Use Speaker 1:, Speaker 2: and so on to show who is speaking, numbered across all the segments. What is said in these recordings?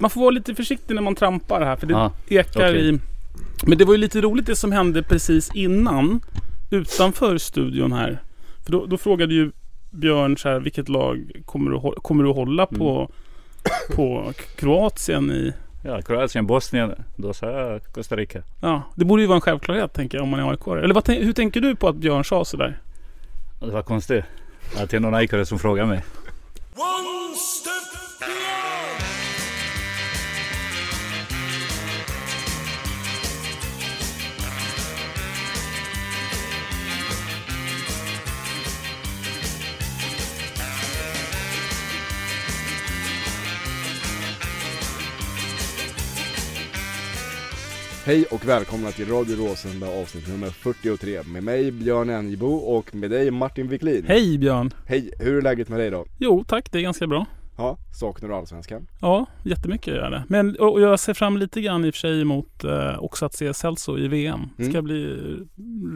Speaker 1: Man får vara lite försiktig när man trampar här för det
Speaker 2: Ja,
Speaker 1: ekar
Speaker 2: okej.
Speaker 1: i... Men det var ju lite roligt det som hände precis innan. Utanför studion här. För då, då frågade ju Björn så här, vilket lag kommer du, kommer du hålla på, på Kroatien i...
Speaker 2: Ja, Kroatien, Bosnien. Då sa jag Costa Rica.
Speaker 1: Ja, det borde ju vara en självklarhet tänker jag om man är aik Eller vad, hur tänker du på att Björn sa sådär?
Speaker 2: Det var konstigt. Att det är någon aikare som frågar mig.
Speaker 3: One step beyond.
Speaker 4: Hej och välkomna till Radio Råsunda avsnitt nummer 43 med mig Björn Enjebo och med dig Martin Wiklin.
Speaker 1: Hej Björn!
Speaker 4: Hej, hur är läget med dig då?
Speaker 1: Jo tack, det är ganska bra.
Speaker 4: Ja, saknar du Allsvenskan?
Speaker 1: Ja, jättemycket gör jag det. Men och jag ser fram lite grann i och för sig emot eh, också att se Celso i VM. Det ska,
Speaker 4: Mm.
Speaker 1: bli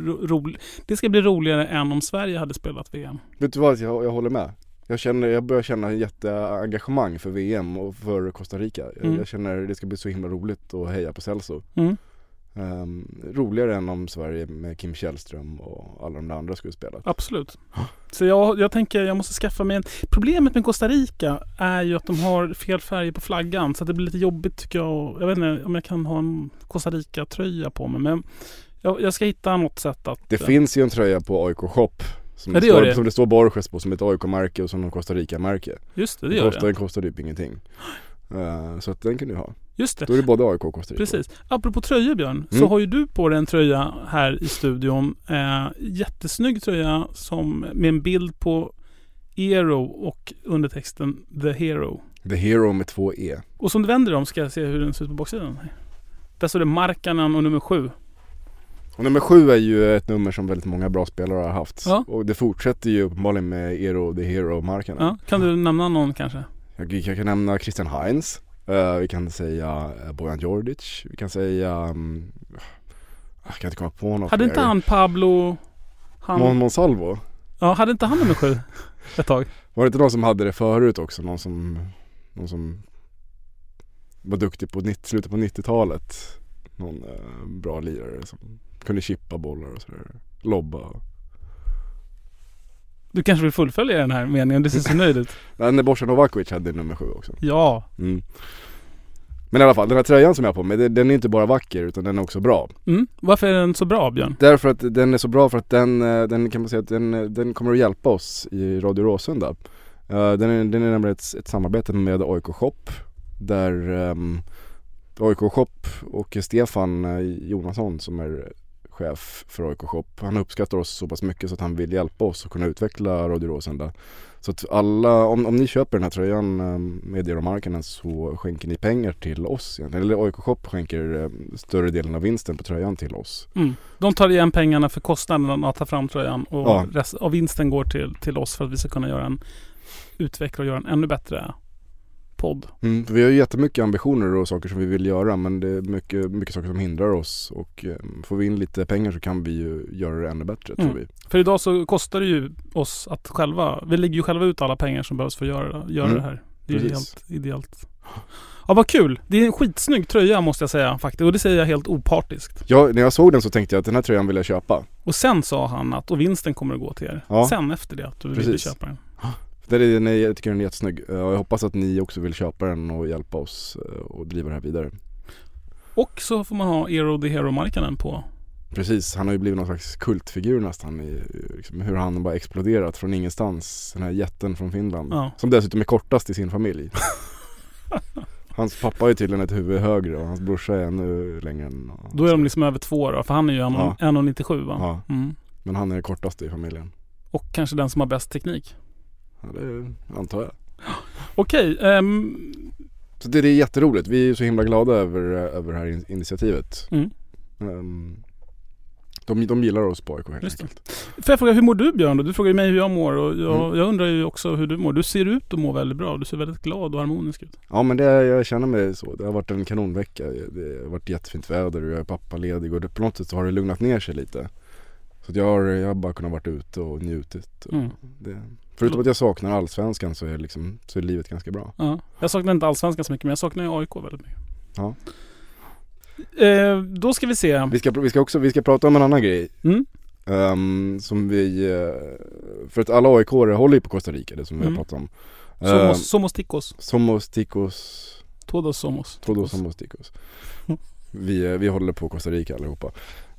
Speaker 1: ro, rolig- det ska bli roligare än om Sverige hade spelat VM.
Speaker 4: Vet du vad, jag, jag håller med. Jag, känner, jag börjar känna en jätteengagemang för VM och för Costa Rica. Jag,
Speaker 1: Mm.
Speaker 4: jag känner det ska bli så himla roligt att heja på Celso.
Speaker 1: Mm.
Speaker 4: Ehm, roligare än om Sverige med Kim Källström och alla de där andra skulle spela.
Speaker 1: Absolut. Så jag, jag tänker jag måste skaffa mig en... Problemet med Costa Rica är ju att de har fel färger på flaggan. Så att det blir lite jobbigt tycker jag. Jag vet inte om jag kan ha en Costa Rica-tröja på mig. Men jag, jag ska hitta något sätt att...
Speaker 4: Det finns ju en tröja på AIK Shop som,
Speaker 1: Ja,
Speaker 4: det
Speaker 1: det
Speaker 4: står,
Speaker 1: det.
Speaker 4: som det står Borges på som ett AIK-märke och som en Costa Rica-märke.
Speaker 1: Just det, det
Speaker 4: Den
Speaker 1: gör
Speaker 4: kostar,
Speaker 1: det.
Speaker 4: den kostar typ ingenting. Eh, så att den kan du ha.
Speaker 1: Just det.
Speaker 4: Då är det både AIK och Costa Rica.
Speaker 1: Precis. Apropå tröjor Björn, så
Speaker 4: Mm.
Speaker 1: har ju du på dig en tröja här i studion. Eh, jättesnygg tröja som, med en bild på Eero och undertexten The Hero.
Speaker 4: The Hero med två E.
Speaker 1: Och som du vänder om ska jag se hur den ser ut på baksidan. Där står det Markkanen och nummer sju.
Speaker 4: Och nummer sju är ju ett nummer som väldigt många bra spelare har haft.
Speaker 1: Ja.
Speaker 4: Och det fortsätter ju uppenbarligen med Ero, The Hero-markerna.
Speaker 1: Ja, kan du nämna någon kanske?
Speaker 4: Jag, jag kan nämna Christian Heinz. Eh, vi kan säga eh, Bojan Djordjic. Vi kan säga... um, jag kan inte komma på något
Speaker 1: Hade
Speaker 4: mer.
Speaker 1: inte han Pablo... Han,
Speaker 4: Mon Monsalvo?
Speaker 1: ja, hade inte han nummer sju ett tag?
Speaker 4: Var det inte någon som hade det förut också? Någon som, någon som var duktig på 90, slutet på 90-talet. Någon eh, bra lirare som kunde chippa bollar och sådär. Lobba.
Speaker 1: Du kanske vill fullfölja den här meningen? Du ser så nöjd ut.
Speaker 4: Men Bosan Novakovic hade nummer sju också.
Speaker 1: Ja.
Speaker 4: Mm. Men i alla fall, den här tröjan som jag har på mig, den är inte bara vacker utan den är också bra.
Speaker 1: Mm. Varför är den så bra Björn?
Speaker 4: Därför att den är så bra för att den, eh, den kan man säga att den, eh, den kommer att hjälpa oss i Radio Råsunda. Eh, Den är, den är nämligen ett, ett samarbete med AIK Shop där um, AIK Shop och Stefan Jonasson som är chef för AIK Shop, han uppskattar oss så pass mycket så att han vill hjälpa oss att kunna utveckla Radio Råsunda. Så att alla, om, om ni köper den här tröjan eh, med Eero Markkanen så skänker ni pengar till oss egentligen. Eller AIK Shop skänker eh, större delen av vinsten på tröjan till oss.
Speaker 1: Mm. De tar igen pengarna för kostnaden att ta fram tröjan och
Speaker 4: Ja.
Speaker 1: rest av vinsten går till, till oss för att vi ska kunna göra en utveckla och göra en ännu bättre podd.
Speaker 4: Mm, vi har ju jättemycket ambitioner och saker som vi vill göra men det är mycket, mycket saker som hindrar oss och eh, får vi in lite pengar så kan vi ju göra det ännu bättre tror
Speaker 1: Mm.
Speaker 4: vi.
Speaker 1: För idag så kostar det ju oss att själva, vi lägger ju själva ut alla pengar som behövs för att göra, göra
Speaker 4: Mm.
Speaker 1: det här. Det är ju helt ideellt. Ja vad kul! Det är en skitsnygg tröja måste jag säga faktiskt. Och det säger jag helt opartiskt.
Speaker 4: Jag, när jag såg den så tänkte jag att den här tröjan vill jag köpa.
Speaker 1: Och sen sa han att, och vinsten kommer att gå till er.
Speaker 4: Ja.
Speaker 1: Sen efter det att du ville
Speaker 4: Precis.
Speaker 1: köpa den.
Speaker 4: Är, den är, jag tycker den är jättesnygg. Eh, och jag hoppas att ni också vill köpa den och hjälpa oss eh, och driva det här vidare.
Speaker 1: Och så får man ha Eero the Hero-marknaden på.
Speaker 4: Precis, han har ju blivit någon slags kultfigur nästan i liksom, hur han bara exploderat från ingenstans. Den här jätten från Finland.
Speaker 1: Ja.
Speaker 4: Som dessutom är kortast i sin familj. Hans pappa är tydligen ett huvud högre och hans brorsa är ännu längre än
Speaker 1: Då är de liksom över två då, för han är ju
Speaker 4: Ja.
Speaker 1: 1,97 va?
Speaker 4: Ja,
Speaker 1: Mm.
Speaker 4: men han är den kortaste i familjen.
Speaker 1: Och kanske den som har bäst teknik.
Speaker 4: Det antar jag.
Speaker 1: Okej, ehm,
Speaker 4: Så det, det är jätteroligt. Vi är så himla glada över, över det här in- initiativet.
Speaker 1: mm.
Speaker 4: Ehm, de, de gillar oss på AIK helt
Speaker 1: Just
Speaker 4: enkelt.
Speaker 1: Får jag fråga, hur mår du Björn? då? Du frågar ju mig hur jag mår och jag,
Speaker 4: Mm.
Speaker 1: jag undrar ju också hur du mår. Du ser ut att må väldigt bra. Du ser väldigt glad och harmonisk ut.
Speaker 4: Ja men det, jag känner mig så. Det har varit en kanonvecka. Det har varit jättefint väder och jag är pappaledig och det, på något sätt så har det lugnat ner sig lite. Så jag har, jag har bara kunnat varit ute och njutit. Och
Speaker 1: Mm.
Speaker 4: det, förutom att jag saknar allsvenskan så är, liksom, så är livet ganska bra.
Speaker 1: Ja. Jag saknar inte allsvenskan så mycket men jag saknar ju AIK väldigt mycket.
Speaker 4: Ja.
Speaker 1: Eh, då ska vi se.
Speaker 4: Vi ska, vi ska också, vi ska prata om en annan grej.
Speaker 1: Mm.
Speaker 4: Ehm, som vi, eh, för att alla aik håller ju på Costa Rica, det som vi
Speaker 1: Mm.
Speaker 4: har pratat om.
Speaker 1: Somos, somos ticos.
Speaker 4: somos ticos,
Speaker 1: Todos somos.
Speaker 4: todos somos ticos. Vi, eh, vi håller på Costa Rica allihopa.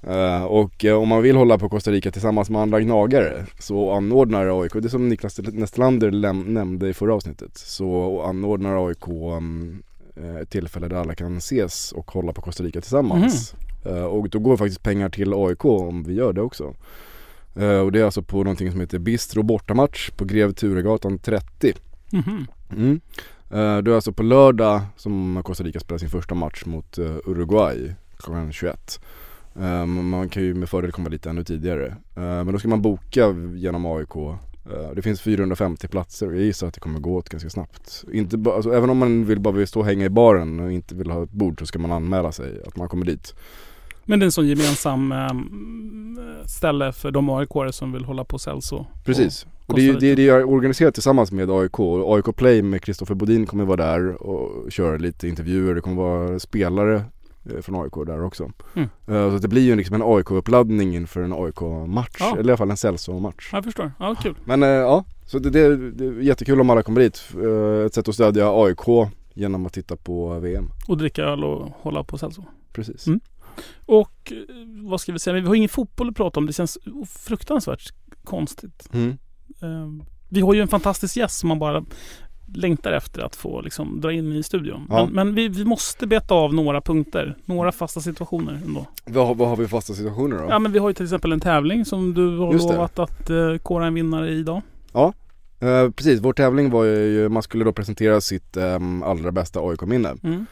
Speaker 4: Eh, och eh, om man vill hålla på Costa Rica tillsammans med andra gnagare så anordnar AIK, det som Niklas Nestlander nämnde i förra avsnittet, så anordnar AIK um, eh, ett tillfälle där alla kan ses och hålla på Costa Rica tillsammans. Eh, och då går faktiskt pengar till AIK om vi gör det också. Och det är alltså på någonting som heter Bistro bortamatch på Grev Turegatan 30.
Speaker 1: Mhm.
Speaker 4: Mm. Eh, Det är alltså på lördag som Costa Rica spelar sin första match mot Uruguay klockan 21. Eh, men Man kan ju med fördel komma dit ännu tidigare. Eh, Men då ska man boka genom AIK. Eh, Det finns 450 platser och jag gissar att det kommer gå åt ganska snabbt. Inte ba, alltså, även om man vill bara vill stå och hänga i baren och inte vill ha ett bord så ska man anmäla sig att man kommer dit.
Speaker 1: Men det är en sån gemensam ehm, ställe för de aik som vill hålla på Celso.
Speaker 4: Precis.
Speaker 1: Och
Speaker 4: det, det, det är organiserat tillsammans med AIK. AIK Play med Kristoffer Bodin kommer vara där och köra lite intervjuer. Det kommer vara spelare från AIK där också.
Speaker 1: Mm.
Speaker 4: Eh, Så det blir ju liksom en AIK-uppladdning inför en AIK-match.
Speaker 1: Ja.
Speaker 4: Eller i alla fall en Celso-match.
Speaker 1: Jag förstår. Ja, kul.
Speaker 4: Men eh, ja, så det, det, det är jättekul om alla kommer dit. Eh, Ett sätt att stödja AIK genom att titta på VM.
Speaker 1: Och dricka öl och hålla på Celso.
Speaker 4: Precis.
Speaker 1: Mm. Och eh, vad ska vi säga? Vi har ingen fotboll att prata om. Det känns fruktansvärt konstigt.
Speaker 4: Mm.
Speaker 1: Eh, Vi har ju en fantastisk gäst som man bara längtar efter att få liksom dra in i studion.
Speaker 4: Ja.
Speaker 1: Men, men vi, vi måste beta av några punkter. Några fasta situationer ändå.
Speaker 4: Vad, har- vad har vi fasta situationer då?
Speaker 1: Ja men vi har ju till exempel en tävling som du har
Speaker 4: Just det.
Speaker 1: lovat att uh, kora en vinnare i idag.
Speaker 4: Eh, precis, vår tävling var ju, man skulle då presentera sitt ehm, allra bästa AIK-minne.
Speaker 1: Mm.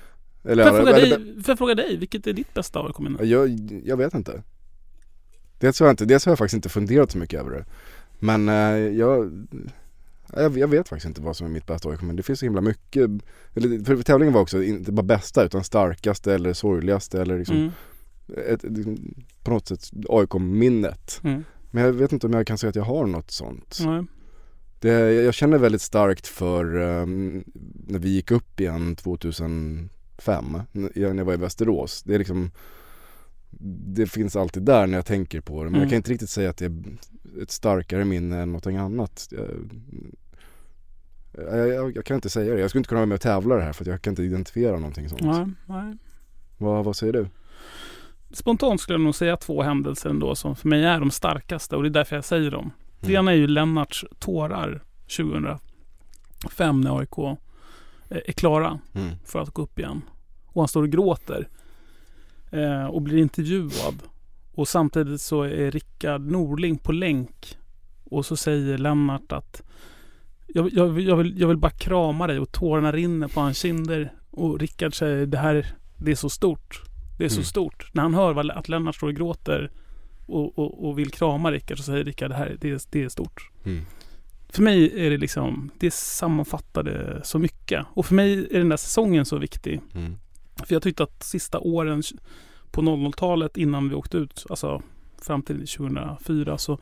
Speaker 4: Eller,
Speaker 1: Får, jag fråga
Speaker 4: eller-
Speaker 1: dig, jag fråga dig, vilket är ditt bästa AIK-minne?
Speaker 4: Jag, jag vet inte. Dels har, jag inte. dels har jag faktiskt inte funderat så mycket över det. Men eh, jag, jag, jag vet faktiskt inte vad som är mitt bästa AIK men det finns så himla mycket. Eller, för tävlingen var också inte bara bästa utan starkaste eller sorgligaste eller liksom
Speaker 1: Mm.
Speaker 4: ett, på något sätt AIK-minnet.
Speaker 1: Mm.
Speaker 4: Men jag vet inte om jag kan säga att jag har något sånt.
Speaker 1: Nej.
Speaker 4: Det, jag känner väldigt starkt för um, när vi gick upp igen 2005, n- när jag var i Västerås. Det är liksom Det finns alltid där när jag tänker på det men
Speaker 1: Mm.
Speaker 4: jag kan inte riktigt säga att det är ett starkare minne än någonting annat. Jag, jag, jag, jag kan inte säga det. Jag skulle inte kunna vara med och tävla det här för att jag kan inte identifiera någonting sånt.
Speaker 1: Nej, nej.
Speaker 4: Vad, vad säger du?
Speaker 1: Spontant skulle jag nog säga två händelser ändå som för mig är de starkaste och det är därför jag säger dem. Det
Speaker 4: Mm.
Speaker 1: ena är ju Lennarts tårar 2005 när AIK eh, är klara
Speaker 4: Mm.
Speaker 1: för att gå upp igen. Och han står och gråter. Eh, och blir intervjuad. Och samtidigt så är Rickard Norling på länk. Och så säger Lennart att jag, jag, jag, vill, jag vill bara krama dig och tårarna rinner på hans kinder. Och Rickard säger det här, det är så stort. Det är så
Speaker 4: Mm.
Speaker 1: stort. När han hör att Lennart står och gråter och, och, och vill krama Rickard så säger Rickard det här, det är, det är stort.
Speaker 4: Mm.
Speaker 1: För mig är det liksom, det sammanfattade så mycket. Och för mig är den där säsongen så viktig.
Speaker 4: Mm.
Speaker 1: För jag tyckte att sista åren på 00-talet innan vi åkte ut, alltså fram till 2004 så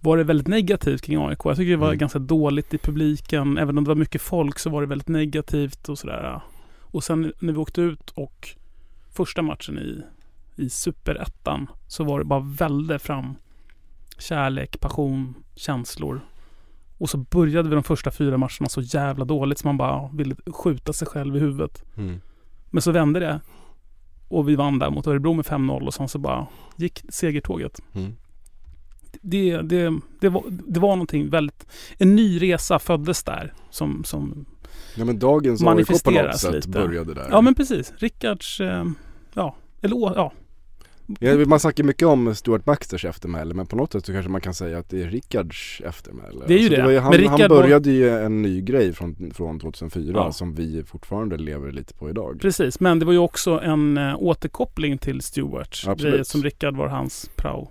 Speaker 1: var det väldigt negativt kring AIK. Jag tycker det var
Speaker 4: Mm.
Speaker 1: ganska dåligt i publiken. Även om det var mycket folk så var det väldigt negativt och sådär. Och sen när vi åkte ut och första matchen i, i superettan så var det bara välde fram kärlek, passion, känslor. Och så började vi de första fyra matcherna så jävla dåligt så man bara ville skjuta sig själv i huvudet.
Speaker 4: Mm.
Speaker 1: Men så vände det. Och vi vann där mot Örebro med 5-0 och sen så bara gick segertåget.
Speaker 4: Mm.
Speaker 1: Det, det, det, var, det var någonting väldigt... En ny resa föddes där. Som, som,
Speaker 4: Ja men dagens AIK på något sätt
Speaker 1: lite.
Speaker 4: började där.
Speaker 1: ja men precis. Rickards... Eh, ja. Eller ja.
Speaker 4: Man snackar mycket om Stuart Baxters eftermäle men på något sätt så kanske man kan säga att det är Rickards eftermäle.
Speaker 1: Det är ju det.
Speaker 4: var han,
Speaker 1: Men Rickard
Speaker 4: han
Speaker 1: var-
Speaker 4: började ju en ny grej från, från 2004
Speaker 1: Ja.
Speaker 4: som vi fortfarande lever lite på idag.
Speaker 1: Precis. Men det var ju också en eh, återkoppling till Stewart.
Speaker 4: Absolut.
Speaker 1: Grejer som Rickard var hans prao.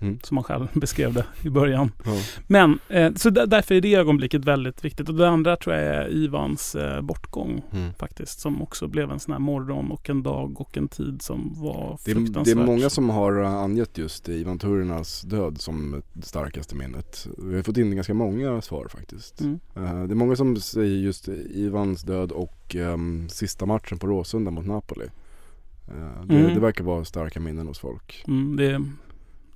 Speaker 4: Mm.
Speaker 1: Som han själv beskrev det i början.
Speaker 4: Ja.
Speaker 1: Men eh, så där, därför är det ögonblicket väldigt viktigt. Och det andra tror jag är Ivans eh, bortgång
Speaker 4: Mm.
Speaker 1: faktiskt. Som också blev en sån här morgon och en dag och en tid som var
Speaker 4: Det, är,
Speaker 1: fruktansvärt.
Speaker 4: det är många som har uh, angett just Ivan Turinas död som det starkaste minnet. Vi har fått in ganska många svar faktiskt.
Speaker 1: Mm.
Speaker 4: Uh, det är många som säger just Ivans död och um, sista matchen på Råsunda mot Napoli. Uh, det,
Speaker 1: Mm.
Speaker 4: det verkar vara starka minnen hos folk.
Speaker 1: Mm, det,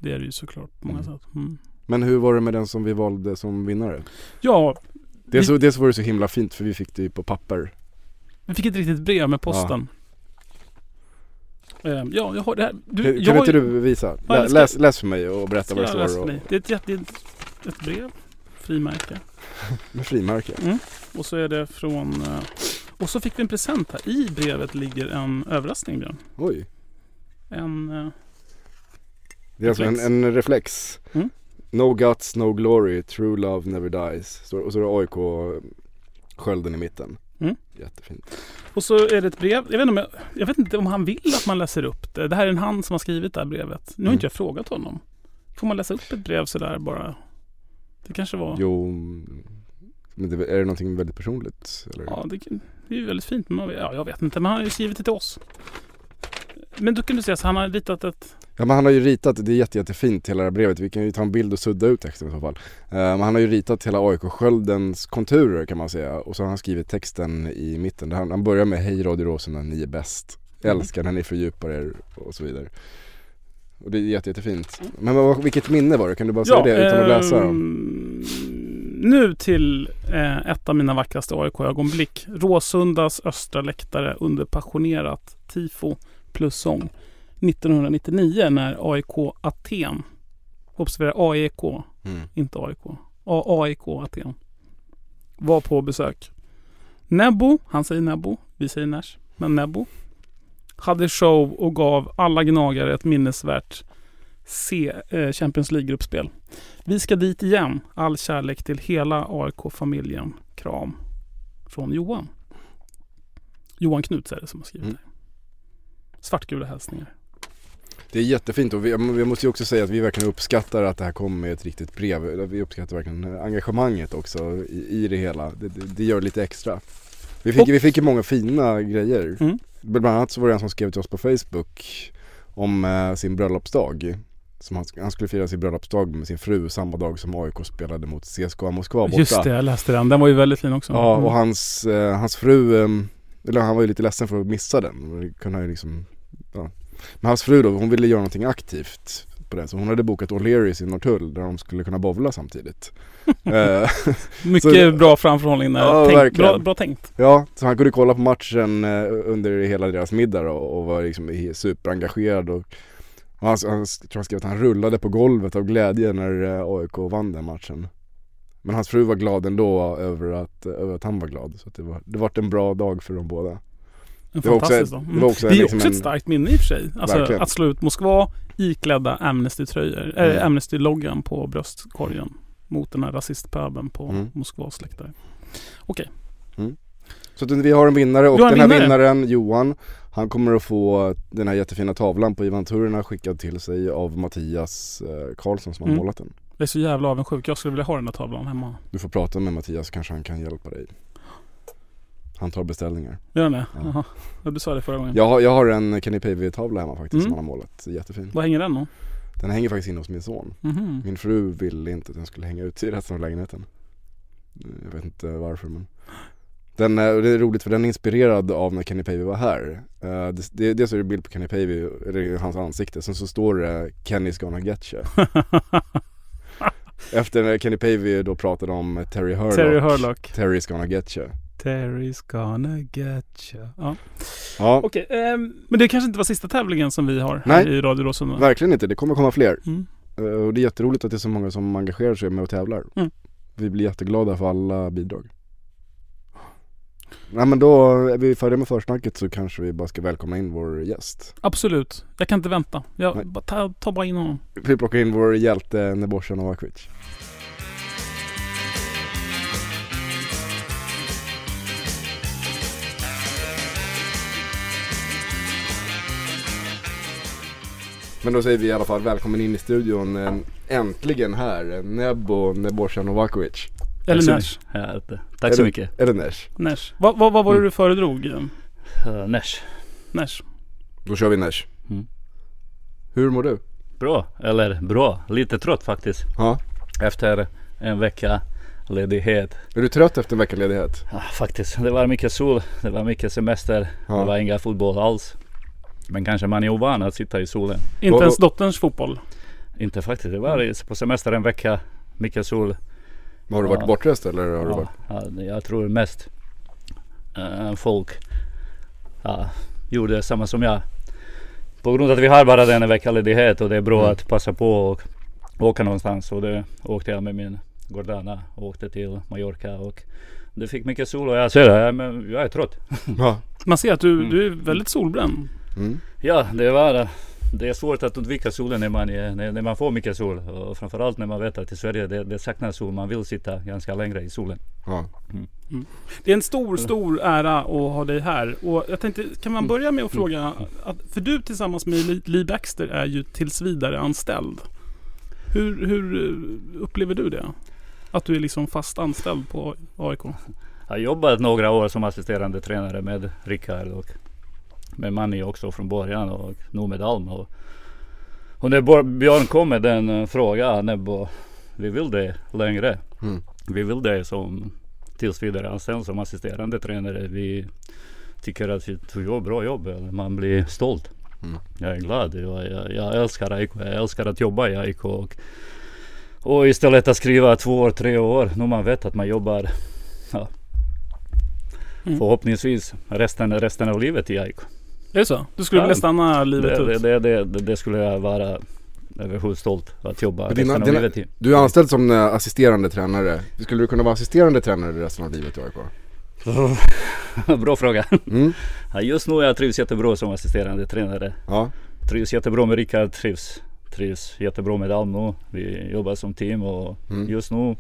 Speaker 1: det är det ju såklart på många
Speaker 4: Mm.
Speaker 1: sätt. Mm.
Speaker 4: Men hur var det med den som vi valde som vinnare?
Speaker 1: Ja,
Speaker 4: Dels,
Speaker 1: Vi-
Speaker 4: så, dels var det så himla fint för vi fick det ju på papper.
Speaker 1: vi fick ett riktigt brev med posten. Eh, ja, jag har det här. Du,
Speaker 4: kan
Speaker 1: jag
Speaker 4: kan
Speaker 1: har
Speaker 4: inte du visa?
Speaker 1: Ja, ska-
Speaker 4: läs, läs för mig och berätta vad det står. Och?
Speaker 1: Det är ett, jätte, ett brev. Frimärke.
Speaker 4: med frimärke.
Speaker 1: Mm. Och så är det från... eh, Och så fick vi en present här. I brevet ligger en överraskning Björn.
Speaker 4: Oj.
Speaker 1: En...
Speaker 4: Det är alltså en,
Speaker 1: Reflex.
Speaker 4: en reflex.
Speaker 1: Mm.
Speaker 4: No guts, no glory, true love never dies. Och så är det AIK skölden i mitten.
Speaker 1: Mm.
Speaker 4: Jättefint.
Speaker 1: Och så är det ett brev. Jag vet, inte om jag, jag vet inte om han vill att man läser upp det. Det här är en han som har skrivit det här brevet. Nu har
Speaker 4: Mm.
Speaker 1: inte jag frågat honom. Får man läsa upp ett brev sådär bara? Det kanske var...
Speaker 4: Jo, men det, är det någonting väldigt personligt? Eller?
Speaker 1: Ja, det, det är ju väldigt fint. Men man, ja, jag vet inte, men han har ju skrivit det till oss. Men då kan du säga så han har ritat ett...
Speaker 4: Ja men han har ju ritat, det är jätte, jättefint hela det här brevet. Vi kan ju ta en bild och sudda ut texten i så fall. Eh, men han har ju ritat hela AIK-sköldens konturer kan man säga. Och så har han skrivit texten i mitten. Där han, han börjar med Hej Radio Råsunda, ni är bäst.
Speaker 1: Mm.
Speaker 4: Älskar när ni fördjupar er och så vidare. Och det är jätte, jättefint. Men vad, vilket minne var det? Kan du bara säga det utan att läsa? dem?
Speaker 1: ehm, Nu till eh, ett av mina vackraste AIK-ögonblick. Råsundas östra läktare under passionerat tifo plus sång. 1999 när AIK Aten, observera AEK,
Speaker 4: Mm.
Speaker 1: inte AIK, A- AIK Aten, var på besök. Nebbo, han säger Nebbo, vi säger Nash, men Nebbo hade show och gav alla gnagare ett minnesvärt C, eh, Champions League-gruppspel. Vi ska dit igen. All kärlek till hela AIK-familjen. Kram. Från Johan. Johan Knuts är det som har skrivit
Speaker 4: Mm.
Speaker 1: Svartgula hälsningar.
Speaker 4: Det är jättefint och vi, vi måste ju också säga att vi verkligen uppskattar att det här kom med ett riktigt brev. Vi uppskattar verkligen engagemanget också i, i det hela. Det, det, det gör lite extra. Vi fick,
Speaker 1: Och-
Speaker 4: vi fick ju många fina grejer.
Speaker 1: Mm.
Speaker 4: Bland annat så var det en som skrev till oss på Facebook om eh, sin bröllopsdag. Som han, han skulle fira sin bröllopsdag med sin fru samma dag som AIK spelade mot CSKA Moskva borta.
Speaker 1: Just det, jag läste den. Den var ju väldigt fin också.
Speaker 4: Ja
Speaker 1: Mm.
Speaker 4: och hans, eh, hans fru, eh, eller han var ju lite ledsen för att missa den. Det kunde han liksom, ja. Men hans fru då, hon ville göra någonting aktivt på den. Så hon hade bokat O'Learys i Norrtull där de skulle kunna bowla samtidigt. Eh,
Speaker 1: Mycket
Speaker 4: så-
Speaker 1: bra framförhållning där.
Speaker 4: Ja,
Speaker 1: Tänk,
Speaker 4: verkligen.
Speaker 1: bra, bra tänkt.
Speaker 4: ja, så han kunde kolla på matchen eh, under hela deras middag då, och var liksom superengagerad. Och, och han, han, tror han skrev att han rullade på golvet av glädje när eh, AIK vann den matchen. Men hans fru var glad ändå över att, över att han var glad. Så det, var, det var en bra dag för dem båda. Det var också ett- det
Speaker 1: Mm.
Speaker 4: var också
Speaker 1: det är
Speaker 4: liksom
Speaker 1: också ett starkt minne i och för sig. Alltså
Speaker 4: Verkligen.
Speaker 1: att slå ut Moskva iklädda Amnesty-tröjor. Äh,
Speaker 4: Mm.
Speaker 1: Amnesty-loggan på bröstkorgen. Mot den här rasistpöbeln på
Speaker 4: Mm.
Speaker 1: Moskvas läktare.
Speaker 4: Så att vi har en vinnare och den här
Speaker 1: vinnare.
Speaker 4: vinnaren, Johan, han kommer att få den här jättefina tavlan på Ivan Turina skickad till sig av Mattias eh, Karlsson som har
Speaker 1: Mm.
Speaker 4: målat den.
Speaker 1: Jag är så jävla avundsjuk. Jag skulle vilja ha den där tavlan hemma.
Speaker 4: Du får prata med Mattias så kanske han kan hjälpa dig. Han tar beställningar.
Speaker 1: Gör den det?
Speaker 4: Ja.
Speaker 1: Jaha. Ja, du sa det förra gången.
Speaker 4: Jag har, jag har en Kenny Pavey-tavla hemma faktiskt
Speaker 1: Mm.
Speaker 4: som han har målat. Jättefin.
Speaker 1: Var hänger den då?
Speaker 4: Den hänger faktiskt inne hos min son.
Speaker 1: Mhm.
Speaker 4: Min fru ville inte att den skulle hänga ute i resten av lägenheten. Jag vet inte varför men den, eh, det är roligt för den är inspirerad av när Kenny Pavey var här. Eh, det- det- Dels är det bild på Kenny Pavey, hans ansikte, sen så står det Kenny's gonna get you. Efter när Kenny Pavey då pratade om Terry Hurlock.
Speaker 1: Terry Hurlock.
Speaker 4: Terry's gonna get you.
Speaker 1: Terry's gonna get you. Ja.
Speaker 4: Ja,
Speaker 1: Okej, ehm, men det kanske inte var sista tävlingen som vi har här
Speaker 4: Nej.
Speaker 1: i Radio Råsunda?
Speaker 4: verkligen inte. Det kommer komma fler.
Speaker 1: Mm.
Speaker 4: Eh, Och det är jätteroligt att det är så många som engagerar sig med och tävlar.
Speaker 1: Mm.
Speaker 4: Vi blir jätteglada för alla bidrag. Nej men då är vi färdiga med försnacket så kanske vi bara ska välkomna in vår gäst.
Speaker 1: Absolut. Jag kan inte vänta. Jag,
Speaker 4: Nej.
Speaker 1: bara ta, ta bara in honom.
Speaker 4: Vi plockar in vår hjälte Nebojsa Novakovic. Men då säger vi i alla fall välkommen in i studion, eh, äntligen här, Nebo Nebojsa Novakovic.
Speaker 1: Eller Nash.
Speaker 2: Ja, tack så
Speaker 4: det-
Speaker 2: mycket.
Speaker 4: Är det Nesh?
Speaker 1: Nash. Vad vad- vad var det
Speaker 4: Mm.
Speaker 1: du föredrog?
Speaker 2: Uh, Nesh.
Speaker 1: Nash.
Speaker 4: Då kör vi Nesh.
Speaker 2: Mm.
Speaker 4: Hur mår du?
Speaker 2: Bra, eller bra. Lite trött faktiskt.
Speaker 4: Ja.
Speaker 2: Efter en vecka ledighet.
Speaker 4: Är du trött efter en veckaledighet?
Speaker 2: Ja, faktiskt, det var mycket sol, det var mycket semester. Det var
Speaker 4: Ja.
Speaker 2: inga fotboll alls. Men kanske man är ovan att sitta i solen.
Speaker 1: Inte ens dotterns fotboll.
Speaker 2: Inte faktiskt. Det var på semester en vecka. Mycket sol.
Speaker 4: Men Har du varit
Speaker 2: Ja.
Speaker 4: bortrest eller har du
Speaker 2: Ja,
Speaker 4: varit?
Speaker 2: ja, jag tror mest eh, folk ja, gjorde samma som jag. På grund av att vi har bara den en vecka ledighet och det är bra
Speaker 4: Mm.
Speaker 2: att passa på och åka någonstans. Och det åkte jag med min Gordana och åkte till Mallorca och det fick mycket sol och jag ser det, men jag är trött.
Speaker 4: Ja.
Speaker 1: Man ser att du,
Speaker 2: Mm.
Speaker 1: du är väldigt solbränd.
Speaker 4: Mm.
Speaker 2: Ja, det var det är svårt att undvika solen när man, är, när, när man får mycket sol. Och framförallt när man vet att i Sverige det, det saknas sol. Man vill sitta ganska längre i solen.
Speaker 4: ja.
Speaker 1: Det är en stor, stor ära att ha dig här. Och jag tänkte, kan man börja med att fråga, att, för du tillsammans med Lee- Lee Baxter är ju tills vidare anställd. Hur, hur eh, upplever du det? Att du är liksom fast anställd på AIK?
Speaker 2: Jag har jobbat några år som assisterande tränare med Rickard och med Manny också från början och nu med Alm. Och, och när Björn kom med den eh, frågan, Nebbo, vi vill det längre.
Speaker 4: Mm.
Speaker 2: Vi vill det som tills vidare anställd som assisterande tränare. Vi tycker att vi gör bra jobb. Man blir stolt.
Speaker 4: Mm.
Speaker 2: Jag är glad. Jag, jag, jag älskar AIK. Jag älskar att jobba i AIK. Och, och istället att skriva två år, tre år. Nu man vet att man jobbar ja,
Speaker 1: Mm.
Speaker 2: förhoppningsvis resten, resten av livet i AIK.
Speaker 1: Är det så? Du skulle
Speaker 2: Ja.
Speaker 1: vilja stanna livet
Speaker 2: Det,
Speaker 1: ut?
Speaker 2: det, det, det, det skulle jag vara överhuvud stolt att jobba
Speaker 4: Men dina-
Speaker 2: resten av
Speaker 4: dina-
Speaker 2: livet.
Speaker 4: Du är anställd som eh, assisterande tränare. Skulle du kunna vara assisterande tränare resten av livet i AIK?
Speaker 2: Bra fråga.
Speaker 4: Mm.
Speaker 2: Just nu jag trivs jättebra som assisterande tränare.
Speaker 4: Ja.
Speaker 2: Trivs jättebra med Rickard, trivs, trivs jättebra med Alm Vi jobbar som team och
Speaker 4: Mm.
Speaker 2: just nu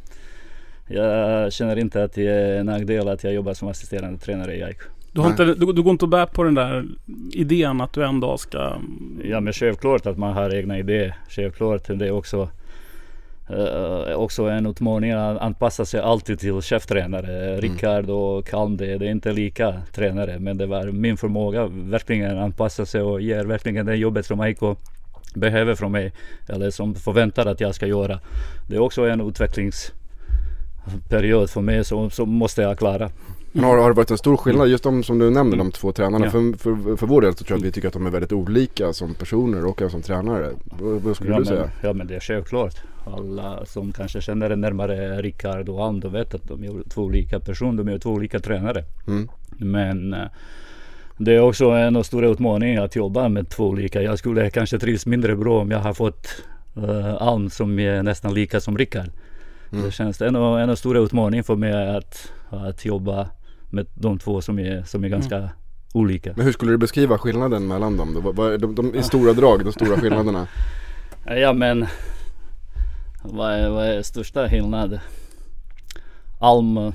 Speaker 2: jag känner inte att det är en nackdel att jag jobbar som assisterande tränare i AIK.
Speaker 1: Du, har inte, du, du går inte att bära på den där idén att du en dag ska...
Speaker 2: Ja men självklart att man har egna idéer. Självklart det är också eh, också en utmaning att anpassa sig alltid till cheftränare. Rickard och Alm det, det är inte lika tränare men det var min förmåga verkligen anpassa sig och ge verkligen det jobbet som AIK behöver från mig eller som förväntar att jag ska göra. Det är också en utvecklingsperiod för mig som, som måste jag klara.
Speaker 4: Men har, har det varit en stor skillnad, just de som du nämnde, de två tränarna.
Speaker 2: Ja.
Speaker 4: För, för, för vår del så tror jag att vi tycker att de är väldigt olika som personer och som tränare. Vad, vad skulle
Speaker 2: Ja
Speaker 4: du
Speaker 2: men,
Speaker 4: säga?
Speaker 2: ja men det är självklart. Alla som kanske känner närmare Rickard och de vet att de är två olika personer, de är två olika tränare.
Speaker 4: Mm.
Speaker 2: Men eh, det är också en stor utmaning att jobba med två olika. Jag skulle kanske trivs mindre bra om jag har fått uh, Alm som är nästan lika som Rickard.
Speaker 4: Mm.
Speaker 2: Det känns en, en stor utmaning för mig att, att jobba med de två som är, som är ganska olika.
Speaker 4: Men hur skulle du beskriva skillnaden mellan dem? då? Vad- vad är de, de, I stora drag, de stora skillnaderna.
Speaker 2: Ja men vad är, vad är största skillnad? Alm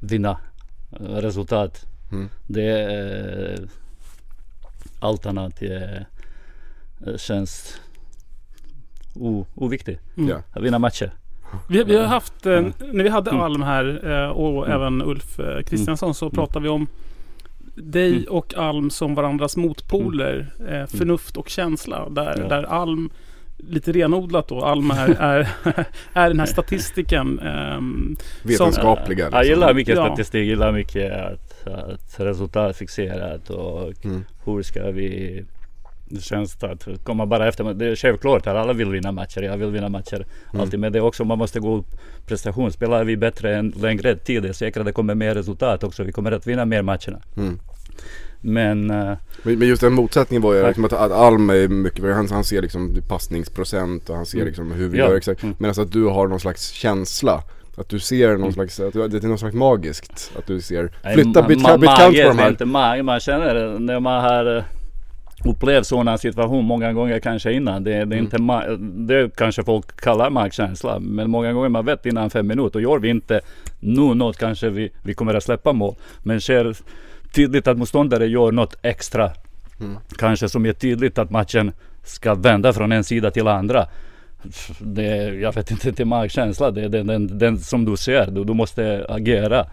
Speaker 2: vinna resultat.
Speaker 4: Mm.
Speaker 2: Det är allt annat är, eh, känns o, oviktigt.
Speaker 1: Mm.
Speaker 4: Ja.
Speaker 2: Att vinna matcher.
Speaker 1: Vi, vi har haft, eh,
Speaker 2: Mm.
Speaker 1: när vi hade
Speaker 2: Mm.
Speaker 1: Alm här eh, och
Speaker 2: Mm.
Speaker 1: även Ulf eh, Kristiansson så pratade vi om dig och Alm som varandras motpoler. Eh, förnuft och känsla. Där,
Speaker 2: Ja.
Speaker 1: där Alm, lite renodlat då, Alm är, är, är den här statistiken.
Speaker 4: Vetenskapliga.
Speaker 2: Jag gillar mycket
Speaker 1: Ja.
Speaker 2: statistik, gillar mycket att, att resultat fixerat och
Speaker 4: Mm.
Speaker 2: hur ska vi Det känns att komma bara efter. Det är självklart att alla vill vinna matcher. Jag vill vinna matcher alltid. Men det är också man måste gå upp prestation. Spelar vi bättre en längre tid, är säkert att det kommer mer resultat också. Vi kommer att vinna mer matcherna.
Speaker 4: Mm.
Speaker 2: Men eh,
Speaker 4: Men just den motsättningen var ju liksom att, Alm är mycket, han, han ser liksom passningsprocent och han ser
Speaker 2: Mm.
Speaker 4: liksom hur vi
Speaker 2: Ja.
Speaker 4: gör exakt.
Speaker 2: Mm.
Speaker 4: Medan att du har någon slags känsla. Att du ser någon
Speaker 2: Mm.
Speaker 4: slags, att det är någon slags magiskt. Att du ser, flytta, byt, byt kant på de här.
Speaker 2: inte mage, man känner när man har eh, upplevt sådana situationer många gånger kanske innan. Det,
Speaker 4: Mm.
Speaker 2: det, är inte ma- det kanske folk kallar magkänsla. Men många gånger man vet innan fem minuter. Och gör vi inte nu något kanske vi, vi kommer att släppa mål. Men ser tydligt att motståndare gör något extra.
Speaker 4: Mm.
Speaker 2: Kanske som är tydligt att matchen ska vända från en sida till andra. Det, jag vet inte, det är magkänsla. Det är den, den, den som du ser. Du, du måste agera.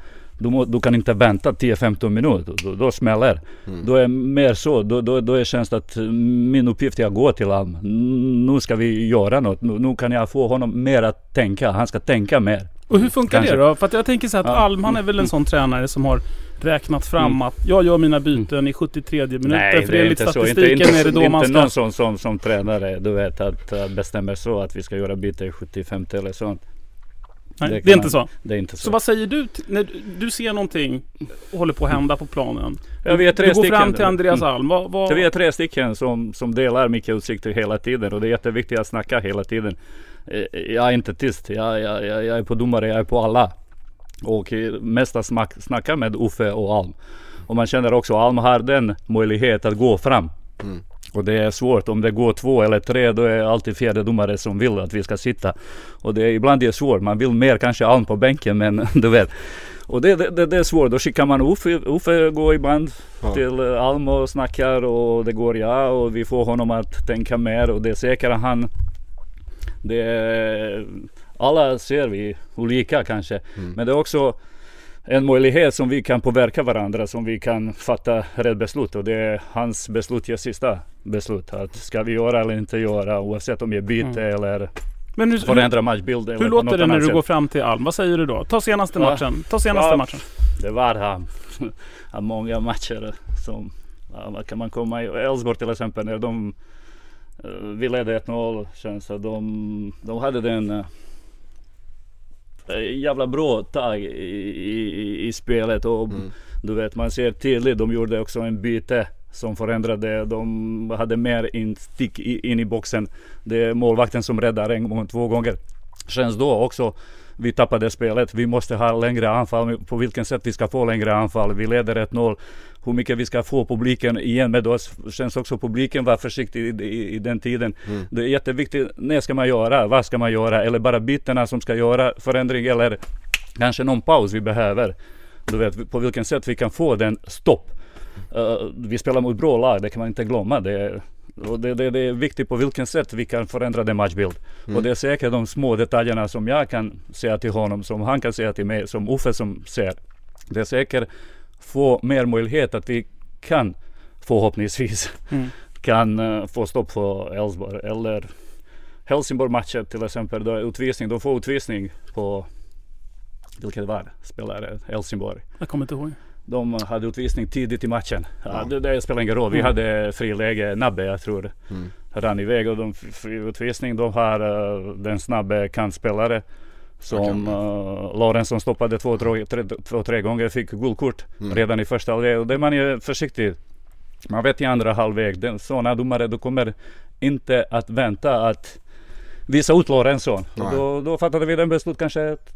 Speaker 2: Du, må, du kan inte vänta 10-15 minuter. Då, då smäller
Speaker 4: Mm.
Speaker 2: Då är mer så. Då, då, då är känslan att min uppgift är att gå till honom. Nu ska vi göra något. Nu, nu kan jag få honom mer att tänka. Han ska tänka mer.
Speaker 1: Och hur funkar
Speaker 2: Kanske.
Speaker 1: det då? För att jag tänker så här att
Speaker 2: Ja.
Speaker 1: Alm, han är väl en sån tränare som har räknat fram
Speaker 2: Mm.
Speaker 1: att jag gör mina byten i 73 minuter. för enligt statistiken
Speaker 2: Inte,
Speaker 1: är det då
Speaker 2: inte
Speaker 1: man ska...
Speaker 2: någon som, som, som tränare du vet att, att bestämmer så att vi ska göra byte i 75 eller sånt.
Speaker 1: Nej,
Speaker 2: det
Speaker 1: det, är inte
Speaker 2: man-
Speaker 1: så.
Speaker 2: Det är inte så.
Speaker 1: Så vad säger du när du- ser någonting håller på att hända på planen?
Speaker 2: Ja, vi är tre
Speaker 1: du går fram till Andreas
Speaker 2: Mm.
Speaker 1: Alm. Vad, vad,
Speaker 2: vi är tre stycken som, som delar mycket utsikter hela tiden och det är jätteviktigt att snacka hela tiden. Eh, Jag är inte tyst. Jag, jag, jag, jag är på domare, jag är på alla. Och mest att snacka med Uffe och Alm. Och man känner också att Alm har den möjlighet att gå fram.
Speaker 4: Mm.
Speaker 2: Och det är svårt. Om det går två eller tre då är det alltid fjärde domare som vill att vi ska sitta. Och det är, ibland det är svårt. Man vill mer kanske Alm på bänken men du vet. Och det, det, det, det är svårt. Då skickar man Uffe, Uffe går ibland
Speaker 4: Ja.
Speaker 2: till Alm och snackar och det går ja och vi får honom att tänka mer och det att han det är, alla ser vi olika kanske
Speaker 4: Mm.
Speaker 2: men det är också en möjlighet som vi kan påverka varandra som vi kan fatta rätt beslut och det är hans beslut är sista beslut att ska vi göra eller inte göra oavsett om det är byte
Speaker 1: Mm.
Speaker 2: eller
Speaker 1: Men hur,
Speaker 2: förändra matchbild eller
Speaker 1: hur låter det när du
Speaker 2: sätt.
Speaker 1: går fram till Alm? Vad säger du då? Ta senaste
Speaker 2: Ja.
Speaker 1: matchen. Ta senaste
Speaker 2: Ja.
Speaker 1: matchen.
Speaker 2: Det var han. han många matcher som vad kan man komma i. Elfsborg till exempel när de vi ledde 1-0 känns det. De, de hade den eh, jävla bra tag i, i, i- spelet och
Speaker 4: Mm.
Speaker 2: du vet man ser tydligt de gjorde också en byte som förändrade. De hade mer instick in i boxen. Det är målvakten som räddar en gång, två gånger. Känns då också vi tappade spelet. Vi måste ha längre anfall. På vilken sätt vi ska få längre anfall. Vi leder 1-0. Hur mycket vi ska få publiken igen med oss. Känns också publiken var försiktig i, i, i den tiden.
Speaker 4: Mm.
Speaker 2: Det är jätteviktigt. När ska man göra? Vad ska man göra? Eller bara bytena som ska göra förändring eller kanske någon paus vi behöver. Du vet på vilken sätt vi kan få den stopp. Eh, vi spelar mot bra lag, det kan man inte glömma. Det, och det, det, det är viktigt på vilken sätt vi kan förändra den matchbild.
Speaker 4: Mm.
Speaker 2: Och det är säkert de små detaljerna som jag kan säga till honom, som han kan säga till mig, som Uffe som ser. Det är säkert få mer möjlighet att vi kan förhoppningsvis
Speaker 1: Mm.
Speaker 2: kan eh, få stopp på Elfsborg eller Helsingborg-matchen till exempel. Då är utvisning, de får utvisning på vilket var spelare? Helsingborg.
Speaker 1: Jag kommer inte ihåg.
Speaker 2: De hade utvisning tidigt i matchen. Ja,
Speaker 4: Ja.
Speaker 2: det, det spelar ingen roll. Vi
Speaker 1: Mm.
Speaker 2: hade friläge. Nabbe jag tror
Speaker 4: Mm.
Speaker 2: rann iväg och de f- f- utvisning. De har eh, den snabbe kantspelare som uh, Lorentzon stoppade två, tre, två, tre gånger. Fick guldkort
Speaker 4: Mm.
Speaker 2: redan i första halvlek. Och det är man ju försiktig. Man vet i andra halvlek. Sådana domare då kommer inte att vänta att visa ut Lorentzon. Då, då fattade vi den beslut kanske att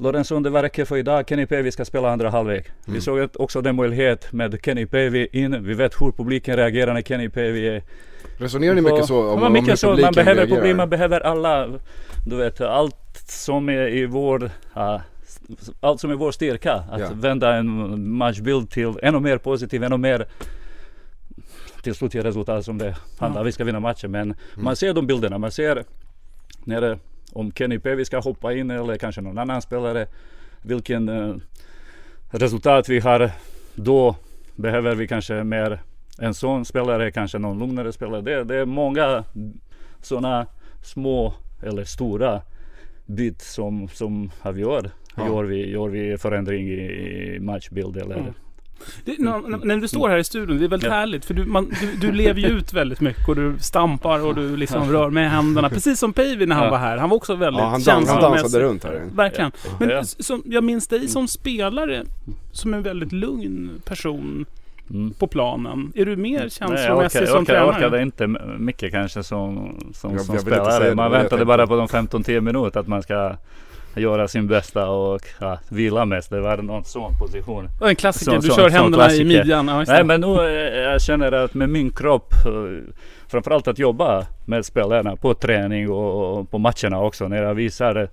Speaker 2: Lorentzon det räcker för idag. Kenny Päivi ska spela andra halvlek. Vi
Speaker 4: Mm.
Speaker 2: såg ett- också den möjlighet med Kenny Päivi in. Vi vet hur publiken reagerar när Kenny Päivi är
Speaker 4: Resonerar ni mycket så
Speaker 2: Ja,
Speaker 4: om, hur
Speaker 2: mycket så, man behöver
Speaker 4: reagerar?
Speaker 2: publik, man behöver alla, du vet allt som är i vår, ja, allt som är vår styrka. Att
Speaker 4: Ja.
Speaker 2: vända en matchbild till ännu mer positiv, ännu mer till slut resultat som det handlar.
Speaker 1: Ja.
Speaker 2: Vi ska vinna matchen men man ser de bilderna, man ser när om Kenny Päivi ska hoppa in eller kanske någon annan spelare. Vilken eh, resultat vi har. Då behöver vi kanske mer en sån spelare, kanske någon lugnare spelare. Det, det är många sådana små eller stora bit som, som avgör.
Speaker 4: Ja.
Speaker 2: Gör, vi, gör vi förändring i, i matchbild eller
Speaker 1: Mm. Det, när, när du står här i studion, det är väldigt
Speaker 2: Ja.
Speaker 1: härligt för du, man, du, du lever ju ut väldigt mycket och du stampar och du liksom rör med händerna. Precis som Päivi när han
Speaker 2: Ja.
Speaker 1: var här. Han var också väldigt
Speaker 4: Ja, han, dans, han dansade runt här.
Speaker 1: Verkligen. Men som, jag minns dig som spelare som en väldigt lugn person
Speaker 2: Mm.
Speaker 1: på planen. Är du mer känslomässig som
Speaker 2: orkade, jag
Speaker 1: tränare?
Speaker 2: orkade inte mycket kanske som, som,
Speaker 4: Jag-
Speaker 2: som
Speaker 4: jag
Speaker 2: spelare. Man väntade bara på de 15-10 minuter att man ska göra sin bästa och ja, vila mest. Det var någon sån position.
Speaker 1: En klassiker,
Speaker 2: Som-
Speaker 1: du kör
Speaker 2: som
Speaker 1: händerna i
Speaker 2: klassiker.
Speaker 1: midjan. Ja,
Speaker 2: Nej men nu eh, jag känner att med min kropp, eh, framförallt att jobba med spelarna på träning och, och på matcherna också. När jag visar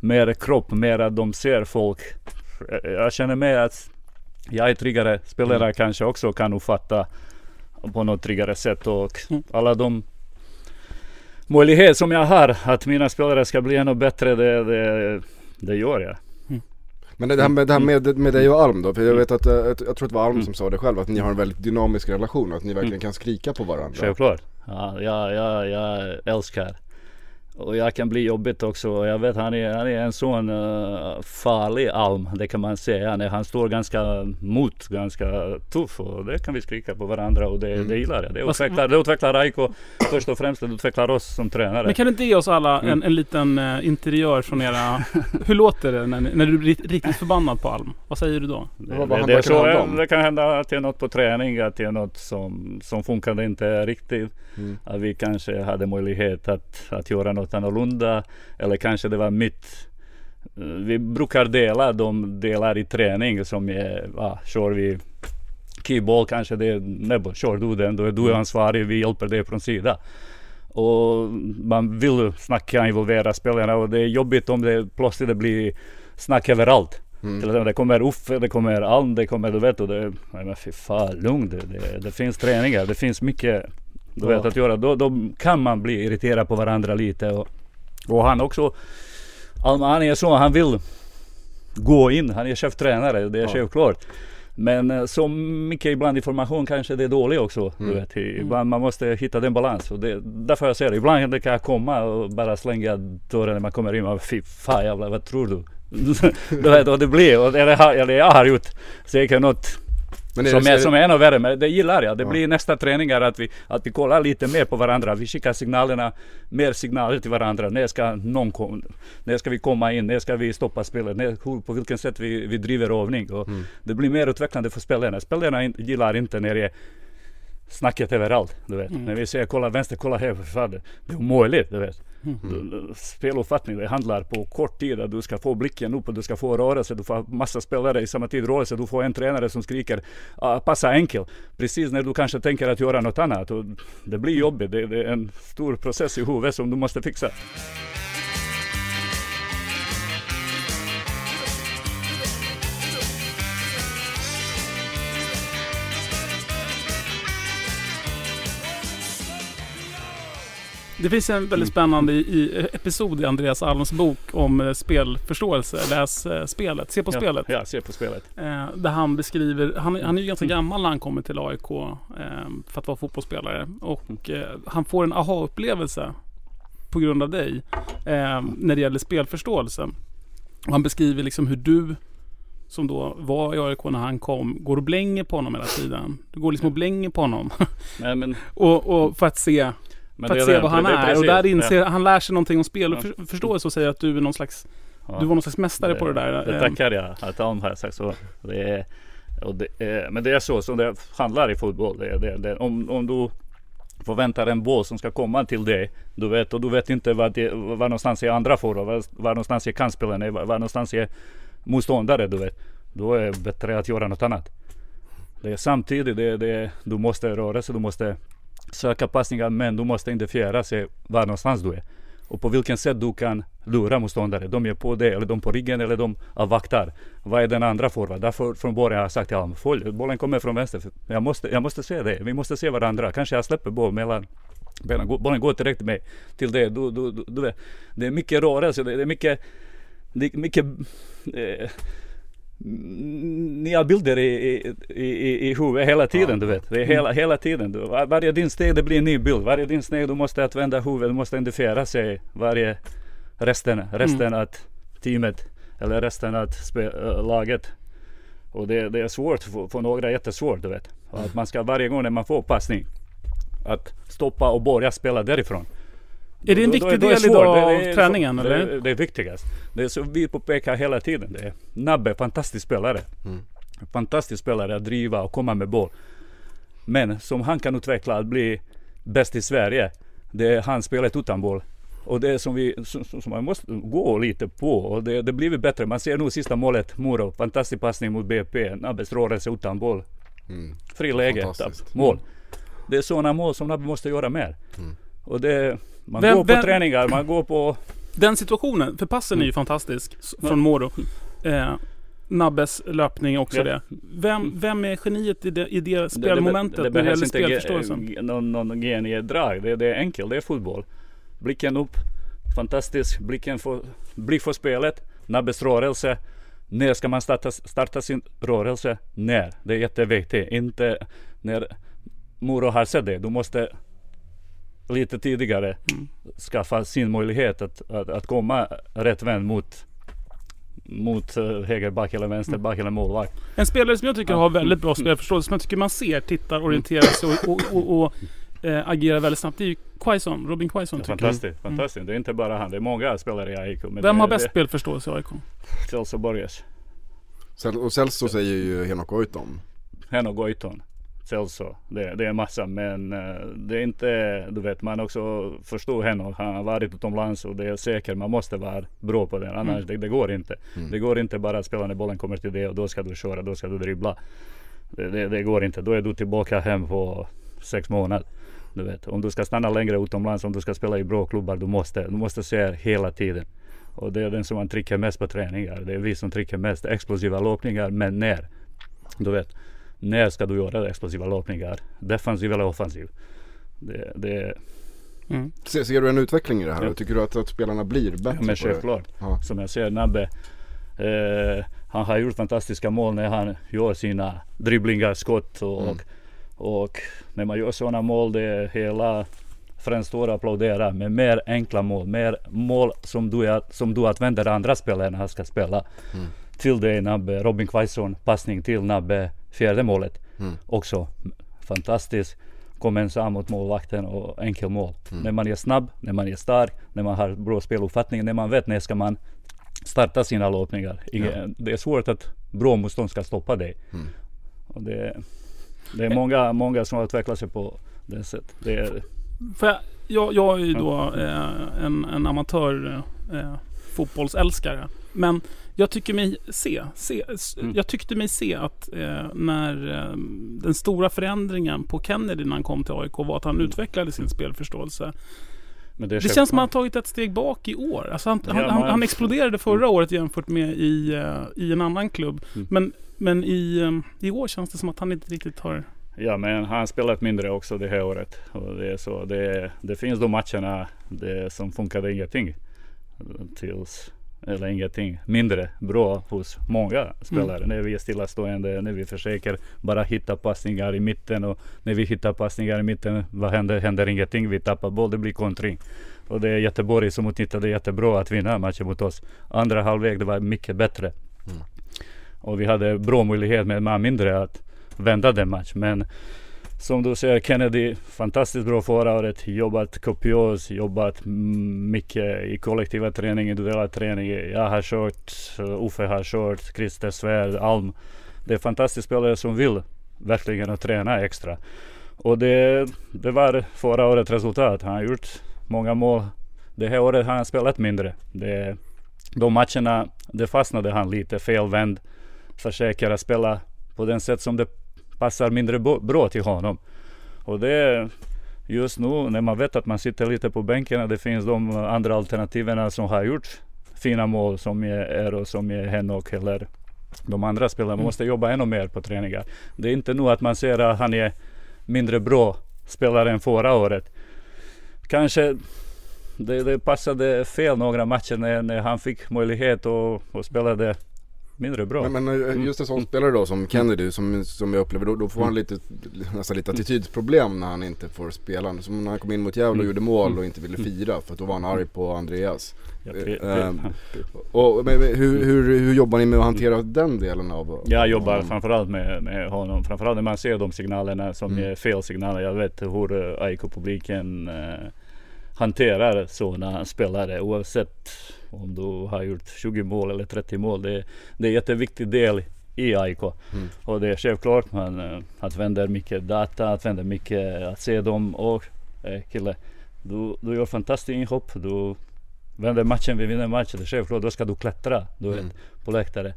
Speaker 2: mer kropp, mer att de ser folk. Eh, Jag känner med att jag är tryggare spelare
Speaker 1: Mm.
Speaker 2: kanske också kan uppfatta på något tryggare sätt och
Speaker 1: Mm.
Speaker 2: alla de möjligheter som jag har att mina spelare ska bli ännu bättre det, det, det gör jag.
Speaker 4: Men det här med, det här med, med dig och Alm då, för jag vet att, eh, jag tror att det var Alm
Speaker 2: Mm.
Speaker 4: som sa det själv, att ni har en väldigt dynamisk relation och att ni verkligen kan skrika på varandra.
Speaker 2: Självklart. Ja, jag, jag, jag älskar. Och jag kan bli jobbigt också. Jag vet han är, han är en sån uh, farlig alm. Det kan man säga. När han står ganska mot, ganska tuff. Och det kan vi skrika på varandra och det, det gillar jag. Det utvecklar, det utvecklar Raiko först och främst. Det utvecklar oss som tränare.
Speaker 1: Men kan du inte ge oss alla en,
Speaker 2: Mm.
Speaker 1: en liten uh, interiör från era... Hur låter det när, när du blir riktigt förbannad på Alm? Vad säger du då?
Speaker 2: Det, det, det, så,
Speaker 4: det om?
Speaker 2: det kan hända att det är något på träning, att det är något som, som funkade inte riktigt.
Speaker 4: Mm.
Speaker 2: Att vi kanske hade möjlighet att, att göra något annorlunda. Eller kanske det var mitt. eh, Vi brukar dela de delar i träning som är, ja, kör vi keyboll kanske det är, nej, kör du den, då är du ansvarig, vi hjälper dig från sida. Och man vill snacka, involvera spelarna och det är jobbigt om det plötsligt det blir snack överallt.
Speaker 4: Mm.
Speaker 2: Till exempel, det kommer Uffe, det kommer Alm, det kommer du vet och det, nej men fy fan lugn det, det, det finns träningar, det finns mycket du
Speaker 4: Ja.
Speaker 2: vet att göra. Då, då kan man bli irriterad på varandra lite och, och han också, han är så, han vill gå in, han är cheftränare, det är
Speaker 4: Ja.
Speaker 2: självklart. Men eh, så mycket ibland information kanske det är dåligt också.
Speaker 4: Mm.
Speaker 2: Du vet. Ibland man måste hitta den balans. Och det, därför jag säger det. Ibland det kan jag komma och bara slänga dörren när man kommer in. Och, Fy fan jävlar, vad tror du? du vet, och det blir, eller jag har gjort säkert något
Speaker 4: Men
Speaker 2: som, är, som är ännu värre, men det gillar jag. Det
Speaker 4: Ja.
Speaker 2: blir nästa träningar att vi, att vi kollar lite mer på varandra. Vi skickar signalerna, mer signaler till varandra. När ska, någon kom, när ska vi komma in? När ska vi stoppa spelet? När, hur, på vilket sätt vi, vi driver övning? Och
Speaker 4: Mm.
Speaker 2: Det blir mer utvecklande för spelarna. Spelarna in, gillar inte när det är snacket överallt. Du vet.
Speaker 1: Mm.
Speaker 2: När vi säger kolla vänster, kolla det det är omöjligt. Du vet.
Speaker 1: Mm.
Speaker 2: Speluppfattning, det handlar på kort tid att du ska få blicken upp och du ska få rörelse. Du får massa spelare i samma tid rörelse. Du får en tränare som skriker ah, passa enkel. Precis när du kanske tänker att göra något annat. Och det blir jobbigt. Det, det är en stor process i huvudet som du måste fixa.
Speaker 1: Det finns en väldigt spännande i, i episod i Andreas Alms bok om eh, spelförståelse. Läs eh, spelet, se på
Speaker 2: ja,
Speaker 1: spelet.
Speaker 2: Ja, se på spelet.
Speaker 1: Eh, där han beskriver, han, han är ju ganska gammal när han kommer till AIK eh, för att vara fotbollsspelare. Och eh, han får en aha-upplevelse på grund av dig eh, när det gäller spelförståelse. Och han beskriver liksom hur du som då var i AIK när han kom, går och blänger på honom hela tiden. Du går liksom och blänger på honom.
Speaker 2: Nej, men,
Speaker 1: och, och för att se,
Speaker 2: men
Speaker 1: för
Speaker 2: det
Speaker 1: att se
Speaker 2: det-
Speaker 1: vad han
Speaker 2: det
Speaker 1: är. Och
Speaker 2: precis.
Speaker 1: där inser,
Speaker 2: Ja.
Speaker 1: han lär sig någonting om spel och för, förståelse och säger att du är någon slags,
Speaker 2: Ja.
Speaker 1: du var någon slags mästare på det där.
Speaker 2: Det
Speaker 1: Eh,
Speaker 2: tackar jag att Alm har sagt så. Det är, och det men det är så som det handlar i fotboll. Det, det, det, om, om du förväntar en boll som ska komma till dig. Du vet, och du vet inte vad, det, var någonstans är andra forward, var, var någonstans är kantspelaren, var, var någonstans är motståndare. Du vet. Då är det bättre att göra något annat. Det är samtidigt, det, det, du måste röra sig, du måste söka passningar men du måste identifiera sig var någonstans du är. Och på vilken sätt du kan lura motståndare. De är på dig, eller de på ryggen, eller de avvaktar. Vad är den andra forward? Därför från början har jag sagt till honom, följ, bollen kommer från vänster. Jag måste, jag måste se det. Vi måste se varandra. Kanske jag släpper boll mellan benen. Bollen går direkt med till dig. Du, du, du, du. Det är mycket rörelse. Det är mycket, det är mycket eh, nya bilder i, i, i, i huvudet hela tiden du vet. Det är hela, hela tiden. Du, var, varje din steg det blir en ny bild. Varje din steg du måste vända huvudet. Du måste identifiera sig. Varje resten, resten att teamet eller resten spe, äh, laget Och det, det är svårt för, för några, jättesvårt du vet. Att man ska varje gång när man får passning, att stoppa och börja spela därifrån.
Speaker 1: Är det en
Speaker 2: Då- då-
Speaker 1: viktig
Speaker 2: då är
Speaker 1: del idag
Speaker 2: Det-
Speaker 1: av
Speaker 2: det
Speaker 1: träningen
Speaker 2: så,
Speaker 1: eller?
Speaker 2: Det, det är viktigast. Det är så vi påpekar hela tiden. Det är Nabbe, fantastisk spelare. Fantastisk spelare att driva och komma med boll. Men som han kan utveckla att bli bäst i Sverige. Det är hans spelet utan boll. Och det är som vi som, som man måste gå lite på. Och det, det blir vi bättre. Man ser nu sista målet, Moro. Fantastisk passning mot BP. Nabbes rörelse utan boll. Fri läge, mål. Det är sådana mål som Nabbe måste göra mer. Och det, man
Speaker 1: Vem-
Speaker 2: går på
Speaker 1: vem-
Speaker 2: träningar, man går på...
Speaker 1: Den situationen, för passen är ju fantastisk s- från Moro. Eh, Nabbes löpning också
Speaker 2: Ja.
Speaker 1: det. Vem, vem är geniet i det, i det
Speaker 2: Det,
Speaker 1: spelmomentet
Speaker 2: det,
Speaker 1: när
Speaker 2: det
Speaker 1: det gäller
Speaker 2: behövs inte
Speaker 1: spelförståelsen?
Speaker 2: ge, någon, någon geniedrag. Det, det är enkelt, det är fotboll. Blicken upp, fantastisk. Blicken för, blick för spelet. Nabbes rörelse. När ska man starta, starta sin rörelse? När? Det är jätteviktigt. Inte när Moro har sett det. Du måste lite tidigare skaffa sin möjlighet att, att, att komma rätt vänd mot mot uh, högerback eller vänsterback eller målvakt.
Speaker 1: En spelare som jag tycker har väldigt bra spelförståelse, som jag tycker man ser, tittar, orienterar sig och, och, och, och eh, agerar väldigt snabbt. Det är ju Quaison, Robin Quaison tycker jag.
Speaker 2: Fantastiskt, fantastiskt. Det är inte bara han, det är många spelare i AIK. Men
Speaker 1: Vem
Speaker 2: det,
Speaker 1: har bäst
Speaker 2: det,
Speaker 1: spelförståelse i AIK?
Speaker 2: Celso Borges.
Speaker 4: Cel- Och Celso säger ju Henok Goitom.
Speaker 2: Hen och Goitom. Celso. Det, det är massa men eh, det är inte, du vet man också förstår Henok. Han har varit utomlands och det är säkert man måste vara bra på det. Annars det, det går inte. Det går inte bara att spela när bollen kommer till dig och då ska du köra, då ska du dribbla. Det, det, det går inte. Då är du tillbaka hem på sex månader. Du vet, om du ska stanna längre utomlands, om du ska spela i bra klubbar, du måste, du måste se hela tiden. Och det är den som man trycker mest på träningar. Det är vi som trycker mest. Explosiva löpningar, men när? Du vet, när ska du göra explosiva löpningar? Defensiv eller offensiv? Det, det,
Speaker 1: Mm.
Speaker 4: Ser, ser du en utveckling i det här?
Speaker 2: Ja.
Speaker 4: Tycker du att, att spelarna blir bättre
Speaker 2: men
Speaker 4: på det?
Speaker 2: självklart.
Speaker 4: Ja.
Speaker 2: Som jag ser Nabbe. Eh, han har gjort fantastiska mål när han gör sina dribblingar, skott och,
Speaker 4: Mm.
Speaker 2: och, och när man gör sådana mål det är hela främst står och applåderar med mer enkla mål, mer mål som du, som du använder andra spelare när han ska spela.
Speaker 4: Mm.
Speaker 2: Till det Nabbe, Robin Quaison, passning till Nabbe, fjärde målet.
Speaker 4: Mm.
Speaker 2: Också fantastiskt. Kom ensam mot målvakten och enkel mål.
Speaker 4: Mm.
Speaker 2: När man är snabb, när man är stark, när man har bra speluppfattning, när man vet när ska man starta sina löpningar. Ingen, Det är svårt att bra motstånd ska stoppa dig.
Speaker 4: Mm.
Speaker 2: Och det, det är många, många som har utvecklat sig på det sättet. Det är,
Speaker 1: För jag, jag, jag är ju då eh, en, en amatör eh, fotbollsälskare. Men jag tycker mig se, se
Speaker 2: Mm.
Speaker 1: jag tyckte mig se att eh, när eh, den stora förändringen på Kennedy när han kom till AIK var att han utvecklade sin spelförståelse.
Speaker 2: men det,
Speaker 1: Det känns som att han tagit ett steg bak i år. Alltså han, han, han,
Speaker 2: man-
Speaker 1: han exploderade förra året jämfört med i, eh, i en annan klubb.
Speaker 2: Mm.
Speaker 1: Men, men i, eh, i år känns det som att han inte riktigt har...
Speaker 2: Ja men han spelat mindre också det här året. Och det, är så, det, det finns de matcherna det som funkade ingenting. Tills, eller ingenting mindre bra hos många spelare. När vi är stillastående, när vi försöker bara hitta passningar i mitten. Och när vi hittar passningar i mitten, vad händer? Händer ingenting. Vi tappar boll, det blir kontring. Och det är Göteborg som utnyttjade jättebra att vinna matchen mot oss. Andra halvlek det var mycket bättre. Och vi hade bra möjlighet med man mindre att vända den match. Men som du säger Kennedy, fantastiskt bra förra året. Jobbat kopiöst, jobbat mycket i kollektiva träning, individuella träning. Jag har kört, eh, Uffe har kört, Christer Svärd, Alm. Det är fantastiska spelare som vill verkligen att träna extra. Och det, det var förra årets resultat. Han har gjort många mål. Det här året har han spelat mindre. Det, de matcherna, det fastnade han lite felvänd. Försöker att spela på den sätt som det passar mindre bra till honom. Och det just nu när man vet att man sitter lite på bänken det finns de andra alternativen som har gjort fina mål som är Eero, som är Henok eller de andra spelarna. Man måste jobba ännu mer på träningar. Det är inte nu att man ser att han är mindre bra spelare än förra året. Kanske det, det passade fel några matcher när, när han fick möjlighet och, och spelade mindre bra.
Speaker 4: Men, men eh, just en sån spelare då som Kennedy som, som jag upplever då, då får han lite nästan lite attitydsproblem när han inte får spela. Som när han kom in mot Gävle och gjorde mål och inte ville fira för att då var han arg på Andreas.
Speaker 2: Ja,
Speaker 4: Och men, hur, hur, hur jobbar ni med att hantera den delen av
Speaker 2: Jag jobbar
Speaker 4: av-
Speaker 2: framförallt med, med honom, framförallt när man ser de signalerna som
Speaker 4: Mm.
Speaker 2: är fel signaler. Jag vet hur eh, AIK-publiken eh, hanterar sådana spelare oavsett om du har gjort 20 mål eller 30 mål. Det, det är en jätteviktig del i AIK.
Speaker 4: Mm.
Speaker 2: Och det är självklart man eh, använder mycket data, använder mycket att se dem och eh, kille, du, du gör fantastiskt inhopp. Du vänder matchen, vi vinner matchen. Det är självklart, då ska du klättra du vet,
Speaker 4: Mm.
Speaker 2: på läktare.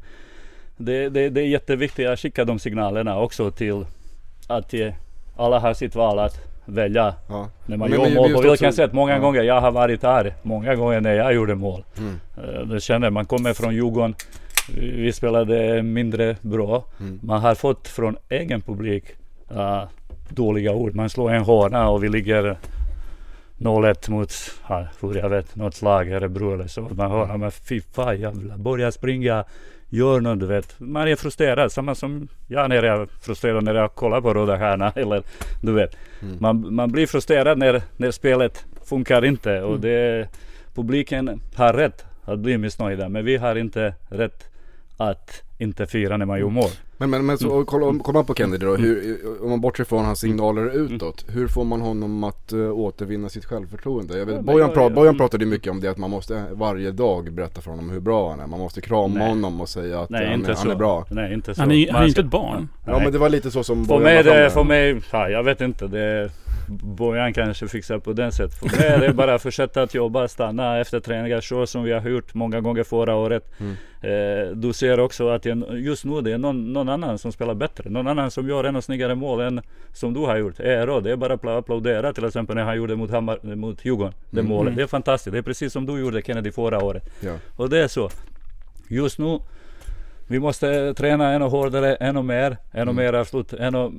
Speaker 2: Det, det, det är jätteviktigt att skicka de signalerna också till att eh, alla har sitt val att välja
Speaker 4: Ja.
Speaker 2: när man
Speaker 4: Men-
Speaker 2: gör
Speaker 4: men
Speaker 2: mål. På sätt? Många
Speaker 4: ja.
Speaker 2: gånger jag har varit där. Många gånger när jag gjorde mål.
Speaker 4: Mm.
Speaker 2: Eh, Det känner man kommer från Djurgården. Vi spelade mindre bra.
Speaker 4: Mm.
Speaker 2: Man har fått från egen publik eh, dåliga ord. Man slår en hörna och vi ligger 0-1 mot, ja, hur jag vet, något lag, Örebro eller så. Man hör, men fy fan jävlar, börja springa, gör något du vet. Man är frustrerad, samma som jag när jag är frustrerad när jag kollar på Röda Stjärnan eller du vet.
Speaker 4: Mm.
Speaker 2: Man, man blir frustrerad när, när spelet funkar inte och det, publiken har rätt att bli missnöjda men vi har inte rätt att inte fira när man gör mål.
Speaker 4: Men, men, men så, och kolla, om, kolla på Kennedy då, hur, om man bortser från hans signaler utåt, hur får man honom att uh, återvinna sitt självförtroende? Jag vet,
Speaker 2: Ja,
Speaker 4: Bojan, pra, Bojan pratade mycket om det att man måste varje dag berätta för honom hur bra han är. Man måste krama
Speaker 2: Nej.
Speaker 4: honom och säga att
Speaker 2: Nej
Speaker 4: han,
Speaker 2: inte
Speaker 4: är,
Speaker 2: så.
Speaker 4: han är bra.
Speaker 2: Nej inte så.
Speaker 1: Han är han är inte ett barn.
Speaker 4: Ja
Speaker 2: Nej.
Speaker 4: men det var lite så som
Speaker 2: För
Speaker 4: Bojan
Speaker 2: mig,
Speaker 4: la fram
Speaker 2: det, för mig, ja, jag vet inte. Det, Bojan kanske fixar på den sätt. För mig är det bara att fortsätta att jobba, stanna efter träningar så som vi har gjort många gånger förra året.
Speaker 4: Mm.
Speaker 2: Eh, du ser också att det- just nu det är någon, någon annan som spelar bättre. Någon annan som gör ännu snyggare mål än som du har gjort. Eero, det är bara att applådera till exempel när han gjorde mot, Hammar, mot Djurgården. Det
Speaker 4: Mm.
Speaker 2: målet. Det är fantastiskt. Det är precis som du gjorde Kennedy förra året.
Speaker 4: Ja.
Speaker 2: Och det är så. Just nu, vi måste träna ännu hårdare, ännu mer, ännu
Speaker 4: Mm.
Speaker 2: mer avslut. Ännu,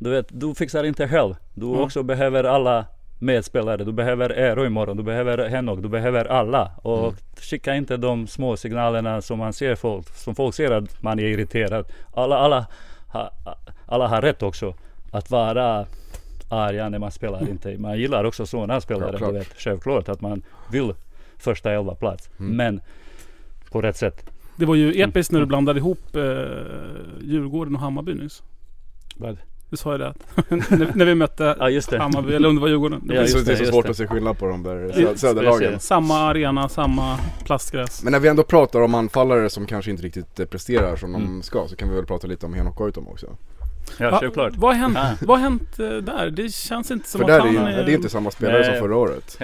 Speaker 2: du vet, du fixar inte själv. Du
Speaker 1: Mm.
Speaker 2: också behöver alla medspelare. Du behöver Eero imorgon, du behöver Henok, du behöver alla. Och
Speaker 4: Mm.
Speaker 2: skicka inte de små signalerna som man ser folk, som folk ser att man är irriterad. Alla, alla, ha, alla har rätt också att vara arga när man spelar inte. Man gillar också sådana spelare.
Speaker 4: Självklart.
Speaker 2: Du vet, självklart att man vill första elva plats.
Speaker 4: Mm.
Speaker 2: Men på rätt sätt.
Speaker 1: Det var ju episkt när du blandade ihop eh, Djurgården och Hammarby nyss.
Speaker 2: Vad?
Speaker 1: Du sa ju det att när, när vi mötte
Speaker 2: Ja just det.
Speaker 1: Hammarby, eller om det var Djurgården. Det
Speaker 2: Ja,
Speaker 4: det, är
Speaker 1: ju
Speaker 4: så, det är så
Speaker 2: just
Speaker 4: svårt
Speaker 2: det.
Speaker 4: att se skillnad på de där söderlagen.
Speaker 1: samma arena, samma plastgräs.
Speaker 4: Men när vi ändå pratar om anfallare som kanske inte riktigt presterar som de
Speaker 2: Mm.
Speaker 4: ska så kan vi väl prata lite om Henok Goitom också.
Speaker 2: Ja,
Speaker 1: Va-
Speaker 2: självklart.
Speaker 1: Vad har hänt,
Speaker 2: Ja.
Speaker 1: vad har hänt eh, där? Det känns inte som
Speaker 4: För
Speaker 1: att
Speaker 4: där är,
Speaker 1: han
Speaker 4: ju- det är inte samma spelare
Speaker 2: Nej.
Speaker 4: som förra året.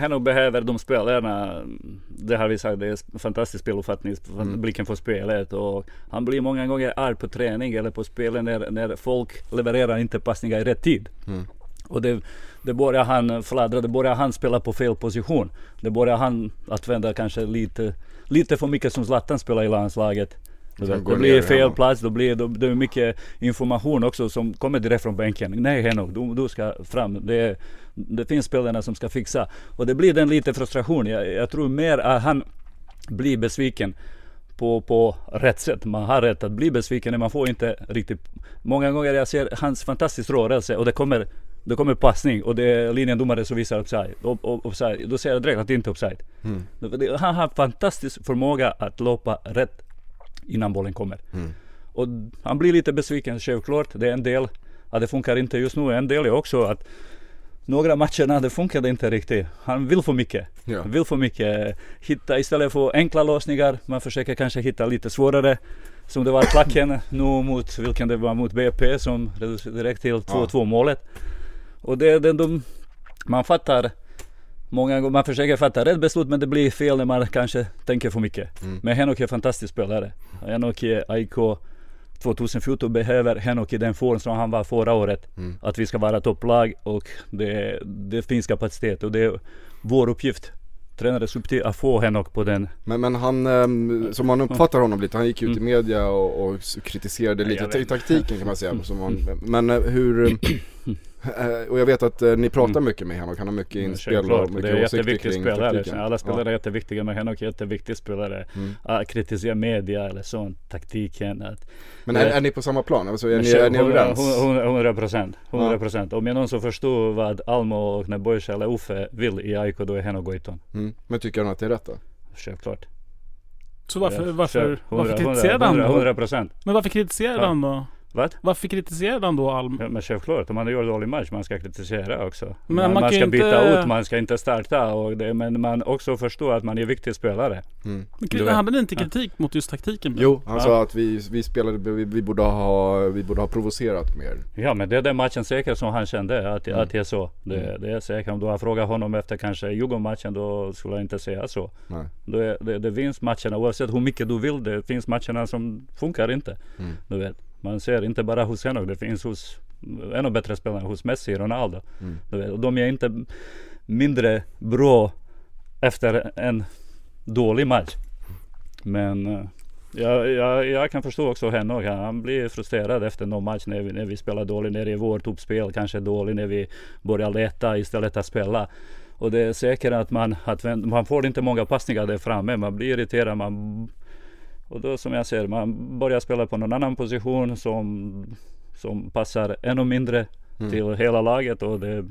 Speaker 2: Henok behöver de spelarna. Det har vi sagt, det är fantastisk speluppfattning.
Speaker 4: Mm.
Speaker 2: Blicken för spelet. Och han blir många gånger arg på träning eller på spelet när, när folk levererar inte passningar i rätt tid.
Speaker 4: Mm.
Speaker 2: Och det, det börjar han fladdra, det börjar han spela på fel position. Det börjar han att vända kanske lite, lite för mycket som Zlatan spelar i landslaget.
Speaker 4: Går
Speaker 2: det blir fel plats, då blir det, det är mycket information också som kommer direkt från bänken. Nej Henok, du, du ska fram. Det, det finns spelarna som ska fixa. Och det blir den lite frustration. Jag, jag tror mer att han blir besviken på, på rätt sätt. Man har rätt att bli besviken när man får inte riktigt... Många gånger jag ser hans fantastiska rörelse och det kommer det kommer passning och det är linjendomare som visar offside. Och, och, offside. Då ser jag direkt att det inte är offside.
Speaker 4: Mm.
Speaker 2: Det- det- Han har fantastisk förmåga att loppa rätt innan bollen kommer.
Speaker 4: Mm.
Speaker 2: Och han blir lite besviken självklart. Det är en del att det funkar inte just nu. En del är också att några matcherna det funkade inte riktigt. Han vill för mycket.
Speaker 4: Ja.
Speaker 2: Vill för mycket. Hitta istället för enkla lösningar. Man försöker kanske hitta lite svårare. Som det var klacken nu mot, vilken det var mot BP som reducerade direkt till 2-2 målet. Och det är det de, man fattar Många gånger, man försöker fatta rätt beslut men det blir fel när man kanske tänker för mycket.
Speaker 4: Mm.
Speaker 2: Men Henok är en fantastisk spelare. Henok är AIK 2014 behöver Henok i den form som han var förra året.
Speaker 4: Mm.
Speaker 2: Att vi ska vara topplag och det, det finns kapacitet och det är vår uppgift. Tränares uppgift att få Henok på den.
Speaker 4: Men, men han, ehm, som man uppfattar honom lite, han gick ut i media och, och kritiserade lite taktiken kan man säga. Som man, men eh, hur, Och jag vet att eh, ni pratar mycket med honom, han har mycket
Speaker 2: Men
Speaker 4: inspel och
Speaker 2: Självklart,
Speaker 4: mycket
Speaker 2: det är en
Speaker 4: åsikter
Speaker 2: jätteviktig
Speaker 4: kring
Speaker 2: spelare.
Speaker 4: taktiken.
Speaker 2: Alla spelare
Speaker 4: Ja.
Speaker 2: är jätteviktiga men Henok är jätteviktig spelare.
Speaker 4: Mm.
Speaker 2: Att kritisera media eller sånt, taktiken. Att,
Speaker 4: Men är, är ni på samma plan? Alltså, är,
Speaker 2: Men
Speaker 4: ni, är ni överens?
Speaker 2: hundra- Hundra procent. Hundra procent. Om jag någon som förstår vad Almo och Nebojsa eller Uffe vill i AIK då är Henok Goitom.
Speaker 4: Mm. Men tycker han att det är rätt då?
Speaker 2: Självklart.
Speaker 1: Så varför,
Speaker 2: Ja,
Speaker 1: varför, varför kritiserade han då?
Speaker 2: Hundra procent.
Speaker 1: Men varför kritiserade
Speaker 2: Ja.
Speaker 1: han då?
Speaker 2: Vad?
Speaker 1: Varför kritiserade han då Alm?
Speaker 2: Ja, men självklart, om man gör dålig match, man ska kritisera också.
Speaker 1: Men
Speaker 2: man,
Speaker 1: man
Speaker 2: man ska
Speaker 1: ju
Speaker 2: byta
Speaker 1: inte-
Speaker 2: ut, man ska inte starta. Och det, men man också förstår att man är viktig spelare.
Speaker 4: Mm.
Speaker 1: Men hade ni inte kritik mot just taktiken?
Speaker 4: Jo, han
Speaker 2: Ja.
Speaker 4: sa att vi, vi spelade, vi, vi, borde ha, vi borde ha provocerat mer.
Speaker 2: Ja men det är den matchen säkert som han kände att,
Speaker 4: Mm.
Speaker 2: att det är så. Det,
Speaker 4: Mm.
Speaker 2: det är säkert. Om du har frågat honom efter kanske Djurgården-matchen då skulle jag inte säga så.
Speaker 4: Nej.
Speaker 2: Är, det, det finns matcherna oavsett hur mycket du vill. Det finns matcherna som funkar inte.
Speaker 4: Mm.
Speaker 2: Du vet. Man ser inte bara hos Henok. Det finns hos ännu bättre spelare hos Messi, Ronaldo.
Speaker 4: Mm.
Speaker 2: Och de är inte mindre bra efter en dålig match. Men eh, jag, jag, jag kan förstå också Henok. Han, blir frustrerad efter någon match när vi, när vi spelar dåligt. När det är vårt uppspel kanske dåligt. När vi börjar leta istället att spela. Och det är säkert att man, att man får inte många passningar där framme. Man blir irriterad. Man, och då som jag ser, man börjar spela på någon annan position som, som passar ännu mindre
Speaker 4: Mm.
Speaker 2: till hela laget. Och det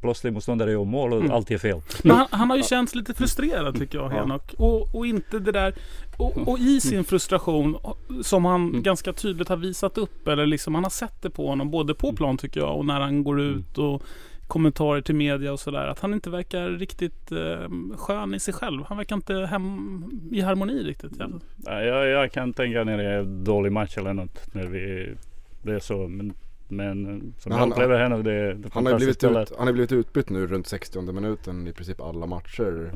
Speaker 2: plötsligt motståndare gör mål och
Speaker 1: Mm.
Speaker 2: allt är fel.
Speaker 1: Men han, han har ju känts lite frustrerad tycker jag,
Speaker 4: Ja.
Speaker 1: Henok. Och, och inte det där... Och, och i sin frustration, som han
Speaker 2: Mm.
Speaker 1: ganska tydligt har visat upp, eller liksom han har sett det på honom, både på plan tycker jag och när han går
Speaker 2: Mm.
Speaker 1: ut och kommentarer till media och sådär. Att han inte verkar riktigt eh, skön i sig själv. Han verkar inte hem, i harmoni riktigt. Ja.
Speaker 2: Ja, Jag, jag kan tänka när det är dålig match eller något. När vi, det är så. Men, men eh, som
Speaker 4: Men
Speaker 2: jag
Speaker 4: han-
Speaker 2: upplever henne, det är det
Speaker 4: Han har, blivit ut, han har blivit utbytt nu runt 60 minuten i princip alla matcher.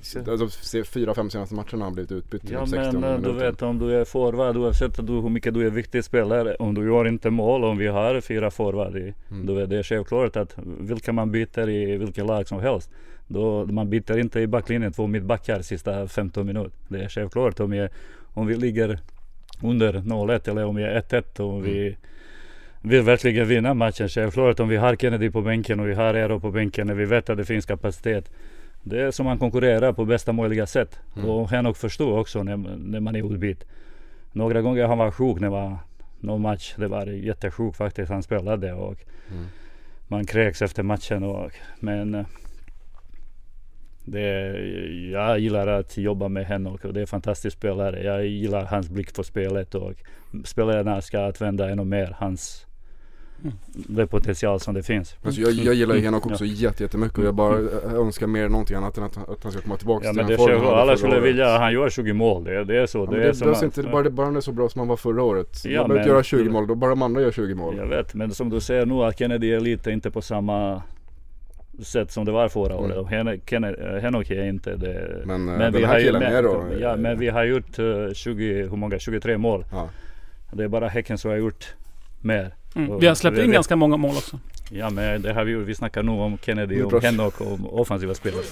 Speaker 4: Se- fyra, fem senaste matcherna har han blivit utbytt
Speaker 2: Ja
Speaker 4: 60
Speaker 2: men eh,
Speaker 4: minuten.
Speaker 2: du vet om du är forward oavsett du, hur mycket du är viktig spelare. Om du gör inte mål, om vi har fyra forward. I,
Speaker 4: Mm.
Speaker 2: du vet, det är självklart att vilka man byter i vilket lag som helst. Då, man byter inte i backlinjen två mittbackar sista 15 minuter. Det är självklart om, jag, om vi ligger under 0-1 eller om vi är 1-1 och om vi vill verkligen vinna matchen. Självklart om vi har Kennedy på bänken och vi har Eero på bänken när vi vet att det finns kapacitet. Det är som man konkurrerar på bästa möjliga sätt.
Speaker 4: Mm.
Speaker 2: Och Henok förstår också när, när man är utbytt. Några gånger han var sjuk när det var någon match. Det var jättesjuk faktiskt. Han spelade och
Speaker 4: Mm.
Speaker 2: man kräks efter matchen. Och, men eh, det, jag gillar att jobba med Henok och det är en fantastisk spelare. Jag gillar hans blick på spelet och spelarna ska använda ännu mer hans det potential som det finns.
Speaker 4: Alltså jag, jag gillar ju Henok
Speaker 2: Mm.
Speaker 4: också jätte, jättemycket och jag bara eh, önskar mer någonting annat än att, att han ska komma tillbaka
Speaker 2: Ja
Speaker 4: till
Speaker 2: men
Speaker 4: den
Speaker 2: det
Speaker 4: formen
Speaker 2: Alla skulle vilja, han gör 20 mål. Det, det är så.
Speaker 4: Ja,
Speaker 2: det
Speaker 4: men
Speaker 2: är
Speaker 4: det
Speaker 2: som att-
Speaker 4: inte, bara, det- bara han är så bra som han var förra året.
Speaker 2: Ja,
Speaker 4: man behöver inte
Speaker 2: men-
Speaker 4: göra 20 mål, då bara de andra gör 20 mål.
Speaker 2: Jag vet, men som du ser nu att Kennedy är lite inte på samma sätt som det var förra
Speaker 4: Mm.
Speaker 2: året. Och Hen- Kenne- Henok är inte det.
Speaker 4: Men, eh, den
Speaker 2: vi
Speaker 4: här killen
Speaker 2: men-
Speaker 4: är då,
Speaker 2: Ja,
Speaker 4: eh,
Speaker 2: men vi har gjort eh, 20, hur många? 23 mål.
Speaker 4: Ja.
Speaker 2: Det är bara Häcken som har gjort mer.
Speaker 1: Mm. Vi har släppt in ganska många mål också.
Speaker 2: Ja men det har vi gjort. Vi snackar nu om Kennedy, om Henok och om offensiva spelare.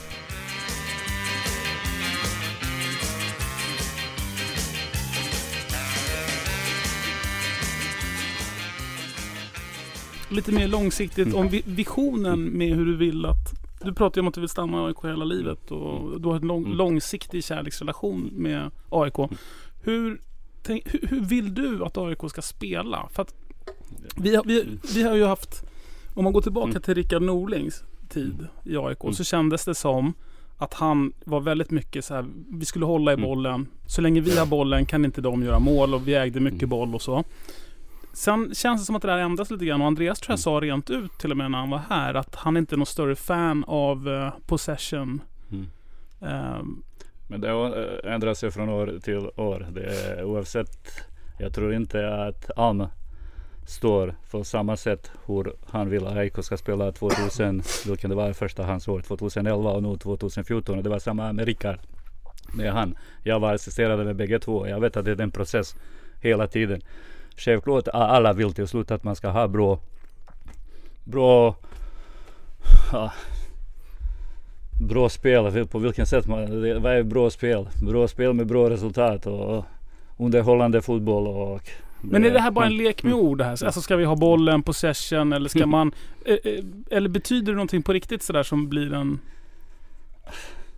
Speaker 1: Lite mer långsiktigt
Speaker 2: Mm.
Speaker 1: om vi- visionen med hur du vill att du pratar ju om att du vill stanna i AIK hela livet och du har en lång,
Speaker 2: Mm.
Speaker 1: långsiktig kärleksrelation med AIK. Hur, tänk, hur, hur vill du att AIK ska spela? För att vi, har- vi, vi har ju haft, om man går tillbaka
Speaker 2: Mm.
Speaker 1: till Rickard Norlings tid i AIK
Speaker 2: Mm.
Speaker 1: så kändes det som att han var väldigt mycket så här, vi skulle hålla i
Speaker 2: Mm.
Speaker 1: bollen. Så länge vi har bollen kan inte de göra mål och vi ägde mycket
Speaker 2: Mm.
Speaker 1: boll och så. Sen känns det som att det där ändras lite grann och Andreas tror jag
Speaker 2: Mm.
Speaker 1: sa rent ut till och med när han var här att han inte är någon större fan av eh, possession.
Speaker 2: Mm.
Speaker 1: Ehm,
Speaker 2: Men det har ändrat sig från år till år. Det är, oavsett. Jag tror inte att Alm står på samma sätt hur han vill att AIK ska spela 2000, vilken det var första hans år, 2011 och nu 2014. Och det var samma med Rickard. Med han. Jag var assisterad med bägge två. Jag vet att det är en process hela tiden. Självklart alla vill till slut att man ska ha bra, bra, ja, bra spel. På vilken sätt man, vad är bra spel? Bra spel med bra resultat och underhållande fotboll och
Speaker 1: men är det här bara en lek med ord det här? Alltså ska vi ha bollen, possession eller ska man... eh, eh, Eller betyder det någonting på riktigt sådär som blir en...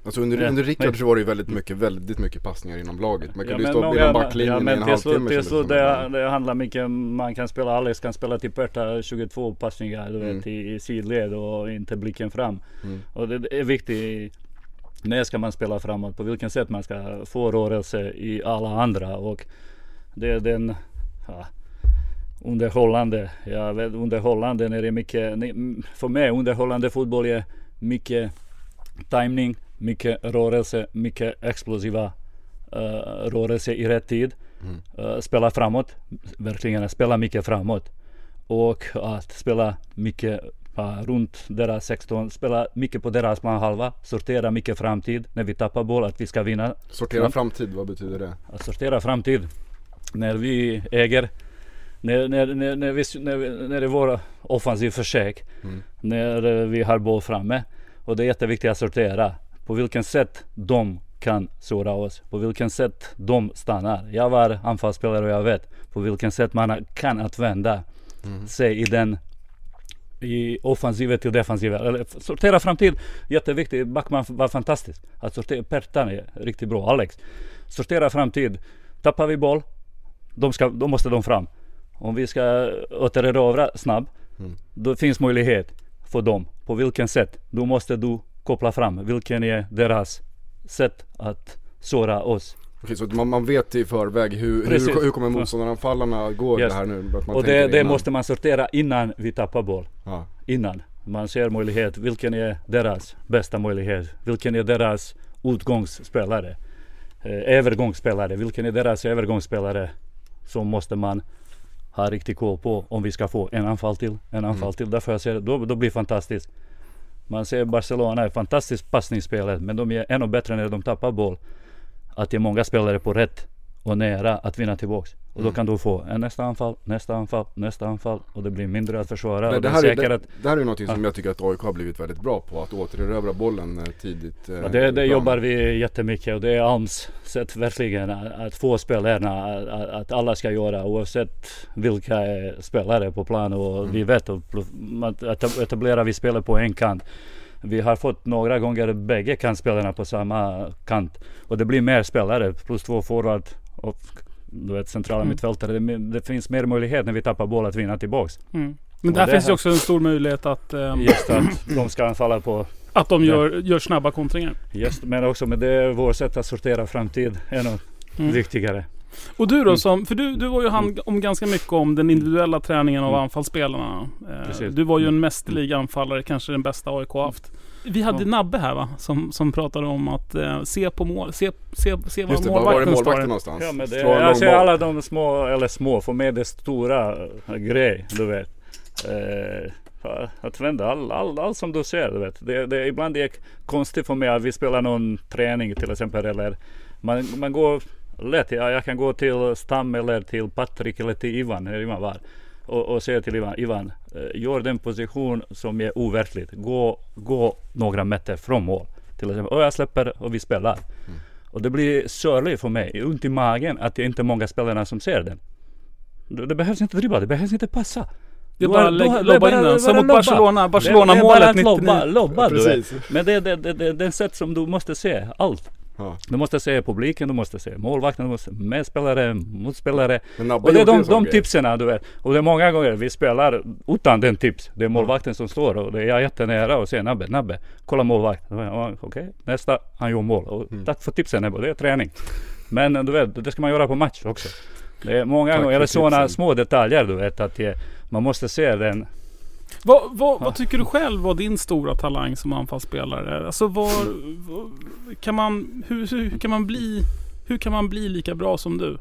Speaker 4: Alltså under,
Speaker 2: Ja,
Speaker 4: under Rickard så var det ju väldigt mycket, väldigt mycket passningar inom laget. Man
Speaker 2: Ja,
Speaker 4: kunde ju
Speaker 2: men
Speaker 4: stå vid backlinjen
Speaker 2: ja,
Speaker 4: i en halvtimme kändes
Speaker 2: slut
Speaker 4: det
Speaker 2: det, det handlar mycket, man kan spela, Alex kan spela till Perta 22 passningar du vet, i, i sidled och inte blicken fram.
Speaker 4: Mm.
Speaker 2: Och det, det är viktigt, när ska man spela framåt, på vilken sätt man ska få rörelse i alla andra och det är den ja, underhållande, jag vet underhållande när det är mycket, för mig underhållande fotboll är mycket timing, mycket rörelse, mycket explosiva uh, rörelse i rätt tid. Eh, spela framåt, verkligen spela mycket framåt. Och att spela mycket uh, runt deras 16, spela mycket på deras planhalva, sortera mycket framtid när vi tappar boll, att vi ska vinna.
Speaker 4: Sortera framtid, vad betyder det?
Speaker 2: Att sortera framtid. När vi äger, när, när, när, när, vi, när, när det är våra offensiv försök, när eh, vi har boll framme. Och det är jätteviktigt att sortera. På vilken sätt de kan såra oss. På vilken sätt de stannar. Jag var anfallsspelare och jag vet på vilken sätt man kan använda sig i den i offensiven till defensiven. Eller sortera framtid. Jätteviktigt. Backman var fantastisk. Att sortera. Pertan är riktigt bra. Alex. Sortera framtid. Tappar vi boll. De ska, då måste de fram. Om vi ska återerövra snabbt. Då finns möjlighet för dem. På vilken sätt? Då måste du koppla fram. Vilken är deras sätt att såra oss.
Speaker 4: Okej, så man, man vet i förväg hur,
Speaker 2: Precis.
Speaker 4: hur, hur kommer motståndaranfallarna gå
Speaker 2: Yes.
Speaker 4: det här nu?
Speaker 2: Och det, det måste man sortera innan vi tappar boll.
Speaker 4: Ja.
Speaker 2: innan. Man ser möjlighet, vilken är deras bästa möjlighet? Vilken är deras utgångsspelare? Eh, övergångsspelare, vilken är deras övergångsspelare? Som måste man ha riktigt koll på om vi ska få en anfall till, en anfall till. Därför jag säger, då, då blir det fantastiskt. Man ser Barcelona är fantastiskt passningsspelet men de är ännu bättre när de tappar boll. Att det är många spelare på rätt och nära att vinna tillbaks. Och då kan du få en nästa anfall, nästa anfall, nästa anfall och det blir mindre att försvara. Och
Speaker 4: det, här är, det,
Speaker 2: att
Speaker 4: det här är något som jag tycker att AIK har blivit väldigt bra på, att återerövra bollen eh, tidigt. eh,
Speaker 2: Ja, det, det jobbar vi jättemycket och det är AMS sätt verkligen att, få spelarna att, att- alla ska göra oavsett vilka är spelare på plan och vi vet att etablerar vi spelar på en kant. Vi har fått några gånger bägge kantspelarna på samma kant och det blir mer spelare plus två forward och du vet centrala mittfältare. Det, det finns mer möjlighet när vi tappar boll att vinna tillbaks.
Speaker 1: Mm. Men
Speaker 2: Och
Speaker 1: där
Speaker 2: det
Speaker 1: finns ju också en stor möjlighet att, ehm,
Speaker 2: Just att de ska anfalla på
Speaker 1: att de
Speaker 2: Ja.
Speaker 1: gör, gör snabba kontringar.
Speaker 2: Just, men också med det vårt sätt att sortera framtid ännu
Speaker 1: Mm.
Speaker 2: viktigare.
Speaker 1: Och du då
Speaker 2: Mm.
Speaker 1: som, för du, du var ju hand om ganska mycket om den individuella träningen av anfallsspelarna. Eh,
Speaker 2: Mm. Precis.
Speaker 1: du var ju en
Speaker 2: Mm.
Speaker 1: mästerlig anfallare, kanske den bästa AIK har haft. Vi hade
Speaker 2: Ja.
Speaker 1: Nabbe här va? Som, som pratade om att eh, se på mål, se, se, se var
Speaker 4: Just det, var var är
Speaker 1: målvakten
Speaker 4: målvakten någonstans?
Speaker 2: Ja men det, jag ser alla de små, eller små, för mig det stora äh, grej, du vet. Eh, att vända allt all, all som du ser, du vet. Det, det, ibland är det konstigt för mig att vi spelar någon träning till exempel eller man, man går lätt, ja, jag kan gå till Stam eller till Patrik eller till Ivan, när Ivan var. Och, och säga till Ivan, Ivan, eh, gör den position som är overkligt. Gå, gå några meter från mål. Till exempel, och jag släpper och vi spelar. Och det blir sörligt för mig, ont i magen att det inte är många spelare som ser den. Det, det behövs inte dribbla, det behövs inte passa.
Speaker 1: Det är
Speaker 2: Du
Speaker 1: bara att lobba
Speaker 2: det är
Speaker 1: in den.
Speaker 2: det är
Speaker 1: Som mot. Barcelona,
Speaker 2: Det-
Speaker 1: Barcelona-målet
Speaker 2: Det är bara
Speaker 1: 99.
Speaker 2: att lobba, lobba du vet. Men det, det, det, det, det är en sätt som du måste se allt.
Speaker 4: Ja.
Speaker 2: Du måste se publiken, du måste se målvakten, du måste se medspelare, motspelare.
Speaker 4: Nabbe
Speaker 2: Och det är de, de tipsen du vet. Och det är många gånger vi spelar utan den tips. Det är målvakten som står och det är jag jättenära och säger Nabbe, Nabbe, kolla målvakten. Okej, nästa, han gör mål. Och
Speaker 4: Mm.
Speaker 2: tack för tipsen Nebbe, det är träning. Men du vet, det ska man göra på match också. Det är många
Speaker 4: Tack
Speaker 2: gånger, eller sådana små detaljer du vet att det, man måste se den.
Speaker 1: Vad, vad, vad tycker du själv var din stora talang som anfallsspelare? Alltså var, var kan man, hur, hur kan man bli, hur kan man bli lika bra som du?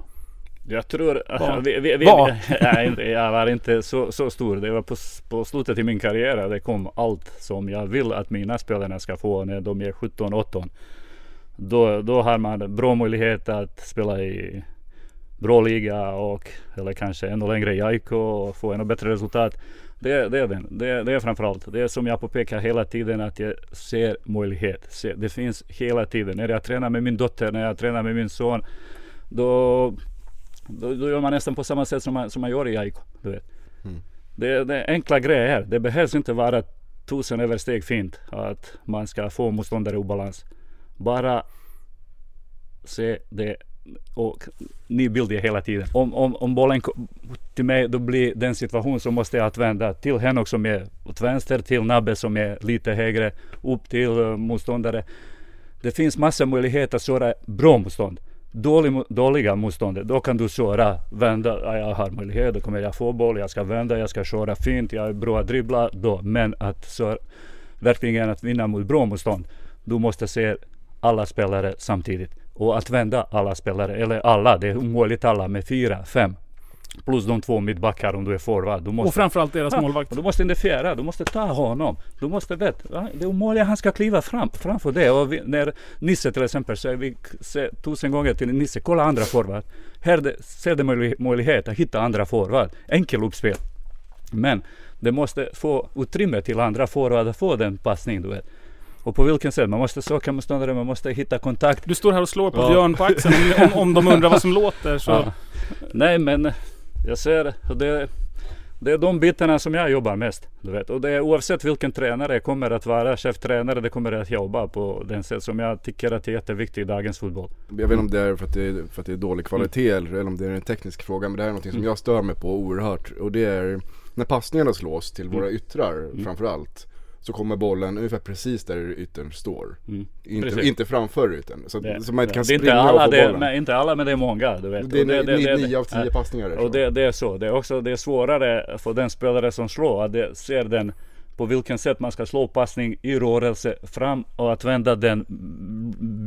Speaker 2: Jag tror...
Speaker 1: Var?
Speaker 2: Vi, vi, vi,
Speaker 1: Var?
Speaker 2: nej, inte- jag var inte så, så stor. Det var på, på slutet i min karriär. Det kom allt som jag vill att mina spelare ska få när de är 17-18. Då, då har man bra möjlighet att spela i bra liga och eller kanske ännu längre i AIK och få ännu bättre resultat. Det, det är den. Det, det är framförallt. Det är som jag påpekar hela tiden att jag ser möjlighet. Det finns hela tiden. När jag tränar med min dotter, när jag tränar med min son. Då Då, då gör man nästan på samma sätt som man, som man gör i AIK. Du vet. Det, det är enkla grejer. Det behövs inte vara tusen översteg fint att man ska få motståndare i obalans. Bara se det och ny bild hela tiden. Om, om, om bollen kommer till mig då blir den situation så måste jag vända till Henok som är åt vänster, till Nabbe som är lite högre, upp till uh, motståndare. Det finns massa möjligheter att köra bra motstånd. Dålig, dåliga motstånd, då kan du köra, vända, ja, jag har möjlighet, då kommer jag få boll, jag ska vända, jag ska köra fint, jag är bra att dribbla, då. Men att så, verkligen att vinna mot bra motstånd, du måste se alla spelare samtidigt. Och att vända alla spelare, eller alla, det är omöjligt alla med fyra, fem. Plus de två mittbackar om du är forward. Du måste,
Speaker 1: Och framförallt deras
Speaker 2: Ja,
Speaker 1: målvakt.
Speaker 2: du måste identifiera, du måste ta honom. Du måste veta, det är omöjligt han ska kliva fram, framför det. Och vi, när Nisse till exempel säger vi se, tusen gånger till Nisse, kolla andra forward. Här det, ser det möjlig, möjlighet att hitta andra forward. Enkel uppspel. Men det måste få utrymme till andra forward att få den passning du vet. Och på vilken sätt? Man måste söka motståndare, man måste hitta kontakt.
Speaker 1: Du står här och slår på
Speaker 2: Ja.
Speaker 1: Björn på axeln om, om, de undrar vad som låter. Så.
Speaker 2: Ja. Nej men jag ser det, det är de bitarna som jag jobbar mest. Du vet. Och det är oavsett vilken tränare jag kommer att vara, cheftränare, det kommer att jobba på den sätt som jag tycker att det är jätteviktigt i dagens fotboll.
Speaker 4: Jag vet inte om det är för att det är, för att det är dålig kvalitet eller, eller om det är en teknisk fråga men det här är någonting som jag stör mig på oerhört och det är när passningarna slås till våra yttrar framförallt så kommer bollen ungefär precis där yttern står.
Speaker 2: Mm.
Speaker 4: Inte,
Speaker 2: Precis.
Speaker 4: inte framför yttern. Så,
Speaker 2: Det,
Speaker 4: så man inte kan
Speaker 2: det är inte
Speaker 4: springa
Speaker 2: alla,
Speaker 4: och få
Speaker 2: det,
Speaker 4: bollen.
Speaker 2: inte alla men det är många. Du vet.
Speaker 4: det är ni-
Speaker 2: det-
Speaker 4: nio av tio passningar.
Speaker 2: Och det, det är så. Det är också det är svårare för den spelare som slår att det, ser den på vilken sätt man ska slå passning i rörelse fram och att vända den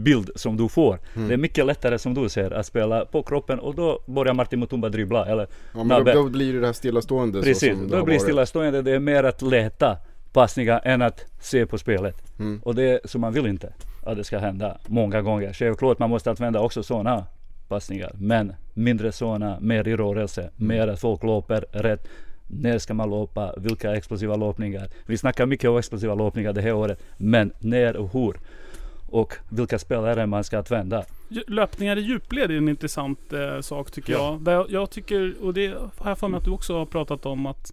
Speaker 2: bild som du får.
Speaker 4: Mm.
Speaker 2: Det är mycket lättare som du ser att spela på kroppen och då börjar Martin Mutumba dribbla eller
Speaker 4: ja, men då, då blir det det här stillastående
Speaker 2: Precis,
Speaker 4: det
Speaker 2: då blir
Speaker 4: varit.
Speaker 2: stillastående. Det är mer att leta passningar än att se på spelet.
Speaker 4: Mm.
Speaker 2: Och det är så man vill inte att det ska hända många gånger. Självklart man måste använda också sådana passningar. Men mindre sådana, mer i rörelse,
Speaker 4: Mm.
Speaker 2: mer att folk löper rätt. När ska man löpa? Vilka explosiva löpningar? Vi snackar mycket om explosiva löpningar det här året. Men när och hur? Och vilka spelare man ska använda.
Speaker 1: Löpningar i djupled är en intressant eh, sak tycker
Speaker 2: Ja.
Speaker 1: jag. Där jag. Jag tycker, och det har jag för mig att du också har pratat om att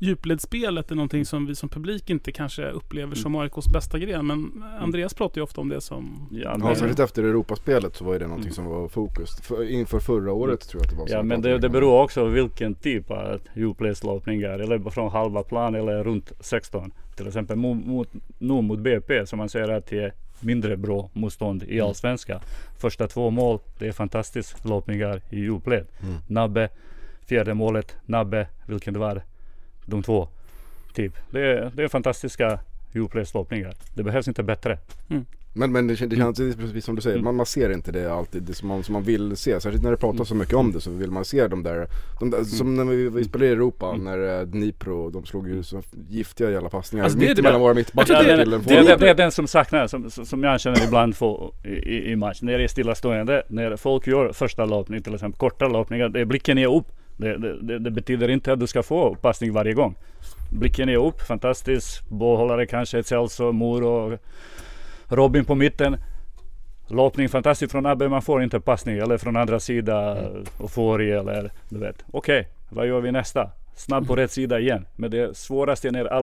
Speaker 1: djupledsspelet är någonting som vi som publik inte kanske upplever som AIKs bästa gren. Men Andreas pratar ju ofta om det som...
Speaker 2: Ja,
Speaker 4: Ja, särskilt efter Europaspelet så var det någonting som var fokus. För, inför förra året tror jag att det var så.
Speaker 2: Ja men det, det beror också på vilken typ av djupledslöpningar. Eller från halva plan eller runt 16. Till exempel mot, mot, nu mot BP som man säger att det är mindre bra motstånd i allsvenska. Första två mål, det är fantastiskt löpningar i djupled. Nabbe, fjärde målet, Nabbe, vilken det var, de två. Typ. Det är, det är fantastiska djupledslöpningar. Det behövs inte bättre.
Speaker 4: Men, men det, det
Speaker 2: Mm.
Speaker 4: känns precis som du säger, man, man ser inte det alltid det som, man, som man vill se. Särskilt när det pratas så mycket om det så vill man se de där, de där som när vi, vi spelade i Europa
Speaker 2: Mm.
Speaker 4: när eh, Dnipro, de slog ju så giftiga jävla passningar
Speaker 1: Alltså, det är
Speaker 4: mitt
Speaker 1: det-
Speaker 4: mellan våra mittbackar
Speaker 1: tror det-
Speaker 2: Det, det, är den som saknas, som, som jag känner ibland får i, i, match. När det är stillastående, när folk gör första löpning till exempel, korta löpningar, det är blicken är upp. Det, det, det, betyder inte att du ska få passning varje gång. Blicken är upp, fantastiskt. Bollhållare kanske, Celso, Moro, Robin på mitten. Löpning fantastiskt från Abbe, man får inte passning. Eller från andra sidan, och får i eller du vet. Okej, vad gör vi nästa? Snabb på rätt sida igen. Men det svåraste är när alla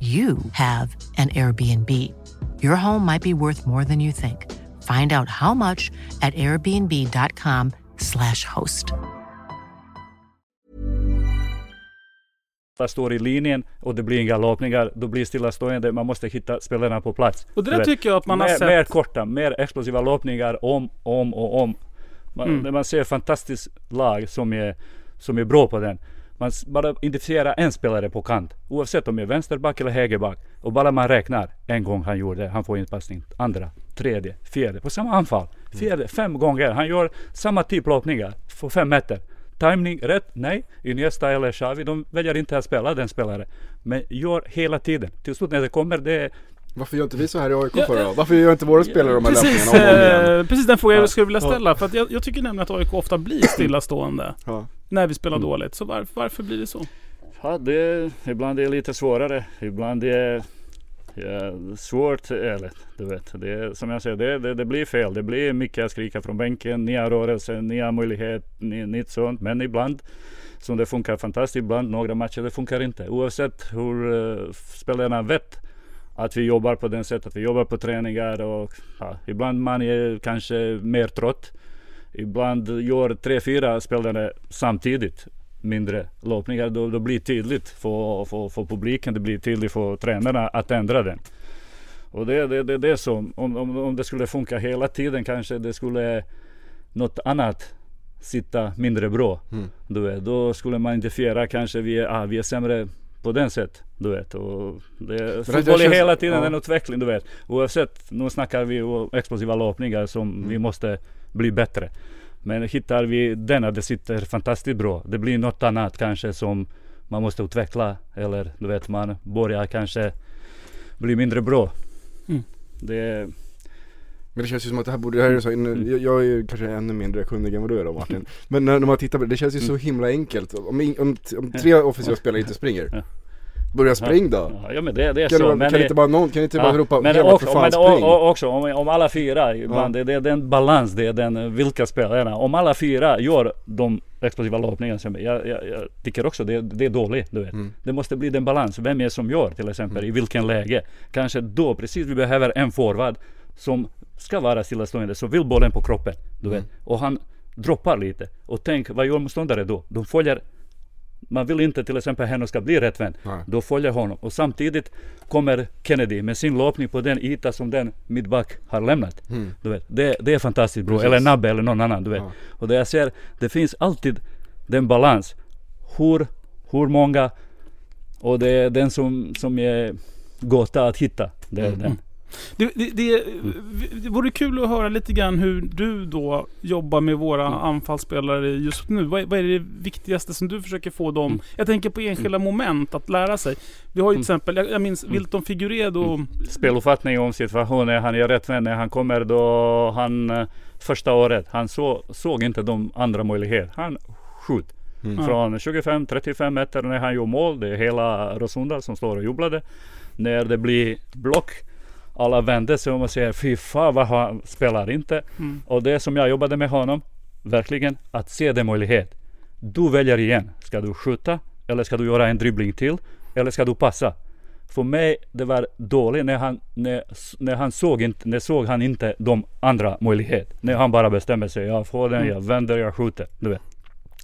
Speaker 5: you have an Airbnb. Your home might be worth more than you think. Find out how much at airbnb.com/slash host.
Speaker 2: Alla står i linjen och det blir inga löpningar. Då blir det stillastående. Man måste hitta spelarna på plats.
Speaker 1: Och det där tycker jag att man har
Speaker 2: mer,
Speaker 1: sett.
Speaker 2: mer korta, mer explosiva löpningar om, om och om. Man,
Speaker 1: Mm.
Speaker 2: Man ser fantastiskt lag som är, som är bra på den. Man bara identifierar en spelare på kant. Oavsett om det är vänsterback eller högerback. Och bara man räknar. En gång han gjorde, han får inpassning. Andra, tredje, fjärde. På samma anfall. Fjärde, fem gånger. Han gör samma typ löpningar. För fem meter. Timing rätt? Nej. Iniesta eller Xavi, de väljer inte att spela den spelare. Men gör hela tiden. Till slut när det kommer, det
Speaker 4: Varför gör inte vi så här i AIK
Speaker 1: Ja,
Speaker 4: för då? Varför gör inte våra spelare de här
Speaker 1: Precis,
Speaker 4: löpningarna om och om igen?
Speaker 1: eh, precis den frågan
Speaker 2: Ja.
Speaker 1: jag skulle vilja
Speaker 4: Ja.
Speaker 1: ställa. För att jag, jag tycker nämligen att AIK ofta blir stillastående
Speaker 4: Ja.
Speaker 1: När vi spelar
Speaker 2: Mm.
Speaker 1: dåligt. Så varför, varför blir det så?
Speaker 2: Ja, det, ibland är det lite svårare. Ibland är det ja, svårt. Eller du vet, det, som jag säger, det, det, det blir fel. Det blir mycket att skrika från bänken, nya rörelser, nya möjligheter, ny- nytt sånt. Men ibland som det funkar fantastiskt, ibland några matcher det funkar inte. Oavsett hur uh, spelarna vet att vi jobbar på den sättet, att vi jobbar på träningar och ja, ibland man är kanske mer trött. Ibland gör tre, fyra spelare samtidigt mindre löpningar. Då, då blir det tydligt för, för, för publiken, det blir tydligt för tränarna att ändra den. Och det är det, det, det som, om, om, om det skulle funka hela tiden kanske det skulle något annat sitta mindre bra.
Speaker 4: Mm.
Speaker 2: Du vet, då skulle man identifiera kanske vi är, ah, vi är sämre på den sätt. Du vet. Och det, fotboll är hela tiden
Speaker 4: ja.
Speaker 2: en utveckling. Du vet. Oavsett, nu snackar vi om explosiva löpningar som
Speaker 4: Mm.
Speaker 2: vi måste bli bättre. Men hittar vi den att det sitter fantastiskt bra. Det blir något annat kanske som man måste utveckla. Eller du vet man börjar kanske bli mindre bra.
Speaker 1: Mm.
Speaker 2: Det,
Speaker 4: Men det känns ju som att det här borde, det här är så, jag, jag är ju kanske ännu mindre kunnig än vad du är då Martin Men när, man tittar på det, det känns ju så himla enkelt Om, om, om tre offensiva spelare inte springer
Speaker 2: Ja.
Speaker 4: Börja spring då!
Speaker 2: ja, ja men det, det är
Speaker 4: Kan,
Speaker 2: så.
Speaker 4: du,
Speaker 2: men
Speaker 4: kan
Speaker 2: det,
Speaker 4: inte bara någon, kan inte bara
Speaker 2: Ja,
Speaker 4: ropa
Speaker 2: men också,
Speaker 4: för fan
Speaker 2: men
Speaker 4: spring?
Speaker 2: o- o- också om, om alla fyra ibland, det, det är den balans, det är den eh, vilka spelarna. Om alla fyra gör de explosiva löpningarna, som jag, jag, jag tycker också det, det är dåligt. Du vet.
Speaker 4: Mm.
Speaker 2: Det måste bli den balans. Vem är det som gör till exempel, i vilken läge? Kanske då precis vi behöver en forward som ska vara stillastående, så vill bollen på kroppen. Du vet. Och han droppar lite. Och tänk, vad gör motståndare då? De följer man vill inte till exempel Henno ska bli rättvänd.
Speaker 4: Nej.
Speaker 2: Då följer honom. Och samtidigt kommer Kennedy med sin löpning på den yta som den mittback har lämnat.
Speaker 4: Mm.
Speaker 2: Du vet, det, det är fantastiskt bra. Eller Nabbe eller någon annan. Du vet.
Speaker 4: Ja.
Speaker 2: Och det jag ser, det finns alltid den balans. Hur, hur många och det är den som, som är gåta att hitta. Det är
Speaker 4: Mm.
Speaker 2: den.
Speaker 1: Det, det, det, det vore kul att höra lite grann hur du då jobbar med våra
Speaker 2: Mm.
Speaker 1: anfallsspelare just nu. Vad, är- vad är det viktigaste som du försöker få dem...
Speaker 2: Mm.
Speaker 1: Jag tänker på enskilda moment att lära sig. Vi har ju till
Speaker 2: Mm.
Speaker 1: exempel, jag, jag minns
Speaker 2: Mm.
Speaker 1: Wilton Figueredo.
Speaker 2: Speluppfattning om situationen. Han är rättvänd när han kommer då han eh, första året. Han så, såg inte de andra möjligheter. Han skjut.
Speaker 4: Mm.
Speaker 2: Från 25-35 meter när han gör mål. Det är hela Rosunda som står och jublade. När det blir block. Alla vände sig om och säger fy fan vad han spelar inte.
Speaker 1: Mm.
Speaker 2: Och det som jag jobbade med honom. Verkligen att se den möjlighet. Du väljer igen. Ska du skjuta? Eller ska du göra en dribbling till? Eller ska du passa? För mig det var dåligt när han, när, när han såg inte, när såg han inte de andra möjligheterna. När han bara bestämmer sig. Jag får den, jag vänder, jag skjuter. Du vet.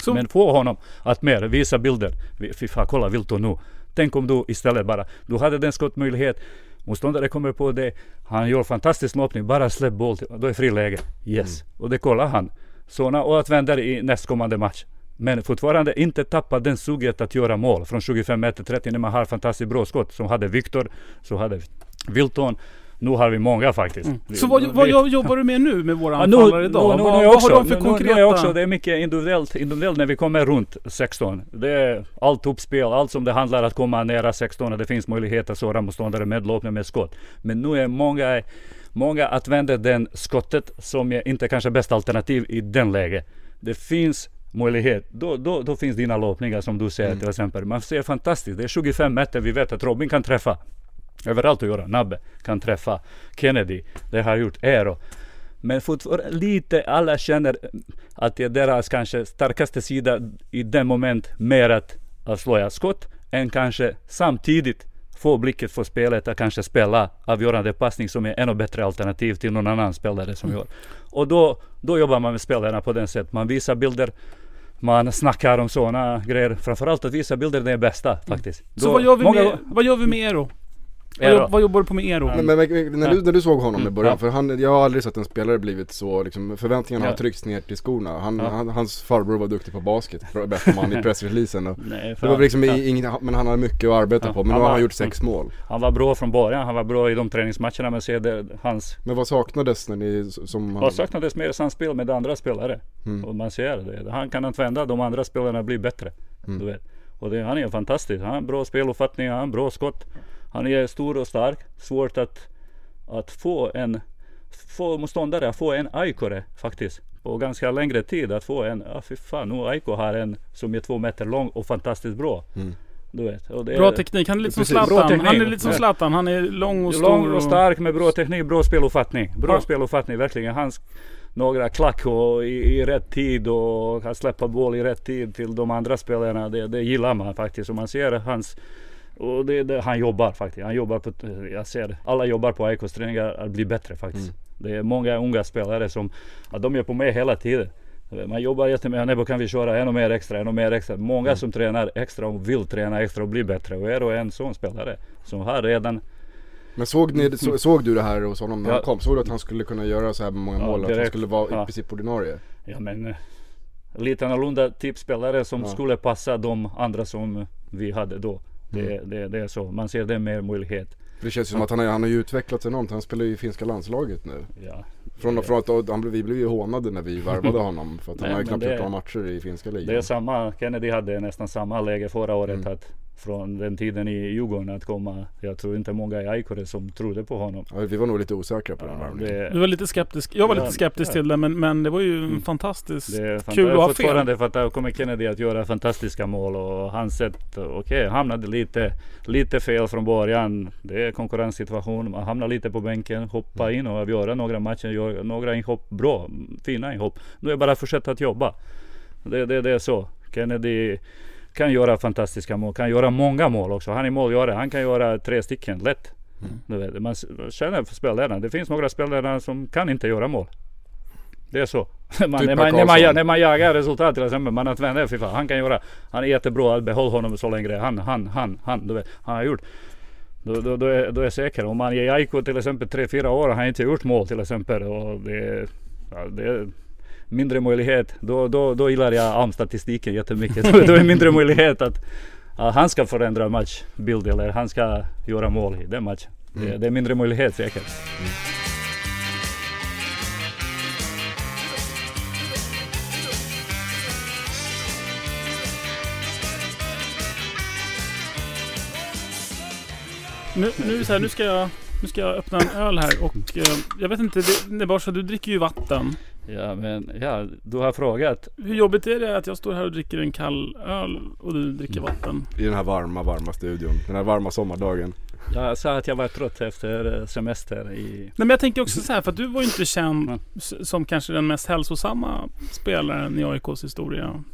Speaker 1: Så,
Speaker 2: Men få honom att mer visa bilder. Fy fan, kolla Wilton nu. Tänk om du istället bara, du hade den skottmöjlighet. Motståndare kommer på det. Han gör fantastisk löpning. Bara släpp boll. till- Då är fri läge. Yes. Och det kollar han. Såna och att vända i nästkommande match. Men fortfarande inte tappa den suget att göra mål. Från 25 meter 30 när man har fantastiskt bra skott. Som hade Viktor, så hade Wilton. Nu har vi många faktiskt.
Speaker 1: Mm.
Speaker 2: Vi-
Speaker 1: Så vad,
Speaker 2: vi-
Speaker 1: vad jo- jobbar du med nu med våra
Speaker 2: Ja, nu,
Speaker 1: anfallare idag?
Speaker 2: Nu, nu,
Speaker 1: vad,
Speaker 2: nu,
Speaker 1: vad
Speaker 2: också,
Speaker 1: har de för
Speaker 2: nu, nu,
Speaker 1: konkreta...
Speaker 2: nu är också, det är mycket individuellt, individuellt när vi kommer runt 16. Det är allt uppspel, allt som det handlar att komma nära 16 och det finns möjlighet att såra motståndare med löpning med skott. Men nu är många, många använder den skottet som är inte kanske bästa alternativ i den läget. Det finns möjlighet. Då, då, då finns dina löpningar som du säger till exempel. Man ser fantastiskt. Det är 25 meter. Vi vet att Robin kan träffa. Överallt att göra. Nabbe kan träffa. Kennedy. Det har gjort Eero. Men fortfarande lite, alla känner att det är deras kanske starkaste sida i den moment mer att, att slå skott än kanske samtidigt få blicket för spelet att kanske spela avgörande passning som är ännu bättre alternativ till någon annan spelare som gör. Och då, då jobbar man med spelarna på den sätt. Man visar bilder, man snackar om sådana grejer. Framförallt att visa bilder det är bästa faktiskt.
Speaker 1: Så
Speaker 2: Då-
Speaker 1: vad gör vi
Speaker 2: många-
Speaker 1: med, vad gör vi med Eero? Vad, vad jobbar du på med Eero?
Speaker 4: Men, men, men när, du, när du såg honom i
Speaker 2: Mm,
Speaker 4: början,
Speaker 2: ja.
Speaker 4: för han, jag har aldrig sett en spelare blivit så liksom, förväntningarna
Speaker 2: Ja.
Speaker 4: har tryckts ner till skorna. Han,
Speaker 2: Ja.
Speaker 4: han, hans farbror var duktig på basket, bästa man i pressreleasen. Och,
Speaker 2: Nej,
Speaker 4: det var liksom
Speaker 2: ja.
Speaker 4: i- inget, men han har mycket att arbeta
Speaker 2: Ja,
Speaker 4: på, men
Speaker 2: han
Speaker 4: nu har han gjort sex mål.
Speaker 2: Han var bra från början. Han var bra i de träningsmatcherna. Men det, hans
Speaker 4: Men vad saknades när ni, som
Speaker 2: Vad
Speaker 4: han,
Speaker 2: saknades mer samspel med andra spelare.
Speaker 4: Mm.
Speaker 2: Och man ser det. Han kan använda de andra spelarna blir bättre.
Speaker 4: Mm.
Speaker 2: Du vet. Och det, han är fantastisk. Han har bra speluppfattning, han har bra skott. Han är stor och stark. Svårt att, att få en få motståndare att få en Aikore faktiskt. På ganska längre tid att få en, ja fy fan nu Aiko har en som är två meter lång och fantastiskt bra.
Speaker 4: Mm.
Speaker 2: Du vet. Och det är
Speaker 1: Bra teknik. Han är lite som Zlatan. Han är lite som. Zlatan. Han är lång och stor.
Speaker 2: Lång och stark med bra teknik, bra speluppfattning. Bra
Speaker 1: Ja.
Speaker 2: speluppfattning verkligen. Hans några klack och i, i rätt tid och att släppa boll i rätt tid till de andra spelarna. Det, det gillar man faktiskt. Och man ser hans och det, det, han jobbar faktiskt. Han jobbar på, jag ser alla jobbar på AIKs träningar att bli bättre faktiskt. Det är många unga spelare som, att de är på med hela tiden. Man jobbar jättemycket, Nebo kan vi köra ännu mer extra, ännu mer extra. Många som tränar extra och vill träna extra och bli bättre. Och är en sån spelare som har redan
Speaker 4: Men såg, ni, så, såg du det här hos honom när
Speaker 2: Ja.
Speaker 4: han kom? Såg du att han skulle kunna göra så här många
Speaker 2: Ja,
Speaker 4: mål? Att han skulle vara i
Speaker 2: Ja.
Speaker 4: princip ordinarie?
Speaker 2: Ja men eh, lite annorlunda typ spelare som
Speaker 4: Ja.
Speaker 2: skulle passa de andra som vi hade då. Det,
Speaker 4: Mm.
Speaker 2: det, det är så. Man ser det mer möjlighet.
Speaker 4: Det känns ju som att han, har- han har ju utvecklats enormt. Han spelar ju i finska landslaget nu.
Speaker 2: Ja.
Speaker 4: Från, från att han, vi blev ju hånade när vi värvade honom. För att han
Speaker 2: Nej,
Speaker 4: har ju knappt gjort några matcher i finska ligan.
Speaker 2: Det är samma, Kennedy hade nästan samma läge förra året
Speaker 4: Mm.
Speaker 2: att från den tiden i Djurgården att komma. Jag tror inte många i Aikore som trodde på honom.
Speaker 4: Ja, vi var nog lite osäkra på den
Speaker 2: Ja,
Speaker 4: värvningen.
Speaker 1: Du var lite skeptisk. Jag var
Speaker 2: Ja,
Speaker 1: lite skeptisk
Speaker 2: ja.
Speaker 1: till det men, men det var ju
Speaker 2: Mm.
Speaker 1: fantastiskt
Speaker 2: det är
Speaker 1: kul att ha fel.
Speaker 2: fortfarande för att där kommer Kennedy att göra fantastiska mål och hans sätt, okej, hamnade lite, lite fel från början. Det är konkurrenssituation, man hamnar lite på bänken, hoppa in och avgöra några matcher, gör några inhopp bra, fina inhopp. Nu är det bara att fortsätta att jobba. Det, det, det är så. Kennedy kan göra fantastiska mål, kan göra många mål också. Han är målgörare, han kan göra tre stycken lätt. Du vet, man känner för spelarna. Det finns några spelare som kan inte göra mål. Det är så. Man,
Speaker 4: Typ
Speaker 2: när, man, när, man, när man jagar resultat till exempel, man använder fy fan, han kan göra, han är jättebra, behåll honom så länge. Han, han, han, han, du vet, han har gjort. Då, då, då, är, då är jag säker. Om man ger Aiko till exempel 3-4 år, han har inte gjort mål till exempel. Och det, ja, det mindre möjlighet. Då, då, då gillar jag AMS-statistiken jättemycket. då, då är det mindre möjlighet att, att han ska förändra matchbild eller han ska göra mål i den matchen. Det, det är mindre möjlighet säkert.
Speaker 1: Nu, nu, det så här, nu, ska jag, nu ska jag öppna en öl här och eh, jag vet inte, att du dricker ju vatten.
Speaker 2: Ja men ja, du har frågat.
Speaker 1: Hur jobbigt är det att jag står här och dricker en kall öl och du dricker vatten?
Speaker 4: I den här varma, varma studion. Den här varma sommardagen.
Speaker 2: Jag sa att jag var trött efter eh, semester i...
Speaker 1: Nej men jag tänker också så här, för att du var ju inte känd
Speaker 2: Mm.
Speaker 1: som kanske den mest hälsosamma spelaren i AIKs historia.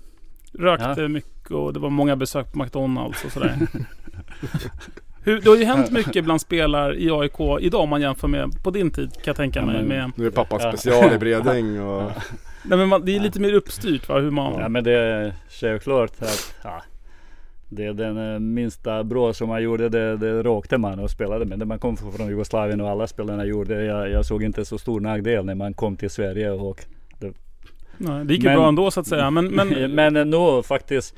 Speaker 1: Rökte
Speaker 2: Ja.
Speaker 1: mycket och det var många besök på McDonalds och sådär. Hur, det har ju hänt mycket bland spelare i AIK idag om man jämför med på din tid kan jag tänka mig. Med,
Speaker 4: Nu är det pappas
Speaker 2: Ja.
Speaker 4: special i Bredäng och...
Speaker 1: nej, men man, det är lite mer uppstyrt va, hur man...
Speaker 2: Ja men det är självklart att ja, det är den eh, minsta bra som man gjorde det, det råkte man och spelade med. När man kom från Jugoslavien och alla spelarna gjorde det. Jag, jag såg inte så stor nackdel när man kom till Sverige och
Speaker 1: Nej, det gick ju
Speaker 2: Men-
Speaker 1: bra ändå så att säga. Men, men
Speaker 2: men nu faktiskt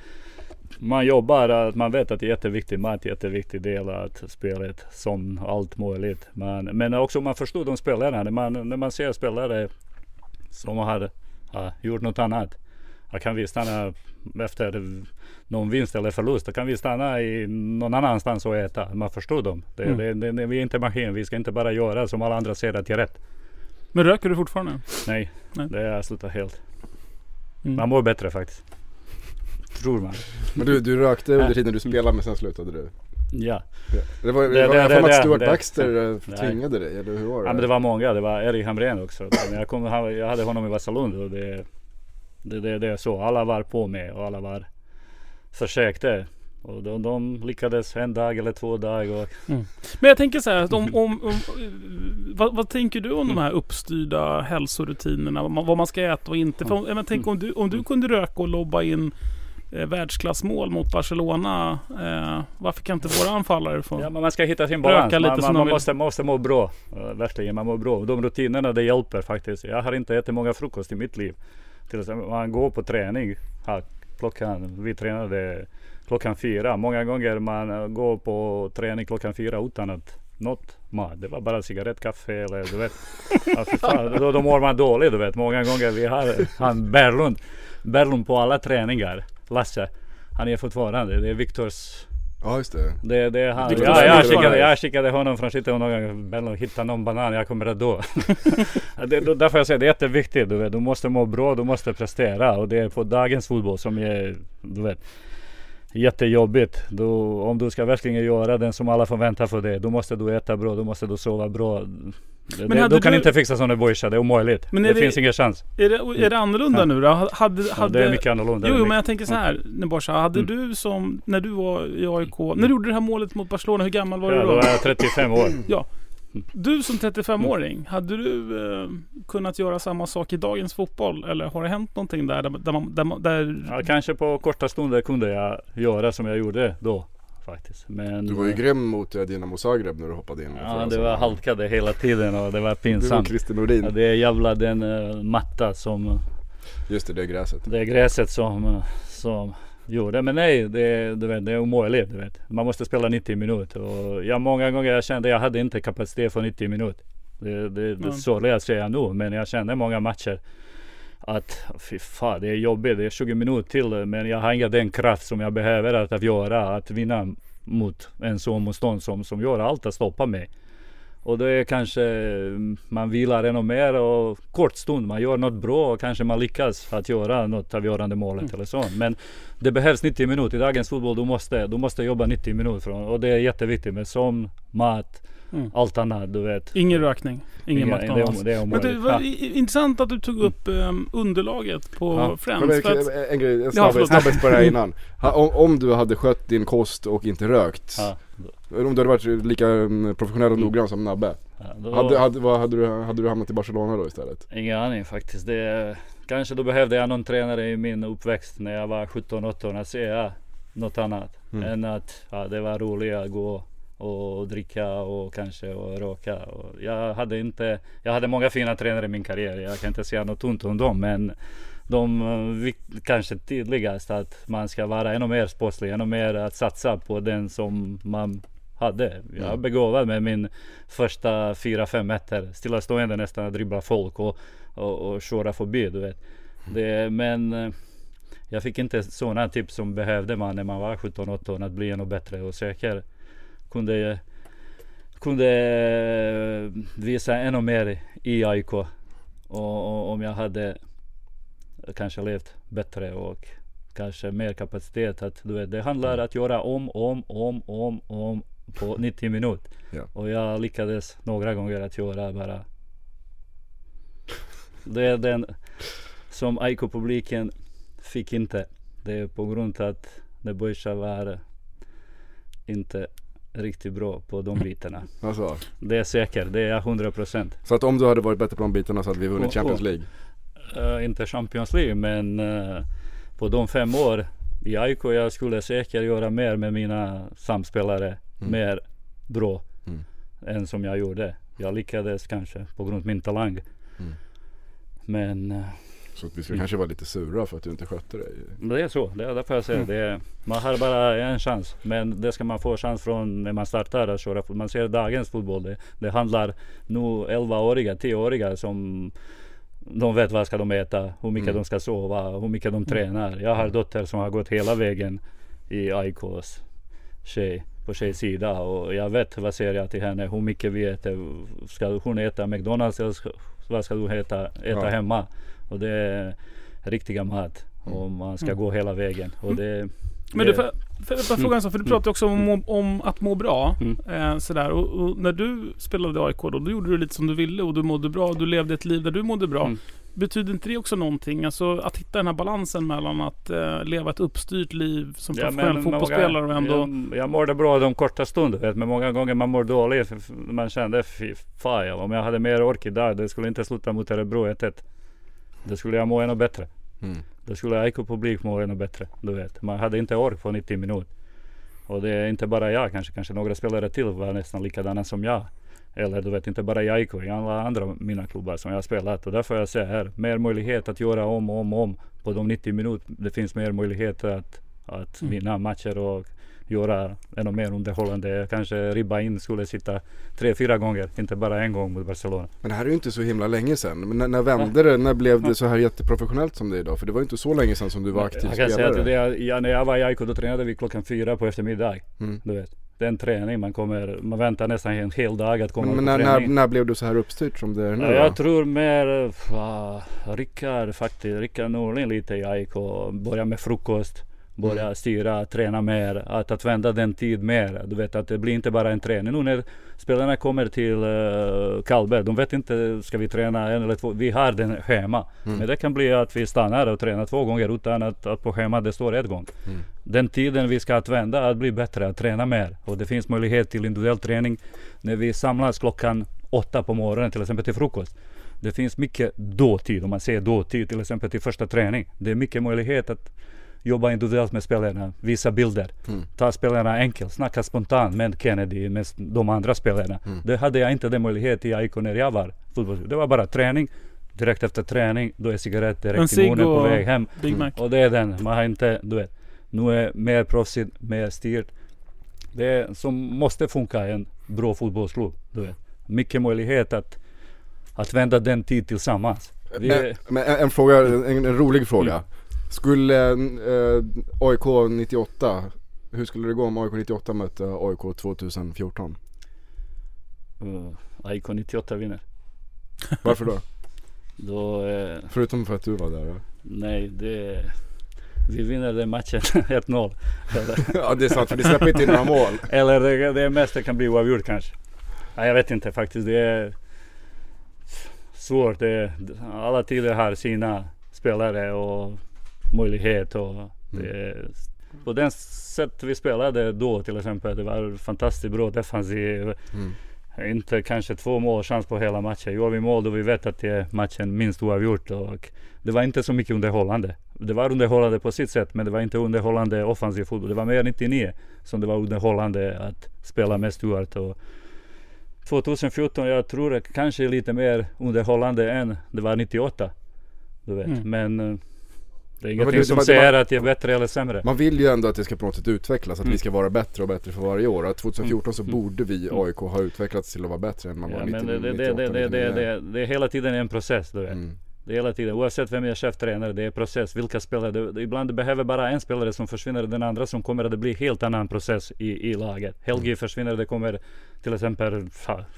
Speaker 2: man jobbar, att man vet att det är jätteviktigt. Mat är jätteviktig del av spelet som allt möjligt. Men, men också man förstår de spelarna. När man, när man ser spelare som har ja, gjort något annat. Ja, kan vi stanna efter någon vinst eller förlust. Då kan vi stanna i någon annanstans och äta. Man förstår dem. Det,
Speaker 1: Mm.
Speaker 2: det, det, vi är inte maskin. Vi ska inte bara göra som alla andra säger att det är rätt.
Speaker 1: Men röker du fortfarande?
Speaker 2: Nej,
Speaker 1: Nej.
Speaker 2: det har jag slutat helt.
Speaker 1: Mm.
Speaker 2: Man mår bättre faktiskt. Tror man.
Speaker 4: Men du, du rökte under tiden du spelade men sen slutade du?
Speaker 2: Ja.
Speaker 4: Det var, det,
Speaker 2: Det-
Speaker 4: var
Speaker 2: det-
Speaker 4: mig
Speaker 2: det-
Speaker 4: att Stuart
Speaker 2: det-
Speaker 4: Baxter eh,
Speaker 2: Nej.
Speaker 4: tvingade dig, eller hur var det?
Speaker 2: Ja men det var många. Det var Erik Hamrén också. Men jag, kom, jag hade honom i Vasalund och det, det, det, det är så. Alla var på med och alla var försökte. Och de, de lyckades en dag eller två dagar. Och,
Speaker 1: Men jag tänker så här, om, om, om, eh, vad, vad tänker du om de här uppstyrda hälsorutinerna? Vad man, ska äta och inte? För om, jag tänker om du, om du kunde röka och lobba in eh, världsklassmål mot Barcelona. Eh, varför kan inte våra anfallare få?
Speaker 2: ja, men man ska hitta sin balans. Man, man, man måste, måste må bra. Uh, verkligen, man mår bra. De rutinerna det hjälper faktiskt. Jag har inte ätit många frukost i mitt liv. Till exempel man går på träning. Ja, klockan, vi tränade klockan fyra. Många gånger man eh, går på träning klockan fyra utan att något mat. Det var bara cigarett, kaffe eller du vet. Fan, då, då mår man dåligt du vet. Många gånger vi har han Berlund. Berlund på alla träningar. Lasse. Han är fortfarande. Det är Viktors
Speaker 4: Ja just det.
Speaker 2: det, det är han. Ja, jag, skickade, jag skickade honom från Skitton någon gång. Berlin, hitta någon banan, jag kommer att dö. det, då- därför jag säger det är jätteviktigt. Du, vet. du måste må bra, du måste prestera. Och det är på dagens fotboll som är, du vet, jättejobbigt. Då, om du ska verkligen göra den som alla förväntar för dig. Då måste du äta bra, då måste du sova bra. Det, det, du kan
Speaker 1: du-
Speaker 2: inte fixa sådana boysar, det är omöjligt.
Speaker 1: Men
Speaker 2: det,
Speaker 1: det-
Speaker 2: finns ingen chans.
Speaker 1: Är det, är det annorlunda nu då? Hade,
Speaker 2: Ja,
Speaker 1: hade,
Speaker 2: det är mycket annorlunda.
Speaker 1: Jo, jo, men jag tänker så här, Nebojsa. Hade
Speaker 2: Mm.
Speaker 1: du som, när du var i AIK, när du gjorde det här målet mot Barcelona, hur gammal var
Speaker 2: Ja,
Speaker 1: du
Speaker 2: då
Speaker 1: då?
Speaker 2: var jag 35 år.
Speaker 1: Ja. Du som 35-åring, hade du eh, kunnat göra samma sak i dagens fotboll? Eller har det hänt någonting där? Där, där, man, där, man- där
Speaker 2: Ja, kanske på korta stunder kunde jag göra som jag gjorde då. Faktiskt. Men,
Speaker 4: Du var ju grym mot eh, Dinamo Zagreb när du hoppade in
Speaker 2: Ja, det var halkade hela tiden och det var
Speaker 4: Du och
Speaker 2: pinsamt.
Speaker 4: Christer Nordin.
Speaker 2: Ja, det är jävla den uh, matta som,
Speaker 4: Just det, det är gräset.
Speaker 2: det är gräset som, eh, som gjorde. Men nej, det, du vet, det är omöjligt. Du vet. Man måste spela 90 minuter. Och jag, många gånger jag kände jag hade inte kapacitet för 90 minuter. Det, det, det
Speaker 1: Mm.
Speaker 2: sorgliga säger jag nu, men jag kände många matcher att fy fan det är jobbigt. Det är 20 minuter till men jag har inte den kraft som jag behöver att, att göra. Att vinna mot en sån motstånd som, som gör allt att stoppa mig. Och det är kanske mm, man vilar ännu mer och kort stund man gör något bra och kanske man lyckas att göra något avgörande målet eller så. Men det behövs 90 minuter. I dagens fotboll du måste, du måste jobba 90 minuter från, och det är jätteviktigt med som mat,
Speaker 1: Mm.
Speaker 2: allt annat du vet.
Speaker 1: ingen rökning, ingen
Speaker 2: Inga- det,
Speaker 1: McDonalds.
Speaker 2: det är
Speaker 1: Men det var
Speaker 2: Ja.
Speaker 1: intressant att du tog upp um, underlaget på
Speaker 2: Ja.
Speaker 1: Friends.
Speaker 4: men,
Speaker 1: för att,
Speaker 4: en grej, en
Speaker 1: Ja,
Speaker 4: snabbhet,
Speaker 1: förlåt.
Speaker 4: snabbhet på det här innan. Ha, om, om du hade skött din kost och inte rökt.
Speaker 2: Ja,
Speaker 4: Om du hade varit lika mm, professionell och noggrann som Nabbe.
Speaker 2: ja, då-
Speaker 4: Hade, hade, vad, hade, du, hade du hamnat i Barcelona då istället?
Speaker 2: Ingen aning faktiskt. Det, kanske då behövde jag någon tränare i min uppväxt när jag var 17-18 att säga något annat.
Speaker 4: Mm.
Speaker 2: Än att ja, det var roligt att gå och dricka och kanske och röka. Och jag hade inte, jag hade många fina tränare i min karriär. Jag kan inte säga något ont om dem. Men de eh, kanske tydligast att man ska vara ännu mer sportslig, ännu mer att satsa på den som man hade. Jag är
Speaker 4: Mm.
Speaker 2: begåvad med min första 4-5 meter stillastående nästan att dribbla folk och, och, och köra förbi. Du vet. Det, men eh, jag fick inte sådana tips som behövde man när man var 17-18 att bli ännu bättre och säker. Kunde, kunde eh, visa ännu mer i AIK. Och, och om jag hade kanske levt bättre och kanske mer kapacitet. Att, du vet, det handlar att göra om, om, om, om, om på 90 minuter.
Speaker 4: Ja.
Speaker 2: Och jag lyckades några gånger att göra bara det är den som AIK-publiken fick inte. Det är på grund av att Nebojsa var inte riktigt bra på de bitarna.
Speaker 4: Alltså,
Speaker 2: Det är säkert, det är jag 100 procent.
Speaker 4: så att om du hade varit bättre på de bitarna så hade vi vunnit
Speaker 2: Och-
Speaker 4: Champions
Speaker 2: och-
Speaker 4: League?
Speaker 2: Eh, inte Champions League men eh, på de fem år i AIK jag skulle säkert göra mer med mina samspelare.
Speaker 4: Mm.
Speaker 2: Mer bra
Speaker 4: Mm.
Speaker 2: än som jag gjorde. Jag lyckades kanske på grund av min talang.
Speaker 4: Mm.
Speaker 2: Men eh,
Speaker 4: Så att vi ska
Speaker 2: Mm.
Speaker 4: kanske vara lite sura för att du inte skötte dig.
Speaker 2: Det är så, det är därför jag säger
Speaker 4: Mm.
Speaker 2: det. är- Man har bara en chans. Men det ska man få chans från när man startar att köra. Man ser dagens fotboll. Det, det handlar nu 11-åriga, 10-åriga som de vet vad ska de äta, hur mycket
Speaker 4: Mm.
Speaker 2: de ska sova, hur mycket de tränar. Jag har dotter som har gått hela vägen i AIKs tjej, på tjejsida och jag vet vad säger jag till henne, hur mycket vi äter. Ska hon äta McDonalds eller vad ska du äta, äta
Speaker 4: Ja.
Speaker 2: hemma? Och det är riktiga mat. Och man ska gå hela vägen. Och det,
Speaker 1: Men
Speaker 2: det,
Speaker 1: du, får, får jag bara fråga en sak? För du pratar ju också om, om, om att må bra.
Speaker 2: Mm.
Speaker 1: Eh, sådär. Och, och när du spelade i AIK då, då gjorde du lite som du ville och du mådde bra. Du levde ett liv där du mådde bra.
Speaker 2: Mm.
Speaker 1: Betyder inte det också någonting? Alltså att hitta den här balansen mellan att eh, leva ett uppstyrt liv som
Speaker 2: Ja,
Speaker 1: professionell
Speaker 2: men
Speaker 1: fotbollsspelare och ändå...
Speaker 2: Jag, jag mådde bra de korta stunderna men många gånger man mår dåligt. för- för Man kände fy fan om jag hade mer ork idag det skulle inte sluta mot Örebro 1-1. Det skulle jag må ännu bättre.
Speaker 4: Mm.
Speaker 2: Då skulle AIK publik må ännu bättre. Du vet. Man hade inte ork på 90 minuter. Och det är inte bara jag kanske, kanske några spelare till var nästan likadana som jag. Eller du vet inte bara i AIK, i alla andra mina klubbar som jag har spelat. Och därför jag säger här, mer möjlighet att göra om och om och om på de 90 minuter. Det finns mer möjligheter att, att
Speaker 1: Mm.
Speaker 2: vinna matcher och göra ännu mer underhållande. Kanske ribba in skulle sitta tre, fyra gånger, inte bara en gång mot Barcelona.
Speaker 4: Men det här är ju inte så himla länge sedan. Men när, när vände det? När blev det så här jätteprofessionellt som det är idag? För det var ju inte så länge sedan som du var aktiv
Speaker 2: Jag kan säga
Speaker 4: spelare.
Speaker 2: att det, är- ja, när jag var i AIK då tränade vi klockan fyra på eftermiddag.
Speaker 4: Mm.
Speaker 2: Du vet. Det är en träning, man, kommer, man väntar nästan en hel dag att komma
Speaker 4: Men, men när, när, när blev du så här uppstyrt som det är nu
Speaker 2: Ja,
Speaker 4: då?
Speaker 2: jag tror mer uh, Rickard faktiskt, Rickard Norlin lite i AIK. Börja med frukost, börja
Speaker 4: Mm.
Speaker 2: styra, träna mer, att, att vända den tid mer. Du vet att det blir inte bara en träning. Nu när spelarna kommer till uh, Karlberg, de vet inte, ska vi träna en eller två? Vi har den schema.
Speaker 4: Mm.
Speaker 2: Men det kan bli att vi stannar och tränar två gånger utan att, att på schemat det står ett gång.
Speaker 4: Mm.
Speaker 2: Den tiden vi ska använda att bli bättre, att träna mer. Och det finns möjlighet till individuell träning när vi samlas klockan åtta på morgonen till exempel till frukost. Det finns mycket dåtid, om man säger dåtid till exempel till första träning. Det är mycket möjlighet att jobba individuellt med spelarna, visa bilder,
Speaker 4: Mm.
Speaker 2: ta spelarna enkelt, snacka spontant med Kennedy, med de andra spelarna.
Speaker 4: Mm.
Speaker 2: Det hade jag inte den möjlighet i AIK när jag var fotbollsspelare. Det var bara träning, direkt efter träning, då är cigarett
Speaker 1: En
Speaker 2: direkt i munnen på väg hem.
Speaker 1: Big Mac.
Speaker 2: Och det är den, man har inte, du vet. Nu är mer proffsigt, mer styrt. Det är, som måste funka i en bra fotbollsklubb. Du vet. Mycket möjlighet att, att vända den tid tillsammans. Vi,
Speaker 4: en, en fråga, en, en rolig fråga.
Speaker 2: Mm.
Speaker 4: Skulle eh, AIK 98, hur skulle det gå om AIK 98 mötte AIK 2014?
Speaker 2: uh, AIK 98 vinner.
Speaker 4: Varför då?
Speaker 2: Då, eh,
Speaker 4: Förutom för att du var där då?
Speaker 2: nej det... Vi vinner den matchen 1-0. Eller,
Speaker 4: Ja det är sant för ni släpper inte in några mål.
Speaker 2: eller det, det mesta kan bli oavgjort kanske. Nej, jag vet inte faktiskt. Det är svårt. Det, är- alla tider har sina spelare och möjlighet. Och det, är- på den sätt vi spelade då till exempel. Det var fantastiskt bra defensiv.
Speaker 4: Mm.
Speaker 2: Inte kanske två målchans på hela matchen. Gör vi mål då vi vet att det är matchen minst oavgjort. Och det var inte så mycket underhållande. Det var underhållande på sitt sätt men det var inte underhållande offensiv fotboll. Det var mer 99 som det var underhållande att spela med Stuart. Och 2014 jag tror det kanske lite mer underhållande än det var 98. Du vet.
Speaker 1: Mm.
Speaker 2: Men eh, det är ingenting
Speaker 4: det-
Speaker 2: som
Speaker 4: det
Speaker 2: säger att det är bättre eller sämre.
Speaker 4: Man vill ju ändå att det ska på något sätt utvecklas, att
Speaker 2: Mm.
Speaker 4: vi ska vara bättre och bättre för varje år. Att 2014 så
Speaker 2: Mm.
Speaker 4: borde vi
Speaker 2: Mm.
Speaker 4: AIK ha utvecklats till att vara bättre än man var
Speaker 2: Ja,
Speaker 4: 90,
Speaker 2: men det, det,
Speaker 4: 98,
Speaker 2: det, det, det,
Speaker 4: 99.
Speaker 2: det, det är hela tiden en process. Du vet.
Speaker 4: Mm.
Speaker 2: Det är hela tiden, oavsett vem är cheftränare, det är process. Vilka spelare, det, ibland behöver bara en spelare som försvinner, den andra som kommer det blir helt annan process i, i laget. Helgi
Speaker 4: Mm.
Speaker 2: försvinner, det kommer till exempel,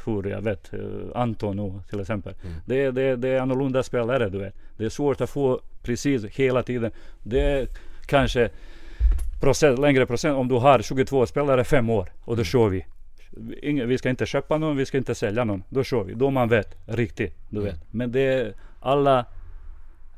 Speaker 2: hur jag vet, eh, Anton nu till exempel.
Speaker 4: Mm.
Speaker 2: Det, det, det är annorlunda spelare du vet. Det är svårt att få precis hela tiden. Det är kanske procent, längre procent om du har 22 spelare fem år och då kör vi. Ingen, vi ska inte köpa någon, vi ska inte sälja någon. Då kör vi. Då man vet riktigt. Du vet. Men det är alla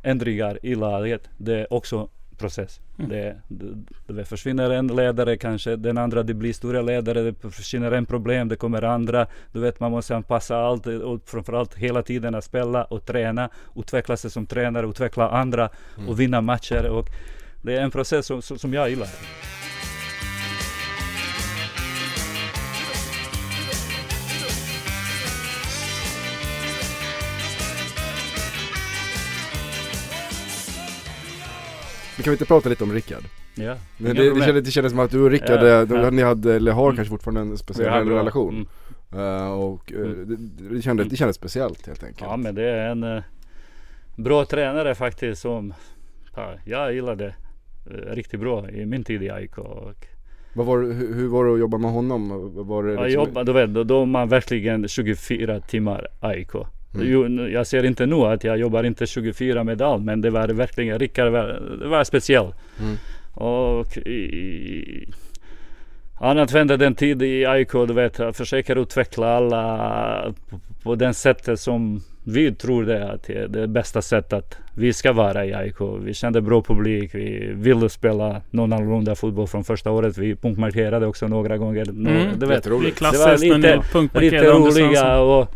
Speaker 2: ändringar i laget. Det är också process. Det, det, det försvinner en ledare kanske, den andra det blir stora ledare, det försvinner en problem, det kommer andra. Du vet man måste anpassa allt och framförallt hela tiden att spela och träna, utveckla sig som tränare, utveckla andra och vinna matcher. Och det är en process som som jag gillar.
Speaker 4: Kan vi inte prata lite om Rickard?
Speaker 2: Ja,
Speaker 4: Men det, det, kändes, det kändes som att du och Rickard,
Speaker 2: Ja,
Speaker 4: eh, de,
Speaker 2: ja.
Speaker 4: ni hade, eller har
Speaker 2: Mm.
Speaker 4: kanske fortfarande en speciell
Speaker 2: bra-
Speaker 4: relation.
Speaker 2: Mm.
Speaker 4: Eh, och eh,
Speaker 2: Mm.
Speaker 4: det, det, kändes, det kändes speciellt helt enkelt.
Speaker 2: Ja men det är en eh, bra tränare faktiskt som ja, jag gillade eh, riktigt bra i min tid i AIK. Och
Speaker 4: Vad var, hur, hur var det att jobba med honom? Var det
Speaker 2: jag
Speaker 4: liksom,
Speaker 2: jobbade, du vet, då, då är man verkligen 24 timmar AIK.
Speaker 4: Mm.
Speaker 2: Jag ser inte nu att jag jobbar inte 24 med allt men det var verkligen, Rickard var, det var speciell.
Speaker 4: Mm.
Speaker 2: Och i, han använde den tid i AIK, du vet, att försöka utveckla alla på, på den sättet som vi tror det är att det är det bästa sättet att vi ska vara i AIK. Vi kände bra publik, vi ville spela någon annorlunda fotboll från första året. Vi punktmarkerade också några gånger.
Speaker 1: Mm.
Speaker 2: du vet,
Speaker 1: Det
Speaker 2: var lite- lite roliga och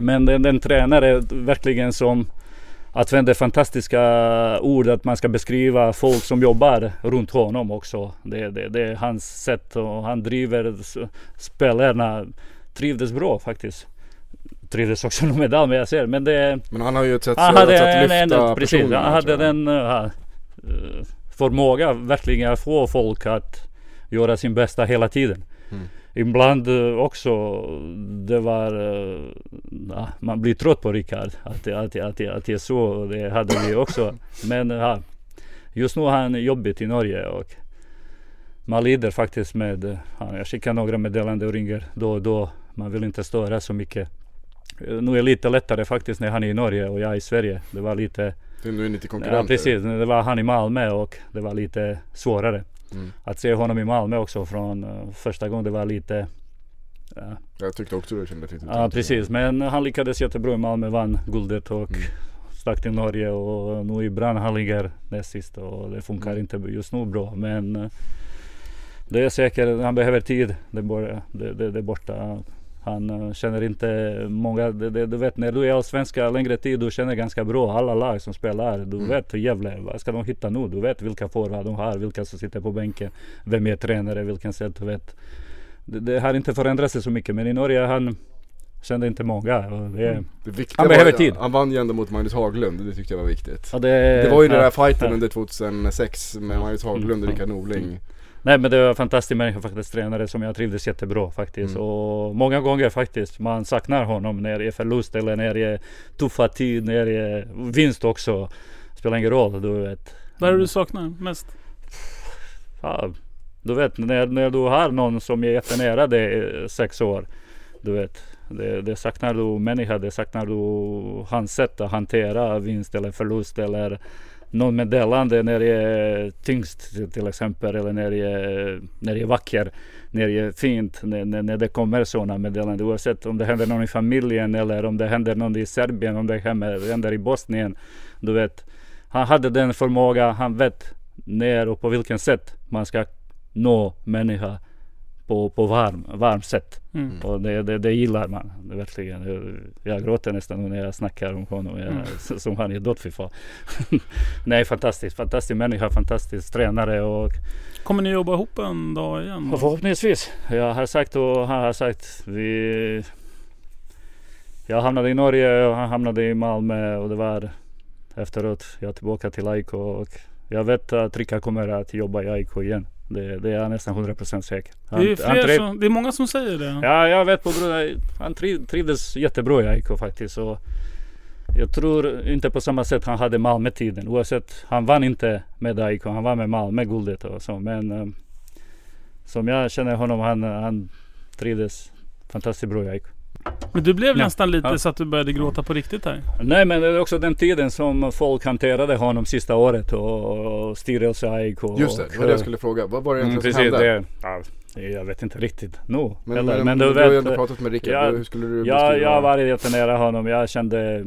Speaker 2: Men den, den tränare verkligen som använder fantastiska ord att man ska beskriva folk som jobbar runt honom också. Det, det, det är hans sätt och han driver spelarna. Trivdes bra faktiskt. Trivdes också med medalj men jag ser men det
Speaker 4: Men han har ju ett sätt,
Speaker 2: han hade
Speaker 4: att
Speaker 2: en,
Speaker 4: lyfta
Speaker 2: en, precis,
Speaker 4: personerna,
Speaker 2: han hade den uh, uh, förmåga verkligen att få folk att göra sin bästa hela tiden.
Speaker 4: Mm.
Speaker 2: Ibland uh, också det var, ja, man blir trött på Rickard att, att, att, att det är så. Det hade vi också. Men ja, just nu har han jobbigt i Norge och man lider faktiskt med, ja, jag skickar några meddelanden och ringer då och då. Man vill inte störa så mycket. Nu är det lite lättare faktiskt när han är i Norge och jag är i Sverige. Det var lite
Speaker 4: Nu är ni inte konkurrenter.
Speaker 2: Ja precis, det var han i Malmö och det var lite svårare.
Speaker 4: Mm.
Speaker 2: Att se honom i Malmö också från uh, första gången det var lite ja,
Speaker 4: Jag tyckte också det kändes lite
Speaker 2: ja precis men han lyckades jättebra i Malmö, vann guldet och
Speaker 4: Mm.
Speaker 2: stack till Norge och nu i Brann han ligger näst sist och det funkar
Speaker 4: Mm.
Speaker 2: inte just nu bra men uh, det är säkert, han behöver tid. Det, bör, det, det, det är borta. Han uh, känner inte många, det, det, du vet när du är Allsvenska längre tid, du känner ganska bra alla lag som spelar. Du
Speaker 4: Mm.
Speaker 2: vet Gävle, vad ska de hitta nu? Du vet vilka forward de har, vilka som sitter på bänken, vem är tränare, vilken sätt, du vet. Det, det har inte förändrat sig så mycket men i Norge han kände inte många. Det,
Speaker 4: Det viktiga
Speaker 2: Han behöver tid.
Speaker 4: Han vann ju ändå mot Magnus Haglund, det tyckte jag var viktigt.
Speaker 2: ja, det,
Speaker 4: Det var ju den
Speaker 2: ja,
Speaker 4: där fighten
Speaker 2: ja.
Speaker 4: under 2006 med Magnus Haglund och
Speaker 2: Mm.
Speaker 4: Rickard Norling.
Speaker 2: Nej men det var en fantastisk människa faktiskt, tränare som jag trivdes jättebra faktiskt.
Speaker 4: Mm.
Speaker 2: Och många gånger faktiskt, man saknar honom när det är förlust eller när det är tuffa tid, när det är vinst också. Spelar ingen roll, du vet.
Speaker 1: Vad är det du saknar mest?
Speaker 2: Ja, du vet när, när du har någon som är jättenära dig i sex år. Du vet, det, det saknar du människa, det saknar du hans sätt att hantera vinst eller förlust eller någon meddelande när det är tyngst till- exempel eller när det är, när det är vacker, när det är fint, när, när, när det kommer sådana meddelanden oavsett om det händer någon i familjen eller om det händer någon i Serbien, om det händer, händer i Bosnien. Du vet, han hade den förmåga, han vet när och på vilken sätt man ska nå människa på, på varm, varm sätt.
Speaker 1: Mm.
Speaker 2: Och det, det, det gillar man verkligen. Jag, jag gråter nästan när jag snackar om honom. Jag,
Speaker 1: Mm.
Speaker 2: Som han är dödsfall. Nej fantastiskt, fantastisk människa, fantastisk tränare och
Speaker 1: Kommer ni jobba ihop en dag igen?
Speaker 2: och förhoppningsvis. Jag har sagt och han har sagt vi Jag hamnade i Norge och han hamnade i Malmö och det var efteråt jag är tillbaka till AIK och jag vet att Rickard kommer att jobba i AIK igen. Det, det är jag nästan 100% säker.
Speaker 1: Det är,
Speaker 2: han
Speaker 1: fler
Speaker 2: triv-
Speaker 1: som, det är många som säger det.
Speaker 2: Ja, jag vet på grund av han triv, trivdes jättebra i AIK faktiskt. Och jag tror inte på samma sätt han hade Malmö-tiden. Oavsett, han vann inte med AIK. Han vann med Malmö guldet och så. Men eh, som jag känner honom, han, han trivdes fantastiskt bra i AIK.
Speaker 1: Men du blev
Speaker 2: Ja.
Speaker 1: nästan lite
Speaker 2: Ja.
Speaker 1: så att du började gråta på riktigt här.
Speaker 2: Nej men det är också den tiden som folk hanterade honom sista året och, och styrelse AIK.
Speaker 4: Just det, det var det jag skulle fråga. Vad var det
Speaker 2: Mm,
Speaker 4: egentligen
Speaker 2: precis,
Speaker 4: som hände?
Speaker 2: det, ja, jag vet inte riktigt nu.
Speaker 4: Men,
Speaker 2: eller,
Speaker 4: men,
Speaker 2: men
Speaker 4: du,
Speaker 2: du
Speaker 4: har ju
Speaker 2: vet,
Speaker 4: ändå pratat med Rickard,
Speaker 2: jag-
Speaker 4: hur skulle du beskriva?
Speaker 2: jag har varit jättenära honom. Jag kände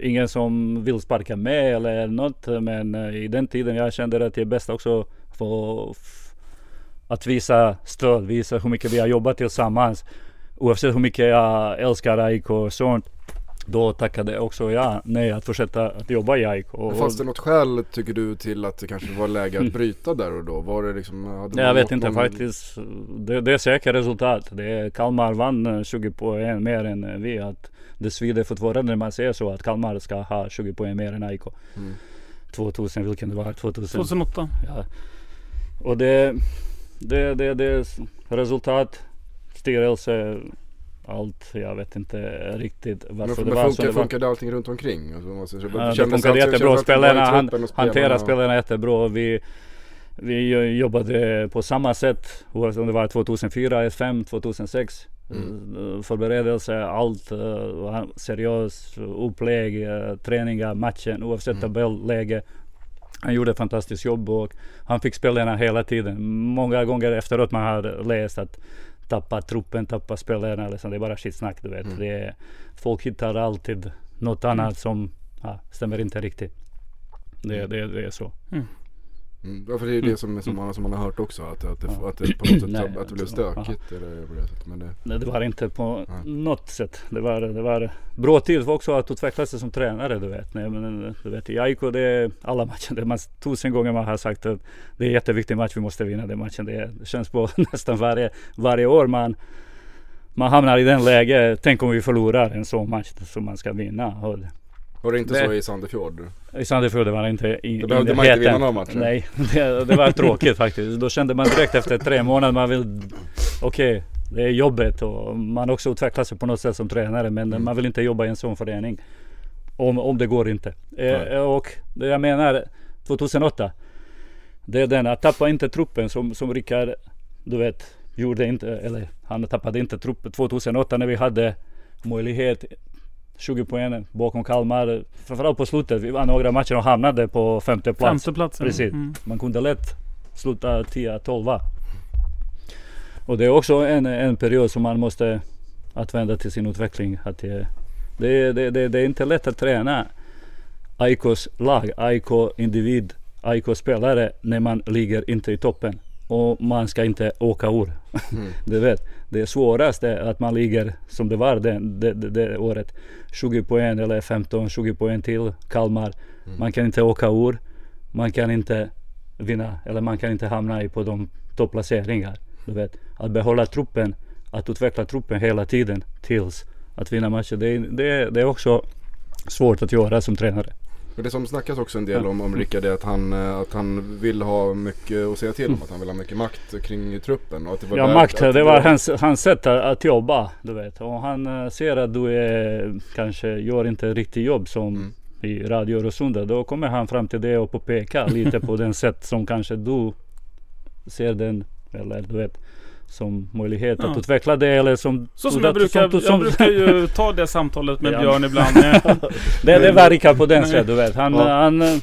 Speaker 2: ingen som vill sparka med eller något. Men eh, i den tiden jag kände att det är bäst också för att visa stöd, visa hur mycket vi har jobbat tillsammans. Oavsett hur mycket jag älskar AIK och sånt. Då tackade också jag nej att fortsätta att jobba i AIK.
Speaker 4: Fanns det något skäl tycker du till att det kanske var läge att bryta där och då? Var det liksom, hade
Speaker 2: Nej, jag vet
Speaker 4: nått
Speaker 2: inte
Speaker 4: någon-
Speaker 2: faktiskt. Det, det är säkert resultat. Det är, Kalmar vann eh, 20 poäng mer än eh, vi. Att det svider fortfarande när man säger så att Kalmar ska ha 20 poäng mer än AIK.
Speaker 4: Mm.
Speaker 2: 2000, vilken det var, 2000.
Speaker 1: 2008.
Speaker 2: Ja. Och det, det, det, det är resultat, styrelse, allt. Jag vet inte riktigt varför
Speaker 4: men
Speaker 2: det var så.
Speaker 4: funkar,
Speaker 2: var,
Speaker 4: funkade allting runt omkring? Alltså, måste,
Speaker 2: ja, det funkade jättebra. Spelarna, han,
Speaker 4: och
Speaker 2: hanterade
Speaker 4: spelarna?
Speaker 2: spelarna jättebra. Vi, vi jobbade på samma sätt oavsett om det var 2004, 2005, 2006.
Speaker 4: Mm.
Speaker 2: Eh, Förberedelse, allt uh, seriöst upplägg, eh, träningar, matchen oavsett
Speaker 4: Mm.
Speaker 2: tabelläge. Han gjorde ett fantastiskt jobb och han fick spelarna hela tiden. Många gånger efteråt man har läst att tappa truppen, tappa spelarna. Liksom. Det är bara skitsnack du vet.
Speaker 4: Mm.
Speaker 2: Det är, folk hittar alltid något annat som ja, stämmer inte riktigt. Det, det, det är så.
Speaker 4: Mm. Ja för det är ju det som, som, man, som man har hört också att, att, det,
Speaker 2: Ja.
Speaker 4: att det på något sätt
Speaker 2: Nej,
Speaker 4: att det blev
Speaker 2: alltså,
Speaker 4: stökigt eller på det sättet. Men det,
Speaker 2: Nej, det var inte på
Speaker 4: Nej.
Speaker 2: något sätt. Det var, det var bra tid också att utveckla sig som tränare. Du vet, Nej, men, du vet i AIK det är alla matcher. Det man, tusen gånger man har sagt att det är en jätteviktig match. Vi måste vinna den matchen. Det, det känns på nästan varje, varje år man, man hamnar i den läge. Tänk om vi förlorar en sån match som man ska vinna. Och
Speaker 4: var det inte
Speaker 2: Det-
Speaker 4: så i Sandefjord?
Speaker 2: I Sandefjord det var inte i,
Speaker 4: Då behövde man inte vinna några matcher.
Speaker 2: Nej, det, det var tråkigt faktiskt. Då kände man direkt efter tre månader man vill Okej, det är jobbet och man också utvecklar sig på något sätt som tränare men
Speaker 4: Mm.
Speaker 2: man vill inte jobba i en sån förening. Om, om det går inte. Eh, och det jag menar 2008 Det är den att tappa inte truppen som, som Rickard Du vet Gjorde inte, eller han tappade inte truppen 2008 när vi hade möjlighet 20 poäng bakom Kalmar. Framförallt på slutet. Vi vann några matcher och hamnade på femte plats.
Speaker 1: Femteplatsen.
Speaker 2: Precis.
Speaker 1: Mm.
Speaker 2: Man kunde lätt sluta 10-12. Och det är också en, en period som man måste använda till sin utveckling. Att det, det, det, det, det är inte lätt att träna AIKs lag, AIK individ, AIK spelare när man ligger inte i toppen. Och man ska inte åka ur.
Speaker 4: Mm.
Speaker 2: du vet, det svåraste är att man ligger som det var det, det, det, året. 20 poäng eller 15-20 poäng till Kalmar. Man kan inte åka ur. Man kan inte vinna eller man kan inte hamna i på de topplaceringar. Du vet, att behålla truppen, att utveckla truppen hela tiden tills att vinna matcher. Det, det, det är också svårt att göra som tränare.
Speaker 4: Men det som snackas också en del om, om Rickard är att han, eh, att han vill ha mycket att säga till om. Att han vill ha mycket makt kring truppen. Och att det var
Speaker 2: Ja,
Speaker 4: där-
Speaker 2: makt,
Speaker 4: att
Speaker 2: det var hans, hans sätt att, jobba. Du vet. Och han eh, ser att du är, kanske gör inte riktigt jobb som
Speaker 4: Mm.
Speaker 2: i Radio Rosunda. Då kommer han fram till det och påpekar lite på den sätt som kanske du ser den, eller du vet, som möjlighet
Speaker 1: Ja.
Speaker 2: att utveckla det. Eller som,
Speaker 1: Så som jag brukar,
Speaker 2: som- som-
Speaker 1: jag brukar ju ta det samtalet med. Björn ibland.
Speaker 2: det, det verkar på den
Speaker 1: Nej.
Speaker 2: sätt, du vet. Han,
Speaker 4: Ja.
Speaker 2: han eh,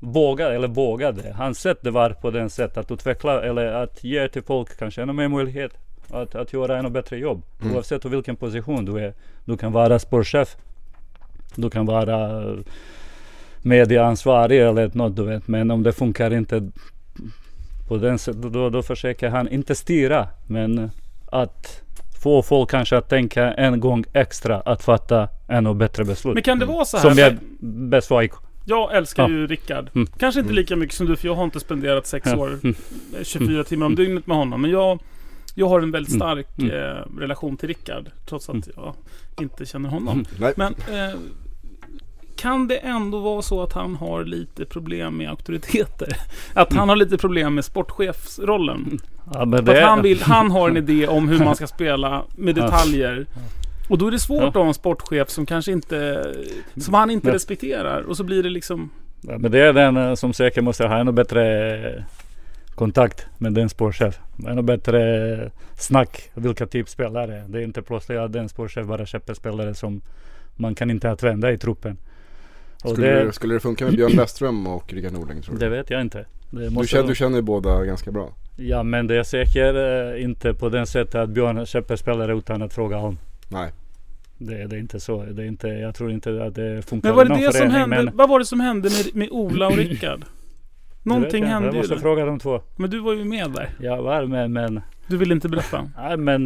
Speaker 2: vågade, eller vågade. Hans sätt det var på den sätt att utveckla eller att ge till folk kanske ännu mer möjlighet att, att göra ännu bättre jobb.
Speaker 4: Mm.
Speaker 2: Oavsett vilken position du är. Du kan vara sportchef. Du kan vara eh, medieansvarig eller något du vet. Men om det funkar inte på den då, då försöker han inte styra. Men att få folk kanske att tänka en gång extra att fatta ännu bättre beslut.
Speaker 1: Men kan det vara så här?
Speaker 2: Som
Speaker 1: för
Speaker 2: bäst för AIK.
Speaker 1: Jag älskar
Speaker 2: Ja.
Speaker 1: ju Rickard.
Speaker 2: Mm.
Speaker 1: Kanske inte lika mycket som du för jag har inte spenderat sex
Speaker 2: Ja.
Speaker 1: år,
Speaker 2: Mm.
Speaker 1: eh, 24 timmar om dygnet med honom. Men jag, jag har en väldigt
Speaker 2: Mm.
Speaker 1: stark
Speaker 2: Mm.
Speaker 1: eh, relation till Rickard. Trots att
Speaker 2: Mm.
Speaker 1: jag inte känner honom.
Speaker 2: Mm.
Speaker 4: Nej.
Speaker 1: Men eh, kan det ändå vara så att han har lite problem med auktoriteter? Att han har lite problem med sportchefsrollen?
Speaker 2: Ja, men
Speaker 1: För
Speaker 2: det,
Speaker 1: han, vill, han har en idé om hur man ska spela med
Speaker 2: Ja.
Speaker 1: detaljer. Och då är det svårt
Speaker 2: Ja.
Speaker 1: att ha en sportchef som kanske inte... Som han inte
Speaker 2: Men-
Speaker 1: respekterar. Och så blir det liksom...
Speaker 2: ja, men det är den eh, som säkert måste ha ännu bättre eh, kontakt med den sportchef. Ännu bättre eh, snack. Vilka typ spelare. Det är inte plötsligt att den sportchef bara köper spelare som man kan inte använda i truppen.
Speaker 4: Skulle,
Speaker 2: det,
Speaker 4: skulle det funka med Björn Westström och Rickard Norling tror du?
Speaker 2: det vet jag inte. Det
Speaker 4: Du
Speaker 2: måste
Speaker 4: känner, du känner ju båda ganska bra.
Speaker 2: Ja men det är säkert eh, inte på den sättet att Björn köper spelare utan att fråga honom.
Speaker 4: Nej.
Speaker 2: Det, det är inte så. Det är inte, jag tror inte att det funkar
Speaker 1: Men var det
Speaker 2: någon
Speaker 1: det som
Speaker 2: förening,
Speaker 1: hände?
Speaker 2: men-
Speaker 1: Vad var det som hände med, med Ola och Rickard? Någonting
Speaker 2: jag
Speaker 1: hände
Speaker 2: Jag
Speaker 1: ju.
Speaker 2: måste
Speaker 1: där.
Speaker 2: fråga de två.
Speaker 1: Men du var ju med där.
Speaker 2: Jag var med men
Speaker 1: Du ville inte berätta.
Speaker 2: Nej men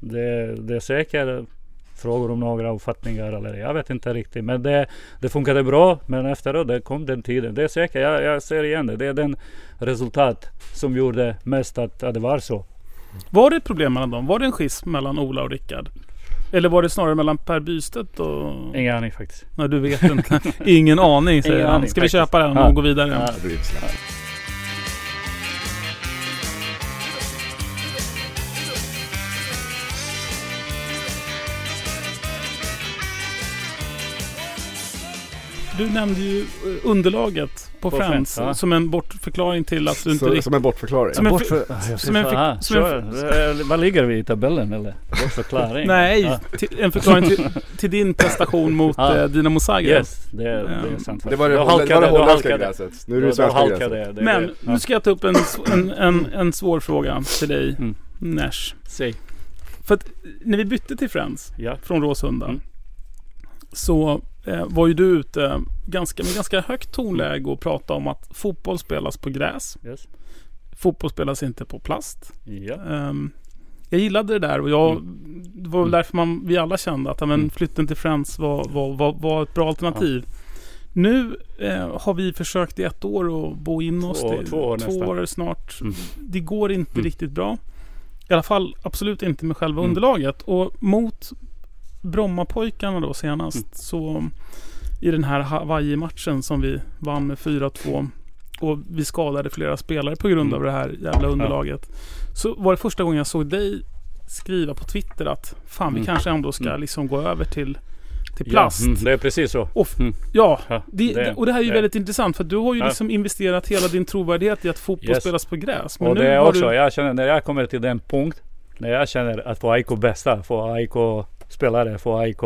Speaker 2: det, det är säkert frågor om några uppfattningar eller jag vet inte riktigt. Men det, det funkade bra. Men efteråt det kom den tiden. Det är säkert, jag, jag ser igen det. Det är den resultat som gjorde mest att, att det var så.
Speaker 1: Var det ett problem mellan dem? Var det en schism mellan Ola och Rickard? Eller var det snarare mellan Per Bystedt och...
Speaker 2: Ingen aning faktiskt.
Speaker 1: Nej, du vet inte. Ingen aning säger
Speaker 2: Ingen
Speaker 1: han.
Speaker 2: aning,
Speaker 1: Ska vi
Speaker 2: faktiskt.
Speaker 1: köpa den och
Speaker 2: Ja.
Speaker 1: gå vidare?
Speaker 2: Ja.
Speaker 1: Du nämnde ju eh, underlaget på,
Speaker 2: På
Speaker 1: Friends
Speaker 2: Friends, ja.
Speaker 1: som en bortförklaring till att du inte
Speaker 4: Så,
Speaker 1: riktigt...
Speaker 4: som en bortförklaring.
Speaker 1: Som en
Speaker 2: Bort
Speaker 1: fi-
Speaker 2: för,
Speaker 1: som en
Speaker 2: ah,
Speaker 1: som en.
Speaker 2: Eh, Vad ligger vi i tabellen eller? Bortförklaring?
Speaker 1: Nej,
Speaker 2: Ja.
Speaker 1: till, en förklaring till, till din prestation mot
Speaker 2: Ja.
Speaker 1: eh, Dinamo Zagreb.
Speaker 2: Yes, det, det är sant.
Speaker 4: Det var det, var
Speaker 2: halkade-
Speaker 4: holländska gräset. Nu är det svenska gräset.
Speaker 1: Men
Speaker 2: det,
Speaker 1: nu ska jag ta upp en, en, en, en svår fråga till dig,
Speaker 2: Mm.
Speaker 1: Nash.
Speaker 2: Säg.
Speaker 1: För att när vi bytte till Friends
Speaker 2: Ja.
Speaker 1: från Råsunda
Speaker 2: Mm.
Speaker 1: så eh, var ju du ute ganska, med ganska högt tonläge och pratade om att fotboll spelas på gräs.
Speaker 2: Yes.
Speaker 1: Fotboll spelas inte på plast.
Speaker 2: Ja.
Speaker 1: Ehm, jag gillade det där och jag,
Speaker 2: Mm.
Speaker 1: det var väl
Speaker 2: Mm.
Speaker 1: därför man, vi alla kände att ja, men,
Speaker 2: Mm.
Speaker 1: flytten till Friends var, var, var, var ett bra alternativ. Nu eh, har vi försökt i ett år att bo in oss.
Speaker 2: Två-
Speaker 1: Det-
Speaker 2: två år nästan.
Speaker 1: år snart.
Speaker 2: Mm.
Speaker 1: Det går inte
Speaker 2: Mm.
Speaker 1: riktigt bra. I alla fall absolut inte med själva
Speaker 2: Mm.
Speaker 1: underlaget. Och mot Brommapojkarna då senast
Speaker 2: Mm.
Speaker 1: så i den här Hawaii-matchen som vi vann med 4-2 och vi skadade flera spelare på grund
Speaker 2: Mm.
Speaker 1: av det här jävla underlaget. Så var det första gången jag såg dig skriva på Twitter att fan vi
Speaker 2: Mm.
Speaker 1: kanske ändå ska
Speaker 2: Mm.
Speaker 1: liksom gå över till, till
Speaker 2: Ja,
Speaker 1: plast.
Speaker 2: mm, det är precis så.
Speaker 1: Och
Speaker 2: Mm.
Speaker 1: Ja,
Speaker 2: Ja,
Speaker 1: det,
Speaker 2: det-
Speaker 1: och det här är ju
Speaker 2: det-
Speaker 1: väldigt intressant för du har ju
Speaker 2: Ja.
Speaker 1: liksom investerat hela din trovärdighet i att fotboll
Speaker 2: Yes.
Speaker 1: spelas på gräs. Men
Speaker 2: Och det är också,
Speaker 1: du...
Speaker 2: jag känner när jag kommer till den punkt när jag känner att få AIK bästa, få AIK spelare, för AIK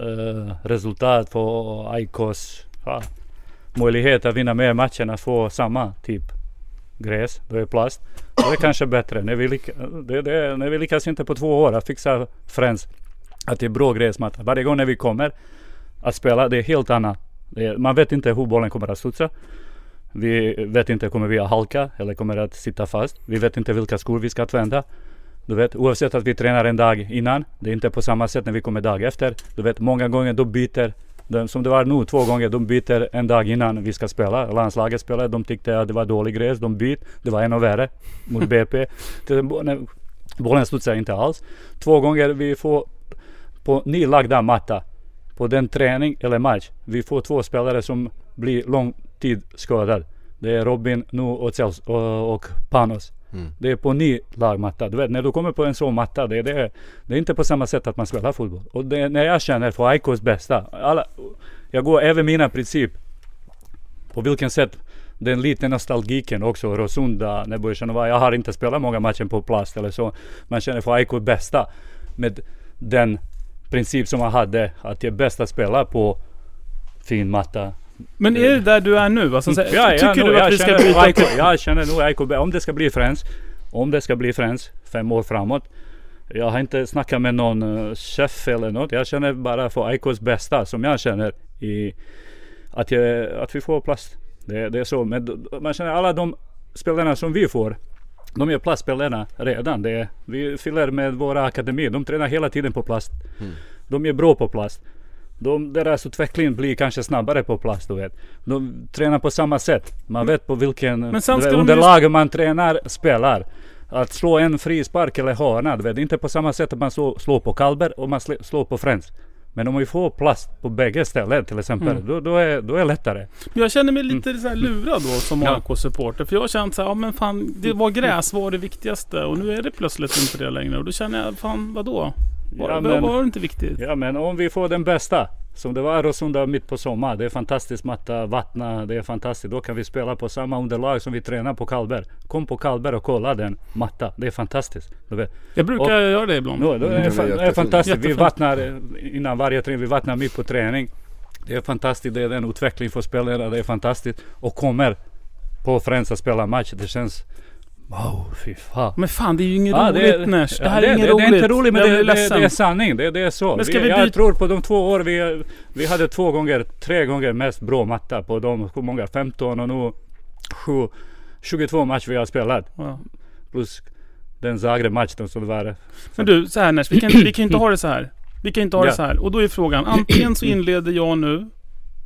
Speaker 2: Uh, eh, resultat, för AIKs ja, möjlighet att vinna mer matcher, att få samma typ gräs, då är plast. Då är kanske bättre. När vi, det, det, när vi lyckas inte på två år att fixa Friends, att det är bra gräsmatta. Varje gång när vi kommer att spela, det är helt annat. Det är, man vet inte hur bollen kommer att studsa. Vi vet inte, kommer vi att halka eller kommer att sitta fast? Vi vet inte vilka skor vi ska använda. Du vet, oavsett att vi tränar en dag innan, det är inte på samma sätt när vi kommer dag efter. Du vet, många gånger de byter, de, som det var nu två gånger, de byter en dag innan vi ska spela. Landslaget spelar, de tyckte att det var dålig gräs, de byter. Det var ännu värre mot BP. Bollen studsar inte alls. Två gånger vi får på nylagda matta på den träning eller match. Vi får två spelare som blir lång tid skadade. Det är Robin nu och, Chels- och, och Panos.
Speaker 4: Mm.
Speaker 2: Det är på ny lagmatta. Du vet, när du kommer på en sån matta, det, det, det är inte på samma sätt att man spelar fotboll. Och det, när jag känner för AIKs bästa, alla, jag går över mina principer. På vilken sätt den lite nostalgiken också, Rosunda, Nebojsanova. Jag har inte spelat många matcher på plast eller så. Man känner för AIKs bästa med den princip som man hade, att det är bäst att spela på fin matta.
Speaker 1: Men är det där du är nu? Alltså, så,
Speaker 2: Mm. Ja, ja,
Speaker 1: tycker
Speaker 2: nu,
Speaker 1: du att
Speaker 2: jag
Speaker 1: vi ska
Speaker 2: känner
Speaker 1: byta till...
Speaker 2: Jag känner nog AIK, om det ska bli Friends, om det ska bli Friends fem år framåt. Jag har inte snackat med någon uh, chef eller något. Jag känner bara för AIKs bästa som jag känner i att, jag, att vi får plats. Det, det är så. Men man känner alla de spelarna som vi får. De är plastspelarna redan. Det, vi fyller med våra akademier. De tränar hela tiden på plast. De är bra på plast. De, deras utveckling blir kanske snabbare på plast, du vet. De tränar på samma sätt. Man vet på vilken vet,
Speaker 1: de
Speaker 2: underlag man tränar, spelar. Att slå en frispark eller hörna, du vet. Det är inte på samma sätt att man slår, slår på Kalber och man sl- slår på Friends. Men om vi får plast på bägge ställen till exempel,
Speaker 1: Mm.
Speaker 2: då, då, är, då är det lättare.
Speaker 1: Jag känner mig lite så här lurad då som
Speaker 2: Ja.
Speaker 1: AIK-supporter. För jag har känt så här, ja men fan, det var gräs var det viktigaste och nu är det plötsligt inte det längre. Och då känner jag, fan vadå? Var,
Speaker 2: Ja, men-
Speaker 1: var det inte viktigt?
Speaker 2: Ja men om vi får den bästa. Som det var Rosunda mitt på sommar. Det är fantastiskt matta, vattna, det är fantastiskt. Då kan vi spela på samma underlag som vi tränar på Kalber. Kom på Kalber och kolla den matta. Det är fantastiskt. Du vet.
Speaker 1: Jag brukar
Speaker 2: Och-
Speaker 1: göra det ibland.
Speaker 2: No, det,
Speaker 4: Mm,
Speaker 2: är,
Speaker 4: det
Speaker 2: fa-
Speaker 4: var
Speaker 2: det är
Speaker 4: jättefint.
Speaker 2: fantastiskt. Vi vattnar eh, innan varje träning. Vi vattnar mitt på träning. Det är fantastiskt. Det är en utveckling för spelare. Det är fantastiskt. Och kommer på Friends att spela match. Det känns... Wow, fy fan.
Speaker 1: Men fan det är ju inget
Speaker 2: Ja,
Speaker 1: roligt
Speaker 2: det,
Speaker 1: Nash. Det
Speaker 2: ja,
Speaker 1: här
Speaker 2: det,
Speaker 1: är inget
Speaker 2: det,
Speaker 1: roligt.
Speaker 2: Det är inte roligt men det,
Speaker 1: blir
Speaker 2: det, det är sanning. Det, är så.
Speaker 1: Men ska
Speaker 2: vi,
Speaker 1: vi
Speaker 2: jag tror på de två år vi, vi hade två gånger, tre gånger mest bra matta på de, hur många? 15 och nu 7, 22 matcher vi har spelat.
Speaker 1: Ja.
Speaker 2: Plus den Zagreb-matchen som var.
Speaker 1: Men du, så här Nash. Vi kan, vi kan inte ha det så här. Vi kan inte ha det
Speaker 2: Ja.
Speaker 1: så här. Och då är frågan. Antingen så inleder jag nu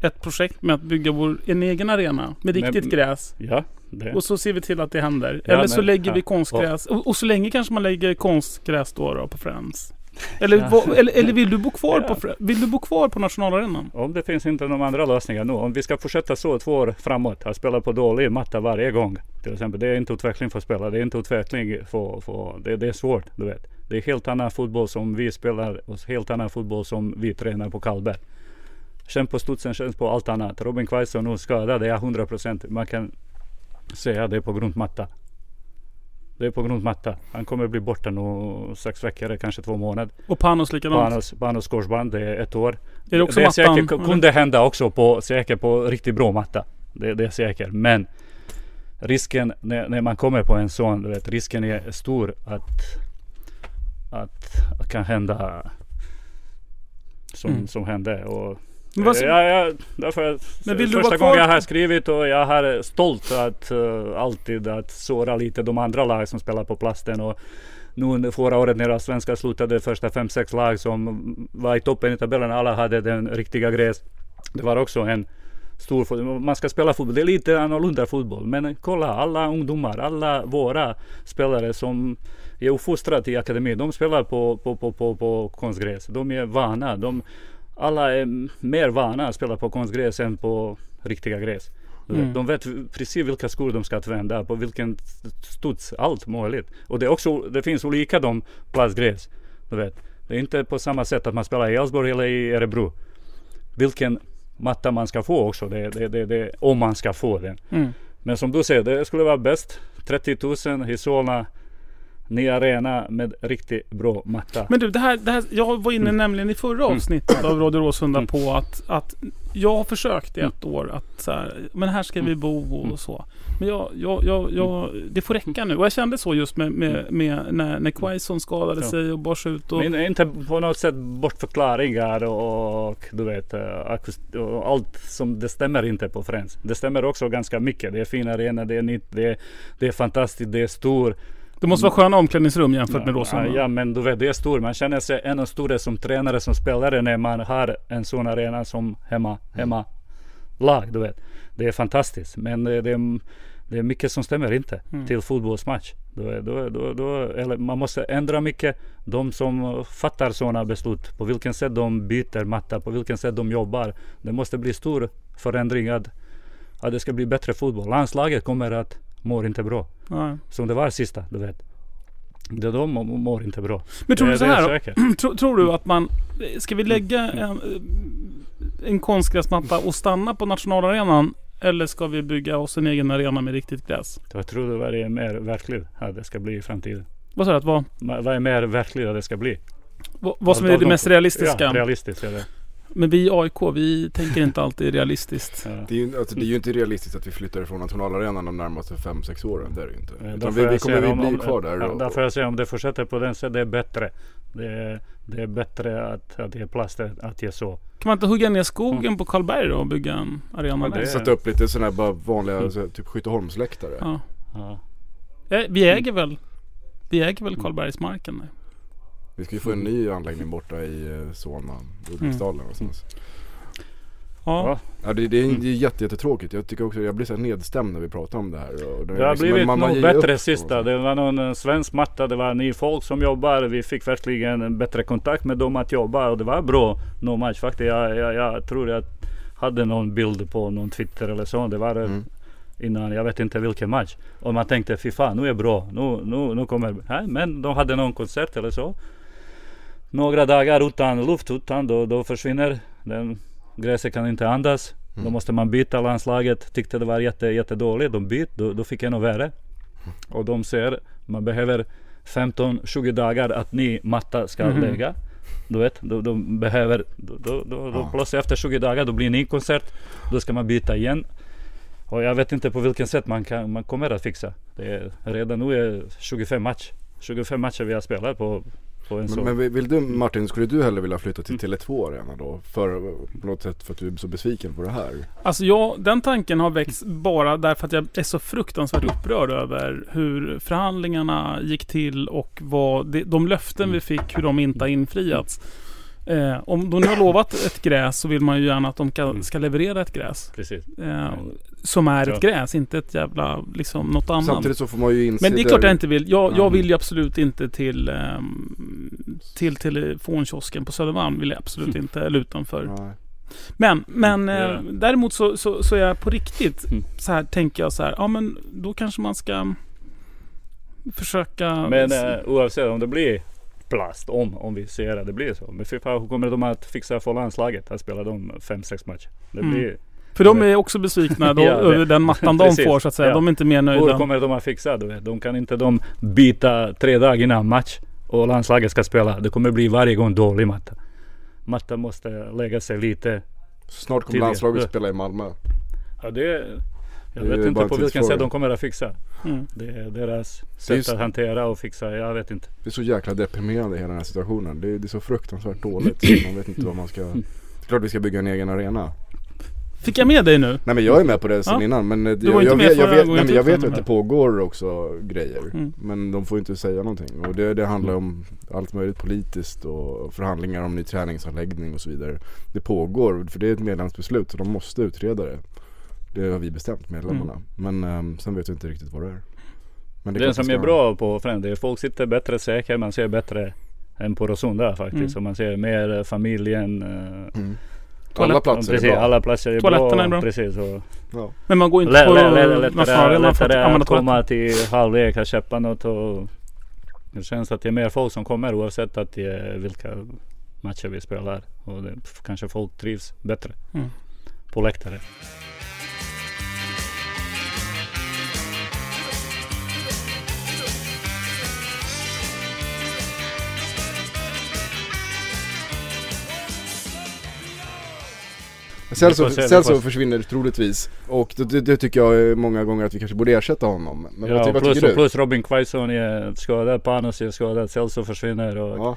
Speaker 1: ett projekt med att bygga vår, en egen arena med
Speaker 2: Men-
Speaker 1: riktigt gräs.
Speaker 2: Ja, det.
Speaker 1: Och så ser vi till att det händer.
Speaker 2: Ja,
Speaker 1: Eller så
Speaker 2: men-
Speaker 1: lägger vi
Speaker 2: ja.
Speaker 1: konstgräs. Och, och så länge kanske man lägger konstgräs då, då på Friends. Eller,
Speaker 2: Ja.
Speaker 1: eller, eller vill, du bo kvar
Speaker 2: Ja.
Speaker 1: på, vill du bo kvar på nationalarenan?
Speaker 2: Om det finns inte några andra lösningar nu. Om vi ska fortsätta så två år framåt. Att spela på dålig matta varje gång. Till exempel. Det är inte utveckling för spelare. Det är inte utveckling för, för det, det är svårt. Du vet. Det är helt annan fotboll som vi spelar och helt annan fotboll som vi tränar på Karlberg. Känn på studsen, känn på allt annat. Robin Quaison nu skadad, det är 100%. Man kan säga det på grund matta. Det är på grund matta. Han kommer bli borta nu sex veckor, kanske två månader.
Speaker 1: Och Panos likadant?
Speaker 2: Panos, Panos korsband, det är ett år.
Speaker 1: Är det också
Speaker 2: det är
Speaker 1: mattan?
Speaker 2: säkert, kunde hända också på, säkert på riktigt bra matta. Det, det är säkert. Men risken när, när man kommer på en sån, du vet, risken är stor att, att det kan hända som,
Speaker 1: Mm.
Speaker 2: som hände. Och,
Speaker 1: vad-
Speaker 2: ja, ja, därför,
Speaker 1: Men vill du
Speaker 2: första
Speaker 1: kvar
Speaker 2: gången jag har skrivit och jag är stolt att eh, alltid att såra lite de andra lag som spelar på plasten. Och nu förra året när svenska slutade första fem sex lag som var i toppen i tabellen. Alla hade den riktiga gräs. Det var också en stor. Man ska spela fotboll. Det är lite annorlunda fotboll. Men kolla alla ungdomar, alla våra spelare som är uppfostrade i akademin. De spelar på, på, på, på, på konstgräs. De är vana. De, alla är mer vana att spela på konstgräs än på riktiga gräs.
Speaker 1: Mm.
Speaker 2: De vet precis vilka skor de ska använda, på vilken studs, allt möjligt. Och det, är också, det finns olika de plastgräs. Du vet. Det är inte på samma sätt att man spelar i Älvsborg eller i Örebro. Vilken matta man ska få också, det, det, det, det, om man ska få den.
Speaker 1: Mm.
Speaker 2: Men som du säger, det skulle vara bäst. 30 000 i Solna, ny arena med riktigt bra matta.
Speaker 1: Men du, det här, det här, jag var inne nämligen i förra
Speaker 2: Mm.
Speaker 1: avsnittet av Radio Råsunda
Speaker 2: Mm.
Speaker 1: på att, att jag har försökt i ett år att så här, men här ska vi
Speaker 2: Mm.
Speaker 1: bo och
Speaker 2: Mm.
Speaker 1: så. Men jag, jag, jag, jag, det får räcka nu. Och jag kände så just med, med, med när, när Quaison skadade
Speaker 2: Mm. Ja.
Speaker 1: sig och bars ut. Och,
Speaker 2: Men inte på något sätt bortförklaringar och, du vet eh, och allt som det stämmer inte på Friends. Det stämmer också ganska mycket. Det är fina arenor, det är nytt, det är, det är fantastiskt, det är stor.
Speaker 1: Det måste vara sköna omklädningsrum jämfört med
Speaker 2: Ja,
Speaker 1: Råsunda.
Speaker 2: ja men du vet det är stor. Man känner sig ännu större som tränare, som spelare när man har en sån arena som hemma, hemma lag. Du vet. Det är fantastiskt. Men det, det, är, det är mycket som stämmer inte
Speaker 1: Mm.
Speaker 2: till fotbollsmatch. Då, då, då, då, eller man måste ändra mycket. De som fattar sådana beslut, på vilken sätt de byter matta, på vilken sätt de jobbar. Det måste bli stor förändring att, att det ska bli bättre fotboll. Landslaget kommer att må inte bra.
Speaker 1: Ja.
Speaker 2: Som det var sista, du vet. Det de må- mår inte bra.
Speaker 1: Men tror du så
Speaker 2: är
Speaker 1: här. Tror, du att man... Ska vi lägga en, en konstgräsmatta och stanna på nationalarenan? Eller ska vi bygga oss en egen arena med riktigt gräs?
Speaker 2: Jag tror det var det mer verkligt att det ska bli i framtiden.
Speaker 1: Vad sa du? Vad,
Speaker 2: Vad är mer verkligt att det ska bli?
Speaker 1: vad, vad som är det
Speaker 2: de-
Speaker 1: mest realistiska?
Speaker 2: Ja, realistiskt är det.
Speaker 1: Men vi i AIK, vi tänker inte alltid realistiskt.
Speaker 4: Det är, ju, alltså, det är ju inte realistiskt att vi flyttar ifrån nationalarenan de närmaste 5-6 åren, det är det ju inte.
Speaker 2: Eh,
Speaker 4: Utan vi, vi kommer vi bli
Speaker 2: om-
Speaker 4: kvar där.
Speaker 2: Ja,
Speaker 4: och,
Speaker 2: därför jag säger om det fortsätter på den sättet, det är bättre. Det är, det är bättre att, att ge plast än att ge så.
Speaker 1: Kan man inte hugga ner skogen på Karlberg då och bygga en arena där?
Speaker 2: det-
Speaker 4: Sätta upp lite sådana här bara vanliga,
Speaker 2: Mm.
Speaker 4: typ Skytteholmsläktare.
Speaker 1: Ja.
Speaker 2: Ja.
Speaker 1: Eh, Vi äger väl Vi äger väl Karlbergsmarken där.
Speaker 4: Vi ska ju få en ny anläggning borta i eh, Solna, Ulriksdalen någonstans.
Speaker 1: Ja.
Speaker 2: Ja.
Speaker 4: Det, det är, det är jätte, jättetråkigt. Jag tycker också, jag blir så här nedstämd när vi pratar om det här. Och det,
Speaker 2: Det har
Speaker 4: liksom-
Speaker 2: blivit
Speaker 4: man- man
Speaker 2: bättre sista. Det var någon svensk matta, det var ny folk som jobbar. Vi fick verkligen en bättre kontakt med dem att jobba och det var bra no match faktiskt. Jag, jag, jag tror jag hade någon bild på någon Twitter eller så. Det var eh,
Speaker 4: Mm.
Speaker 2: innan, jag vet inte vilken match. Och man tänkte fy fan nu är det bra. Nu, nu, nu kommer Nej, Men de hade någon konsert eller så. Några dagar utan luft, utan då, då försvinner den. Gräset kan inte andas. Då
Speaker 4: Mm.
Speaker 2: måste man byta landslaget. Tyckte det var jätte, jättedåligt. De bytte, då, då fick jag ännu värre. Och de säger man behöver 15-20 dagar att ny matta ska
Speaker 1: Mhm.
Speaker 2: lägga. Du vet, då, då behöver, då, då, då, då plötsligt efter 20 dagar då blir det ny konsert. Då ska man byta igen. Och jag vet inte på vilken sätt man, kan, man kommer att fixa. Det är, redan nu är 25 match. 25 matcher vi har spelat på,
Speaker 4: Men, men vill du Martin, skulle du hellre vilja flytta till
Speaker 2: Mm.
Speaker 4: Tele2 Arena då? För, på något sätt för att du är så besviken på det här?
Speaker 1: Alltså jag, den tanken har väckts bara därför att jag är så fruktansvärt upprörd över hur förhandlingarna gick till och vad det, de löften vi fick, hur de inte har infriats. Eh, om de nu har lovat ett gräs så vill man ju gärna att de ska, ska leverera ett gräs.
Speaker 2: Precis.
Speaker 1: Eh, som är ett
Speaker 2: Ja.
Speaker 1: gräs, inte ett jävla, liksom något annat.
Speaker 4: Samtidigt så får man ju inse
Speaker 1: Men det är klart jag inte vill. Jag, jag
Speaker 4: Ja.
Speaker 1: vill ju absolut inte till, ehm, till telefonkiosken på Södermalm vill jag absolut inte, eller utanför.
Speaker 4: Nej.
Speaker 1: Men, men
Speaker 2: Mm,
Speaker 1: eh, däremot så, så, så är jag på riktigt
Speaker 2: Mm.
Speaker 1: så här tänker jag så här, ja men då kanske man ska försöka
Speaker 2: Men eh, oavsett om det blir plast, om, om vi ser att det blir så. Men fy fan, hur kommer de att fixa för landslaget? Att spela de fem sex matcher. Det
Speaker 1: Mm.
Speaker 2: blir,
Speaker 1: För de är också besvikna då,
Speaker 2: Ja,
Speaker 1: över den mattan de får så att säga.
Speaker 2: Ja.
Speaker 1: De är inte mer
Speaker 2: hur
Speaker 1: nöjda.
Speaker 2: kommer de att fixa det? De kan inte de byta tre dagar innan match och landslaget ska spela. Det kommer bli varje gång dålig matta. Matta måste lägga sig lite.
Speaker 4: Snart kommer
Speaker 2: Tidigare.
Speaker 4: landslaget spela i Malmö.
Speaker 2: Ja, det, jag
Speaker 4: Det är
Speaker 2: vet inte på vilken sätt de kommer att fixa.
Speaker 1: Mm.
Speaker 2: Det är deras
Speaker 4: Det är
Speaker 2: sätt
Speaker 4: just-
Speaker 2: att hantera och fixa. Jag vet inte.
Speaker 4: Det är så jäkla deprimerande hela den här situationen. Det är, det är så fruktansvärt dåligt. så Man vet inte vad man ska... Det är klart vi ska bygga en egen arena.
Speaker 1: Fick jag med dig nu?
Speaker 4: Nej men jag är med på det sen
Speaker 1: Ja.
Speaker 4: innan men jag,
Speaker 1: inte
Speaker 4: jag,
Speaker 1: med
Speaker 4: vet, jag, vet, nej, men jag
Speaker 1: jag
Speaker 4: vet att det pågår också grejer.
Speaker 1: Mm.
Speaker 4: Men de får inte säga någonting. Och det, det handlar om allt möjligt politiskt och förhandlingar om ny träningsanläggning och så vidare. Det pågår, för det är ett medlemsbeslut så de måste utreda det. Det har vi bestämt medlemmarna. Men ehm, sen vet jag inte riktigt vad det är. Men
Speaker 2: Det,
Speaker 4: klart
Speaker 2: som är bra på det är folk sitter bättre säker. Man ser bättre än på Rosunda faktiskt.
Speaker 1: Mm.
Speaker 2: Så man ser mer familjen. eh,
Speaker 4: Mm.
Speaker 1: Toalett-
Speaker 4: Alla platser
Speaker 2: precis,
Speaker 4: är bra.
Speaker 2: alla platser är
Speaker 1: Toaletterna
Speaker 2: bra.
Speaker 1: är bra.
Speaker 2: Precis,
Speaker 4: Ja.
Speaker 1: Men man går inte på
Speaker 2: lä- lä- lättare, lättare att komma till halvlek och köpa något. Och det känns att det är mer folk som kommer oavsett att det är vilka matcher vi spelar. Och det, kanske folk trivs bättre
Speaker 1: Mm.
Speaker 2: på läktare.
Speaker 4: Celso, försvinner troligtvis. Och det, det, tycker jag många gånger att vi kanske borde ersätta honom. Men vad, ty, vad
Speaker 2: plus,
Speaker 4: tycker du?
Speaker 2: plus Robin Quaison är skadad, Panos är skadad, Celso försvinner. Och, ja.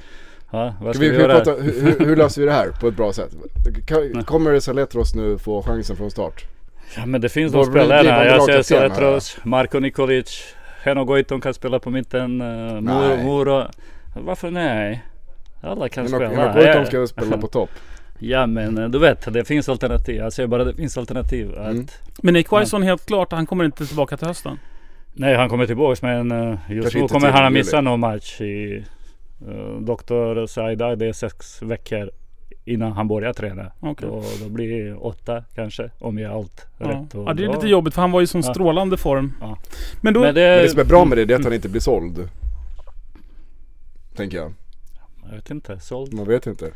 Speaker 4: Ja.
Speaker 2: vad
Speaker 4: Ska vi,
Speaker 2: vi, göra?
Speaker 4: prata, hur, hur- löser vi det här på ett bra sätt? Kommer Saletros nu få chansen från start?
Speaker 2: Ja men det finns de spelarna. Jag ser. Saletros, Marko Nikolic, Heno Goitom kan spela på mitten. Uh, Muro. Varför nej? Alla kan
Speaker 4: Men
Speaker 2: spela.
Speaker 4: Goitom
Speaker 2: Ja,
Speaker 4: ska spela på topp.
Speaker 2: Ja men eh, du vet, det finns alternativ. Jag säger bara det finns alternativ. Att,
Speaker 4: Mm.
Speaker 1: Men Nick Quaison helt klart, han kommer inte tillbaka till hösten.
Speaker 2: Nej han kommer tillbaks men uh, just
Speaker 4: Kanske
Speaker 2: nu kommer han att missa någon match i uh, Dr. Saida. Det är sex veckor innan han börjar träna.
Speaker 1: Okej.
Speaker 2: Då, då blir det åtta kanske om jag har allt
Speaker 1: Ja.
Speaker 2: rätt. Och
Speaker 1: ja, det är
Speaker 2: då-
Speaker 1: lite jobbigt för han var ju i sån
Speaker 2: Ja.
Speaker 1: strålande form.
Speaker 2: Ja.
Speaker 1: Men då,
Speaker 2: Men det,
Speaker 4: Men det som är bra med det, det är att han inte blir såld. Tänker jag.
Speaker 2: Jag vet inte, såld.
Speaker 4: Man vet inte.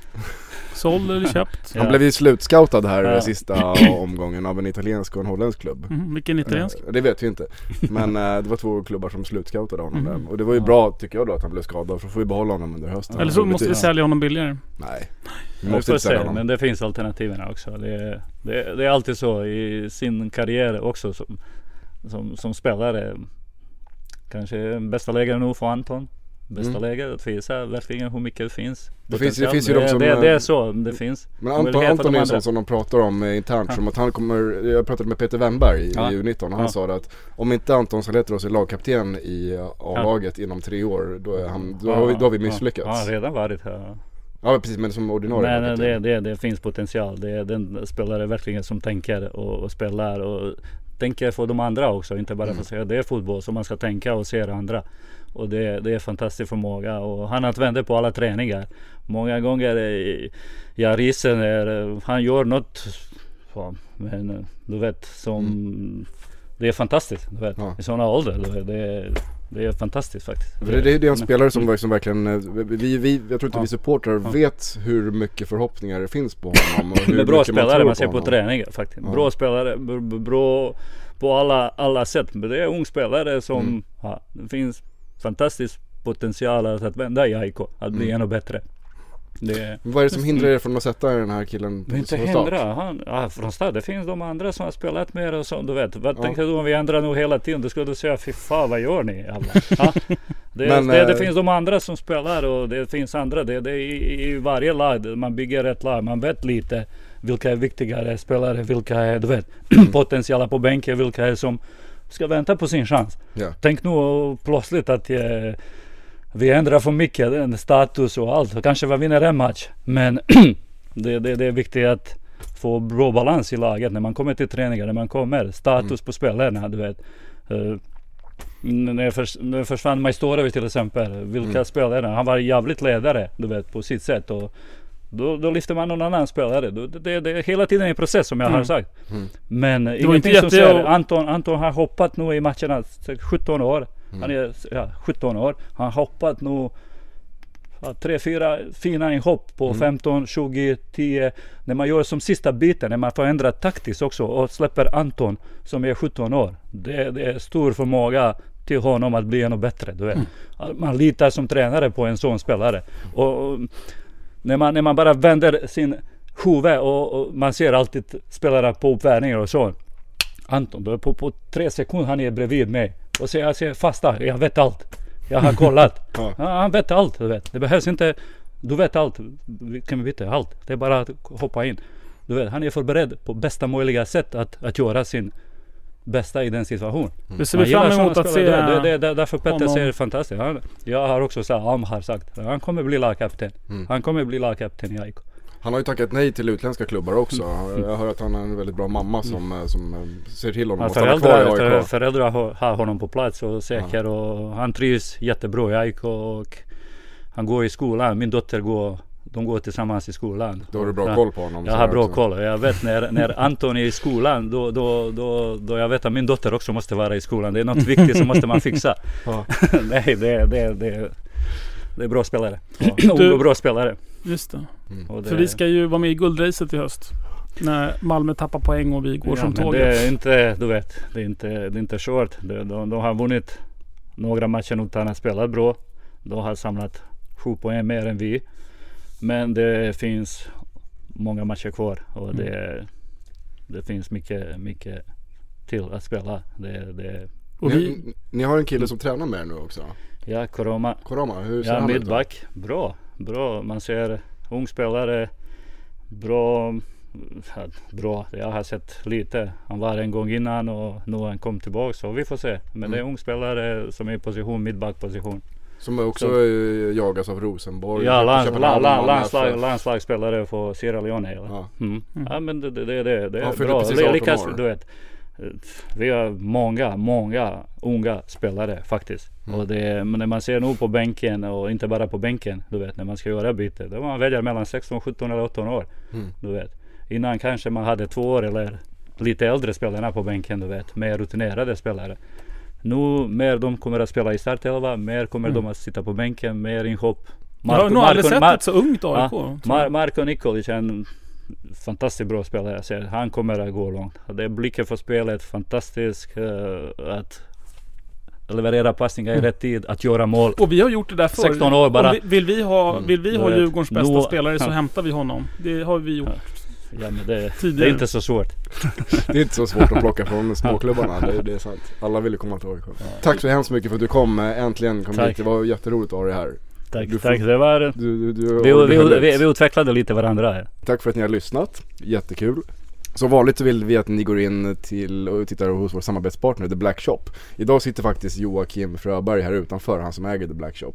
Speaker 1: såld eller köpt?
Speaker 4: Han
Speaker 2: Ja.
Speaker 4: blev ju slutscoutad här
Speaker 2: Ja.
Speaker 4: sista omgången av en italiensk och en holländsk klubb.
Speaker 1: Mm, vilken italiensk?
Speaker 4: Eh, Det vet vi inte. Men eh, det var två klubbar som slutscoutade honom
Speaker 1: Mhm.
Speaker 4: där. Och det var ju bra tycker jag då att han blev skadad för då får vi behålla honom under hösten.
Speaker 1: Eller så måste vi sälja honom billigare.
Speaker 4: Nej. Vi
Speaker 2: Vi
Speaker 4: måste
Speaker 2: får
Speaker 4: inte sälja
Speaker 2: se,
Speaker 4: honom.
Speaker 2: men det finns alternativen också. Det, det, det är alltid så i sin karriär också som, som, som spelare. Kanske bästa läget nu för Anton. Bästa
Speaker 4: Mm.
Speaker 2: läget visa verkligen hur mycket det finns.
Speaker 4: Det finns- det finns ju de som,
Speaker 2: det,
Speaker 4: eh,
Speaker 2: det är så det finns.
Speaker 4: Men Anton, Anton är en sån som de pratar om eh, internt
Speaker 2: Ja.
Speaker 4: som att han kommer, jag pratade med Peter Wennberg i
Speaker 2: Ja.
Speaker 4: U19 och han
Speaker 2: Ja.
Speaker 4: sa att om inte Anton Saletros är lagkapten i eh, A-laget inom tre år då, är han, då,
Speaker 2: Ja,
Speaker 4: har, vi, då har vi
Speaker 2: ja.
Speaker 4: misslyckats.
Speaker 2: Ja,
Speaker 4: Ja,
Speaker 2: redan varit här.
Speaker 4: precis men som ordinarie
Speaker 2: Men det, det, det finns potential. Det är den spelare verkligen som tänker och, och spelar och tänker för de andra också. Inte bara för sig. Det är fotboll som man ska tänka och se det andra. Och det, det är fantastisk förmåga och han använder på alla träningar. Många gånger, eh, ja risen är, eh, han gör något. Fan, men eh, du vet som, det är fantastiskt. Du vet.
Speaker 4: Ja.
Speaker 2: I sådana ålder. Du vet, det, är, det är fantastiskt faktiskt.
Speaker 4: Det, det, det är en spelare som,
Speaker 2: Mm.
Speaker 4: som verkligen, vi, vi, jag tror inte
Speaker 2: Ja.
Speaker 4: vi supportrar
Speaker 2: Ja.
Speaker 4: vet hur mycket förhoppningar det finns på honom och hur
Speaker 2: Det är bra
Speaker 4: man
Speaker 2: spelare
Speaker 4: tror
Speaker 2: man ser på
Speaker 4: honom.
Speaker 2: träningar faktiskt.
Speaker 4: Ja.
Speaker 2: Bra spelare, bra på alla, alla sätt. Men det är ung spelare som,
Speaker 4: Mm.
Speaker 2: ja, det finns fantastisk potential att, vända i AIK. Att bli
Speaker 4: Mm.
Speaker 2: ännu bättre. Det,
Speaker 4: Vad är det som hindrar er från att sätta den här killen
Speaker 2: men inte
Speaker 4: som start?
Speaker 2: hindra. Han, ja, från start. Det finns de andra som har spelat mer och så. Du vet. Vad
Speaker 4: Ja.
Speaker 2: tänkte du om vi ändrar nu hela tiden? Då skulle du säga fy fan vad gör ni alla? Ja. Det,
Speaker 4: Men,
Speaker 2: det, det
Speaker 4: eh,
Speaker 2: finns de andra som spelar och det finns andra. Det, det är i, i varje lag. Man bygger ett lag. Man vet lite vilka är viktigare spelare. Vilka är du vet potentiella på bänken. Vilka är som ska vänta på sin chans.
Speaker 4: Ja.
Speaker 2: Tänk nu plötsligt att eh, vi ändrar för mycket den status och allt. Kanske vi vinner en match. Men det, det, det är viktigt att få bra balans i laget när man kommer till träningar. När man kommer. Status på spelarna. Du vet. Eh, N- När, förs- när försvann Majstorovic till exempel. Vilka
Speaker 4: Mm.
Speaker 2: spelare? Han var jävligt ledare du vet på sitt sätt. Och då, då lyfter man någon annan spelare. Det, det, det är hela tiden en process som jag har
Speaker 1: Mm.
Speaker 2: sagt.
Speaker 4: Mm.
Speaker 2: Men
Speaker 1: var
Speaker 2: ingenting
Speaker 1: inte
Speaker 2: som
Speaker 1: jätte-
Speaker 2: säger Anton, Anton har hoppat nu i matcherna. 17 år.
Speaker 4: Mm.
Speaker 2: Han är ja, 17 år. Han har hoppat nu tre, fyra fina inhopp på
Speaker 4: Mm.
Speaker 2: 15, 20, 10. När man gör som sista biten, när man får ändra taktiskt också och släpper Anton som är 17 år. Det, det är stor förmåga till honom att bli ännu bättre. Du vet. Att Man litar som tränare på en sån spelare. Och, och när, man, när man bara vänder sin huvud och, och man ser alltid spelare på uppvärmningar och så. Anton, då på, på tre sekunder han är bredvid mig. Och så jag säger fasta, jag vet allt. Jag har kollat.
Speaker 4: Ja.
Speaker 2: Han vet allt. Du vet. Det behövs inte. Du vet allt. Vi kan veta allt. Det är bara att hoppa in. Du vet, han är förberedd på bästa möjliga sätt att, att göra sin bästa i den situationen.
Speaker 1: Det ser
Speaker 2: Man
Speaker 1: vi fram emot att se
Speaker 2: det, det, det, Därför Petter säger fantastiskt. Han, jag har också sagt, Am har sagt, han kommer bli lagkapten.
Speaker 4: Mm.
Speaker 2: Han kommer bli lagkapten i AIK.
Speaker 4: Han har ju tackat nej till utländska klubbar också. Jag hör att han har en väldigt bra mamma som, eh, som eh, ser till honom
Speaker 2: Ja,
Speaker 4: att stanna kvar
Speaker 2: föräldrar,
Speaker 4: i AIK.
Speaker 2: föräldrar har, honom på plats och säker och han trivs jättebra i AIK och han går i skolan. Min dotter går, de går tillsammans i skolan.
Speaker 4: Då har du bra
Speaker 2: Ja.
Speaker 4: koll på honom.
Speaker 2: Jag
Speaker 4: så
Speaker 2: har bra
Speaker 4: också.
Speaker 2: koll jag vet när, när Anton är i skolan då, då, då, då jag vet att min dotter också måste vara i skolan. Det är något viktigt som måste man fixa.
Speaker 4: Ja.
Speaker 2: Nej, det, det, det, det är bra spelare.
Speaker 1: Du-
Speaker 2: Och bra spelare.
Speaker 1: Just det.
Speaker 2: Och det,
Speaker 1: För vi ska ju vara med i guldracet i höst. När Malmö tappar poäng och vi går
Speaker 2: ja,
Speaker 1: som tåget.
Speaker 2: Det är inte, du vet, det är inte, det är inte kört. De, de, de har vunnit några matcher utan att spela bra. De har samlat sju poäng mer än vi. Men det finns många matcher kvar och
Speaker 1: Mm.
Speaker 2: det, det finns mycket, mycket till att spela. Det, det,
Speaker 1: Och vi,
Speaker 4: Ni, ni har en kille som tränar med er nu också.
Speaker 2: ja, Koroma.
Speaker 4: Korama, hur ser
Speaker 2: Ja,
Speaker 4: han ut? då?
Speaker 2: mittback. Bra, bra. Man ser ung spelare. Bra. Bra, jag har sett lite. Han var en gång innan och nu han kom tillbaka så vi får se. Men det är
Speaker 4: Mm.
Speaker 2: ung spelare som är i position, mittbackposition.
Speaker 4: Som också
Speaker 2: Så-
Speaker 4: eh, jagas av Rosenborg.
Speaker 2: Ja, land,
Speaker 4: Köpenhamn,
Speaker 2: land, land,
Speaker 4: Malmö
Speaker 2: landslag, landslagsspelare för Sierra Leone. Eller?
Speaker 4: Ja.
Speaker 2: Mm.
Speaker 1: Mm.
Speaker 2: Ja men det, det, det, det, är bra.
Speaker 4: precis
Speaker 2: Det är
Speaker 4: 18
Speaker 2: lyckas,
Speaker 4: år.
Speaker 2: du vet. Vi har många, många unga spelare faktiskt.
Speaker 4: Mm.
Speaker 2: Och det, men när man ser nu på bänken och inte bara på bänken. Du vet när man ska göra byte. Då man väljer mellan 16, 17 eller 18 år.
Speaker 4: Mm.
Speaker 2: Du vet. Innan kanske man hade två år eller lite äldre spelarna på bänken. Du vet. Mer rutinerade spelare. Nu mer de kommer att spela i startelva. Mer kommer
Speaker 1: Mm.
Speaker 2: de att sitta på bänken. Mer inhopp.
Speaker 1: jag har nog aldrig sett
Speaker 2: Mar-
Speaker 1: ett så ungt AIK.
Speaker 2: Ja. Mar- Marko Nikolic är en fantastiskt bra spelare. Jag ser. Han kommer att gå långt. Det är blicken för spelet, fantastisk. eh, att leverera passningar i
Speaker 1: Mm.
Speaker 2: rätt tid, att göra mål.
Speaker 1: Och vi har gjort det där förr.
Speaker 2: 16 år bara.
Speaker 1: Vi, vill vi ha,
Speaker 4: Mm.
Speaker 1: vill vi ha
Speaker 2: vet,
Speaker 1: Djurgårdens bästa
Speaker 2: nå-
Speaker 1: spelare så hämtar vi honom. Det har vi gjort.
Speaker 2: Ja, men det, det är inte så svårt.
Speaker 4: Det är inte så svårt att plocka från småklubbarna, det, det är sant. Alla ville komma till AIK. Tack så hemskt mycket för att du kom, eh, äntligen kom
Speaker 2: Tack.
Speaker 4: hit. Det var jätteroligt att ha dig här.
Speaker 2: Tack,
Speaker 4: Du får-
Speaker 2: tack. Det var,
Speaker 4: Du, du, du,
Speaker 2: vi, vi, vi, vi utvecklade lite varandra här.
Speaker 4: Tack för att ni har lyssnat, jättekul. Som vanligt så vill vi att ni går in till och tittar hos vår samarbetspartner The Black Shop. Idag sitter faktiskt Joakim Fröberg här utanför, han som äger The Black Shop.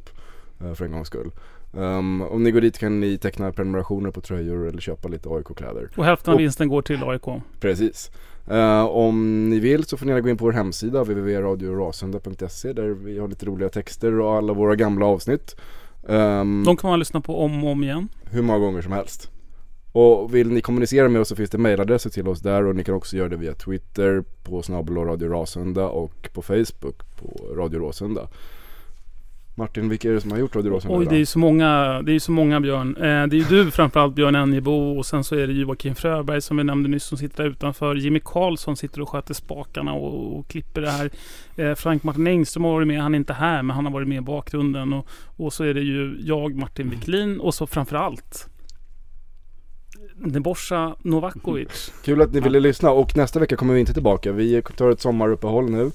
Speaker 4: eh, För en gångs skull. Um, om ni går dit kan ni teckna prenumerationer på tröjor eller köpa lite AIK-kläder.
Speaker 1: Och hälften av vinsten går till AIK.
Speaker 4: Precis. Eh, om ni vill så får ni gärna gå in på vår hemsida www.radiorasunda.se där vi har lite roliga texter och alla våra gamla avsnitt. Ehm,
Speaker 1: De kan man lyssna på om och om igen.
Speaker 4: hur många gånger som helst. Och vill ni kommunicera med oss så finns det mejladresser till oss där och ni kan också göra det via Twitter på snabel Radio Rasunda och på Facebook på Radio Råsunda. Martin, vilka är det som har gjort Radio Råsunda
Speaker 1: Oj, det är ju så många, det är ju så många Björn. Eh, det är ju du framförallt Björn Enjebo och sen så är det Joakim Fröberg som vi nämnde nyss som sitter där utanför. Jimmy Karlsson sitter och sköter spakarna och, och klipper det här. Eh, Frank Martin Engström har varit med, han är inte här men han har varit med i bakgrunden. Och, och så är det ju jag, Martin Wiklin och så framförallt Nebojsa Novakovic.
Speaker 4: Kul att ni ville lyssna och nästa vecka kommer vi inte tillbaka. Vi tar ett sommaruppehåll nu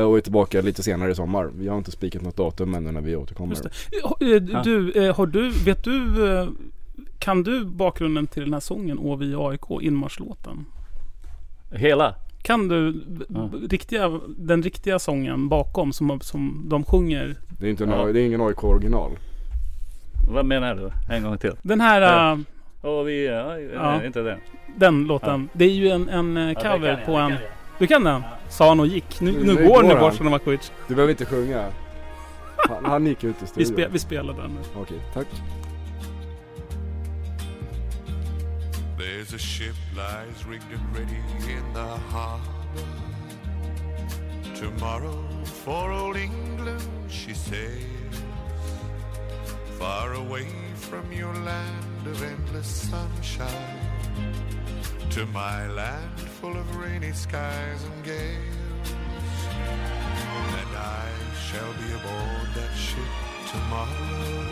Speaker 4: och är tillbaka lite senare i sommar. Vi har inte spikat något datum ännu när vi återkommer.
Speaker 1: Just det. Eh, Du, eh, har du, vet du, eh, kan du bakgrunden till den här sången Å vi AIK, inmarschlåten?
Speaker 2: Hela.
Speaker 1: Kan du
Speaker 2: Ja.
Speaker 1: riktiga, den riktiga sången bakom som, som de sjunger?
Speaker 4: Det är, inte en,
Speaker 2: Ja.
Speaker 4: det är ingen AIK original.
Speaker 2: Vad menar du? En gång till.
Speaker 1: Den här,
Speaker 2: Ja.
Speaker 1: eh,
Speaker 2: Och vi, ja,
Speaker 1: Ja.
Speaker 2: inte den.
Speaker 1: den låten. Det är ju en, en eh, cover
Speaker 2: jag,
Speaker 1: på en... Du kan den? Sa han och gick. Nu,
Speaker 4: Nu-
Speaker 1: nu, går nu bort från Novakovic.
Speaker 4: Du behöver inte sjunga. Han, han gick ut
Speaker 1: Vi,
Speaker 4: studion.
Speaker 1: spe, vi spelar den nu.
Speaker 4: Okej, tack.
Speaker 3: There's a ship lies rigged and ready in the harbor. Tomorrow for old England she sails. Far away from your land of endless sunshine. To my land full of rainy skies and gales. And I shall be aboard that ship tomorrow.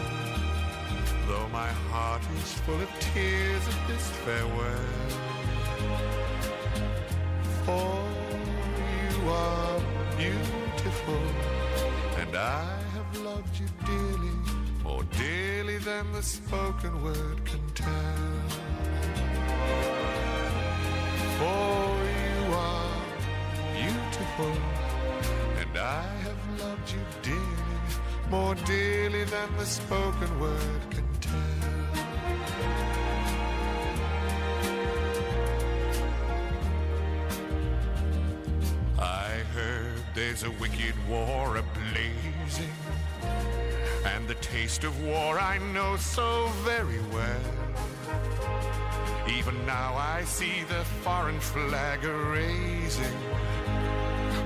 Speaker 3: Though my heart is full of tears at this farewell. For you are beautiful, and I have loved you dearly, more dearly than the spoken word can tell. For you are beautiful, and I have loved you dearly, more dearly than the spoken word can tell. I heard there's a wicked war ablazing, and the taste of war I know so very well. Even now I see the foreign flag raising,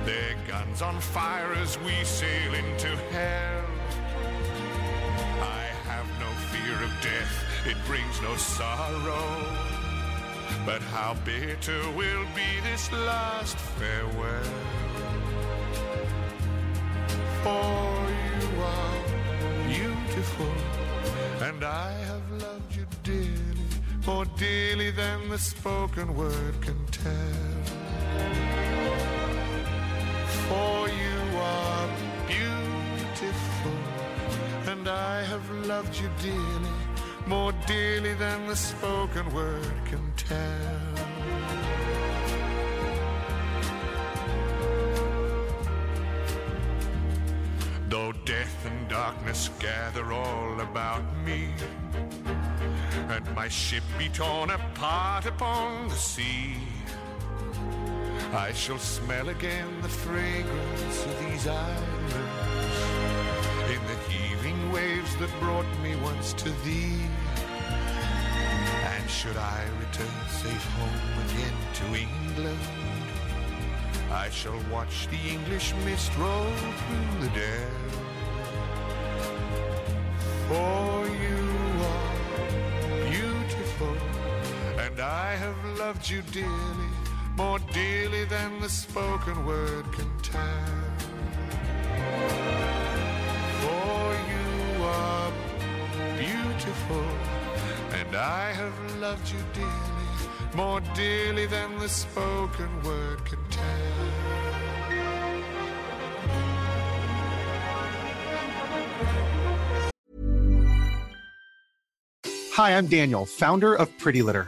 Speaker 3: their guns on fire as we sail into hell. I have no fear of death, it brings no sorrow. But how bitter will be this last farewell? For you are beautiful, and I have loved you dearly, more dearly than the spoken word can tell. For you are beautiful, and I have loved you dearly, more dearly than the spoken word can tell. Though death and darkness gather all about me, and my ship be torn apart upon the sea, I shall smell again the fragrance of these islands in the heaving waves that brought me once to thee. And should I return safe home again to England, I shall watch the English mist roll through the dell. For you I have loved you dearly, more dearly than the spoken word can tell. For you are beautiful, and I have loved you dearly, more dearly than the spoken word can tell.
Speaker 6: Hi, I'm Daniel, founder of Pretty Litter.